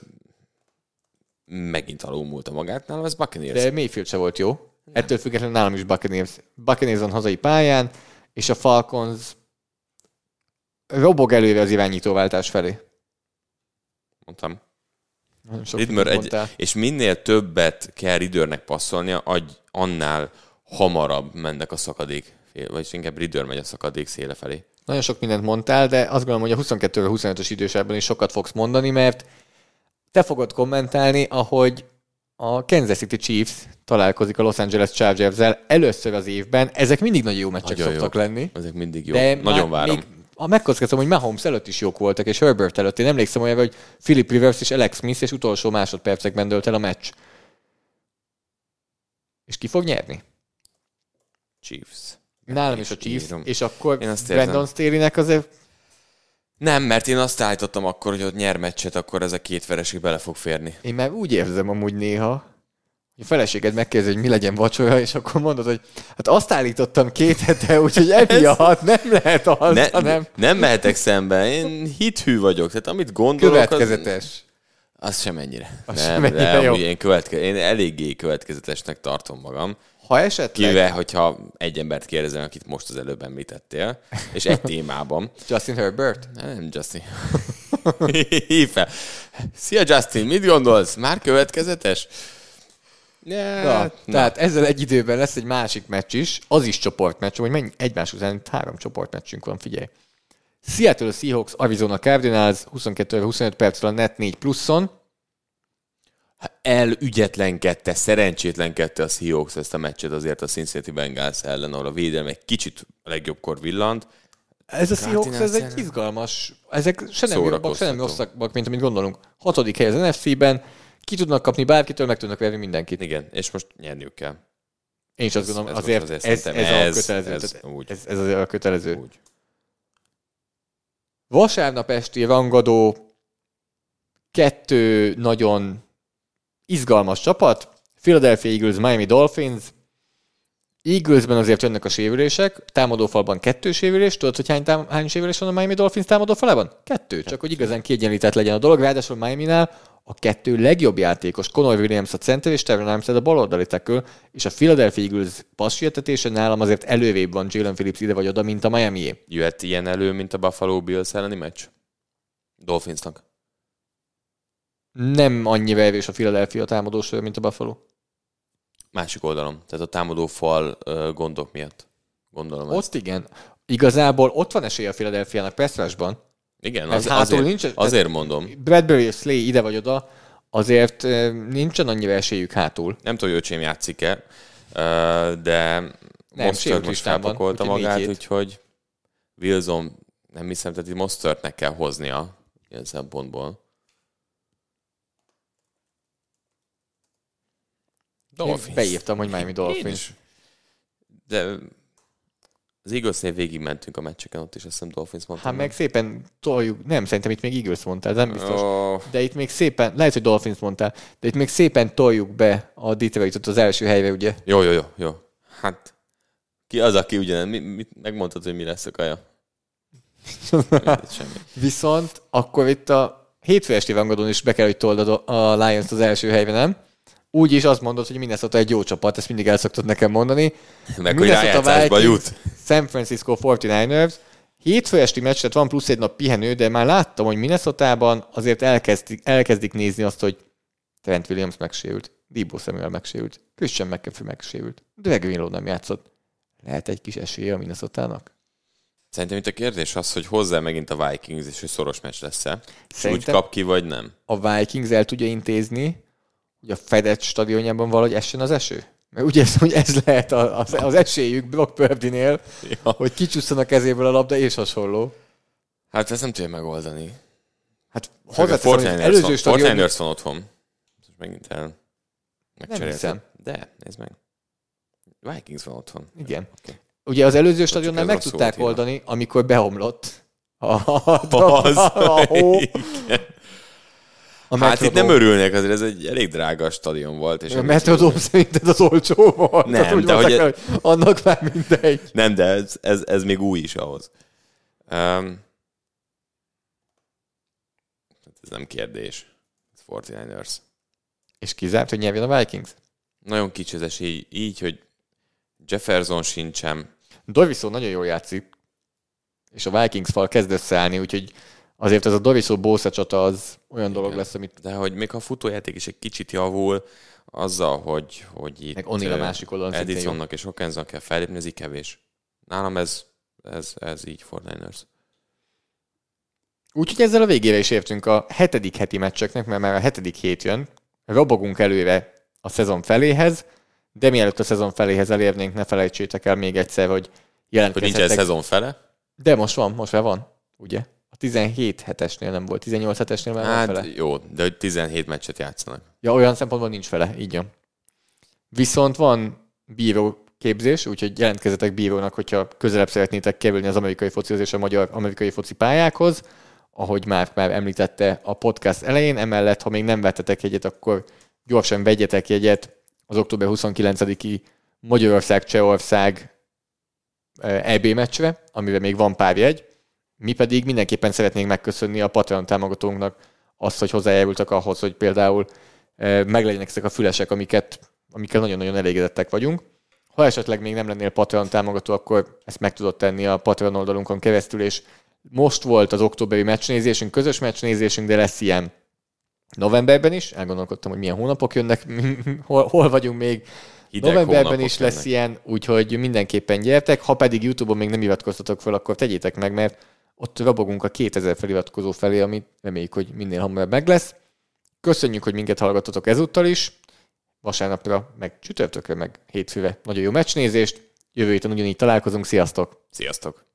megint alulmúlta magát, nálam ez Buccaneers. De Mayfield se volt jó. Ettől függetlenül nálam is Buccaneers. Buccaneers hazai pályán, és a Falcons robog előre az irányítóváltás felé. Mondtam. Ridmer egy, mondtál. és minél többet kell Riddernek passzolnia, annál hamarabb mennek a szakadék, vagyis inkább Ridder megy a szakadék széle felé. Nagyon sok mindent mondtál, de azt gondolom, hogy a 22 25-ös idősában is sokat fogsz mondani, mert te fogod kommentálni, ahogy a Kansas City Chiefs találkozik a Los Angeles Chargers-zel először az évben. Ezek mindig nagyon jó meccsek Nagyon szoktak jók. lenni. Ezek mindig jó. De Nagyon várom. Még a megkockázom, hogy Mahomes előtt is jók voltak, és Herbert előtt. Én emlékszem olyan, hogy Philip Rivers és Alex Smith, és utolsó másodpercekben dölt el a meccs. És ki fog nyerni? Chiefs. Nálam is a Chiefs, írom. és akkor. Brandon Staley-nek azért Nem, mert én azt állítottam akkor, hogy ott nyer meccset, akkor ez a két vereség bele fog férni. Én már úgy érzem amúgy néha, hogy a feleséged megkérdezi, hogy mi legyen vacsora, és akkor mondod, hogy hát azt állítottam két hete, úgyhogy (laughs) emiatt nem lehet az, Ne, hanem nem mehetek szembe, én hithű vagyok, tehát amit gondolok, az, következetes. az sem ennyire. Az nem, sem ennyire nem, jó. én, követke, én eléggé következetesnek tartom magam. Ha esetleg Kivéve, hogyha egy embert kérdezem, akit most az előbb említettél, és egy (laughs) témában. Justin Herbert, Nem, Justin. (laughs) Hív fel. Szia, Justin, mit gondolsz? Már következetes? Ja, Na, na. tehát ezzel egy időben lesz egy másik meccs is, az is csoportmeccs, hogy mennyi egymás után itt három csoportmeccsünk van, figyelj. Seattle Seahawks, Arizona Cardinals, 22-25 percről a net 4 pluszon. Elügyetlenkedte, szerencsétlenkedte a Seahawks ezt a meccset azért a Cincinnati Bengals ellen, ahol a védelme egy kicsit a legjobbkor villant. Ez a Seahawks, ez egy izgalmas, ezek se nem jobbak, se nem rosszak, mint amit gondolunk. Hatodik hely az NFC-ben, ki tudnak kapni bárkitől, meg tudnak verni mindenkit. Igen, és most nyerniük kell. Én is azt Ez- gondolom, ez azért, azért ez, ez, szerintem a ez- kötelező. ez úgy. ez, ez azért a kötelező. Úgy. Vasárnap esti rangadó kettő nagyon izgalmas csapat. Philadelphia Eagles, Miami Dolphins. Eaglesben azért jönnek a sérülések, támadófalban kettő sérülés. Tudod, hogy hány, tám- hány sérülés van a Miami Dolphins támadófalában? Kettő, csak hogy igazán kiegyenlített legyen a dolog. Ráadásul Miami-nál a kettő legjobb játékos, Conor Williams a center és Terran Armstead a baloldali tackle, és a Philadelphia Eagles passzsietetése nálam azért előrébb van Jalen Phillips ide vagy oda, mint a Miami-é. Jöhet ilyen elő, mint a Buffalo Bills elleni meccs? Dolphinsnak. Nem annyira erős a Philadelphia támadósor, mint a Buffalo. Másik oldalon. Tehát a támadó fal gondok miatt. Gondolom ezt. Ott igen. Igazából ott van esély a Philadelphia-nak Pestrásban. Igen, az, hátul azért, nincs- azért mondom. Bradbury és Slay ide vagy oda, azért nincsen annyira esélyük hátul. Nem tudom, hogy öcsém játszik-e, de Mostert sérült most listán van, felpakolta magát, hét. úgyhogy Wilson, nem hiszem, tehát itt Mostertnek kell hoznia ilyen szempontból. Én beírtam, hogy Miami Dolphins. De az Eaglesnél végig mentünk a meccseken, ott is azt hiszem Dolphins mondtam. Hát meg szépen toljuk, nem, szerintem itt még Eagles mondtál, nem biztos. Oh, De itt még szépen, lehet, hogy Dolphins mondtál, de itt még szépen toljuk be a Detroitot az első helyre, ugye? jó, jó, jó, jó. Hát ki az, aki ugyan, mi, mit, megmondtad, hogy mi lesz a kaja? (laughs) Viszont akkor itt a hétfő esti rangadón is be kell, hogy told a a Lions az első helyre, nem? Úgy is azt mondod, hogy Minnesota egy jó csapat, ezt mindig el szoktad nekem mondani. Meg hogy Minnesota rájátszásba Vikings, jut. San Francisco 49ers. Hétfő esti meccs, tehát van plusz egy nap pihenő, de már láttam, hogy Minnesotában azért elkezdik, elkezdik nézni azt, hogy Trent Williams megsérült, Debo Samuel megsérült, Christian McCaffrey megsérült, Greg Willow nem játszott. Lehet egy kis esélye a Minnesotának? Szerintem itt a kérdés az, hogy hozzá megint a Vikings, és hogy szoros meccs lesz-e. És úgy Szerintem- kap ki, vagy nem. a Vikings el tudja intézni, hogy a Fedett stadionjában valahogy essen az eső? Mert úgy érzem, hogy ez lehet a- az, az esélyük Brock Purdy-nél, Ja. hogy kicsusszon a kezéből a labda és hasonló. Hát ezt nem tudja megoldani. Hát A hozzáteszem, hogy az 49ers előző van, stadion... 49ers van otthon. Most megint el megcserélted. hiszem. De, nézd meg. Vikings van otthon. Igen. Oké. Ugye az előző stadionnál meg tudták oldani, amikor beomlott A, a, Az, a, hó. (laughs) A Hát itt nem örülnek, azért ez egy elég drága stadion volt. És A Metrodome szerinted az olcsó volt? Nem, úgy de hogy- el, hogy annak már mindegy. Nem, de ez, ez, ez még új is ahhoz. Um, ez nem kérdés. Ez 49ers. És kizárt, hogy nyerjen a Vikings? Nagyon kicsi az esély így, hogy Jefferson sincsen. Dorviso nagyon jól játszik, és a Vikings fal kezd összeállni, úgyhogy azért ez a Dorviso Bosa csata az olyan dolog lesz, amit De hogy még a futójáték is egy kicsit javul, azzal, hogy, hogy itt Meg O'Neal a másik oldalon Edisonnak és Hawkinsnak kell fellépni, ez így kevés. Nálam ez, ez, ez így 49ers. Úgyhogy ezzel a végére is értünk a hetedik heti meccseknek, mert már a hetedik hét jön. Robogunk előre a szezon feléhez, de mielőtt a szezon feléhez elérnénk, ne felejtsétek el még egyszer, hogy Hogy nincsen jelentkezhetek. szezon fele? De most van, most már van, ugye? A 17 hetesnél nem volt, 18 hetesnél már Hát fele. jó, de hogy 17 meccset játszanak. Ja, olyan szempontból nincs fele, így van. Viszont van bíró képzés, úgyhogy jelentkezzetek bírónak, hogyha közelebb szeretnétek kerülni az amerikai focihoz és a magyar amerikai foci pályákhoz, ahogy már, már említette a podcast elején. Emellett, ha még nem vettetek jegyet, akkor gyorsan vegyetek jegyet az október 29-i Magyarország-Csehország EB meccsre, amiben még van pár jegy. Mi pedig mindenképpen szeretnénk megköszönni a Patreon támogatónknak azt, hogy hozzájárultak ahhoz, hogy például eh, meglegyenek ezek a fülesek, amiket, amikkel nagyon-nagyon elégedettek vagyunk. Ha esetleg még nem lennél Patreon támogató, akkor ezt meg tudod tenni a Patreon oldalunkon keresztül, és most volt az októberi meccsnézésünk, közös meccsnézésünk, de lesz ilyen novemberben is. Elgondolkodtam, hogy milyen hónapok jönnek, hol, hol vagyunk még. Hideg Novemberben is lesz jönnek. ilyen, úgyhogy mindenképpen gyertek. Ha pedig YouTube-on még nem iratkoztatok fel, akkor tegyétek meg, mert ott rabogunk a 2000 feliratkozó felé, amit reméljük, hogy minél hamarabb meg lesz. Köszönjük, hogy minket hallgatotok ezúttal is. Vasárnapra, meg csütörtökre, meg hétfőre nagyon jó meccsnézést. Jövő héten ugyanígy találkozunk. Sziasztok! Sziasztok!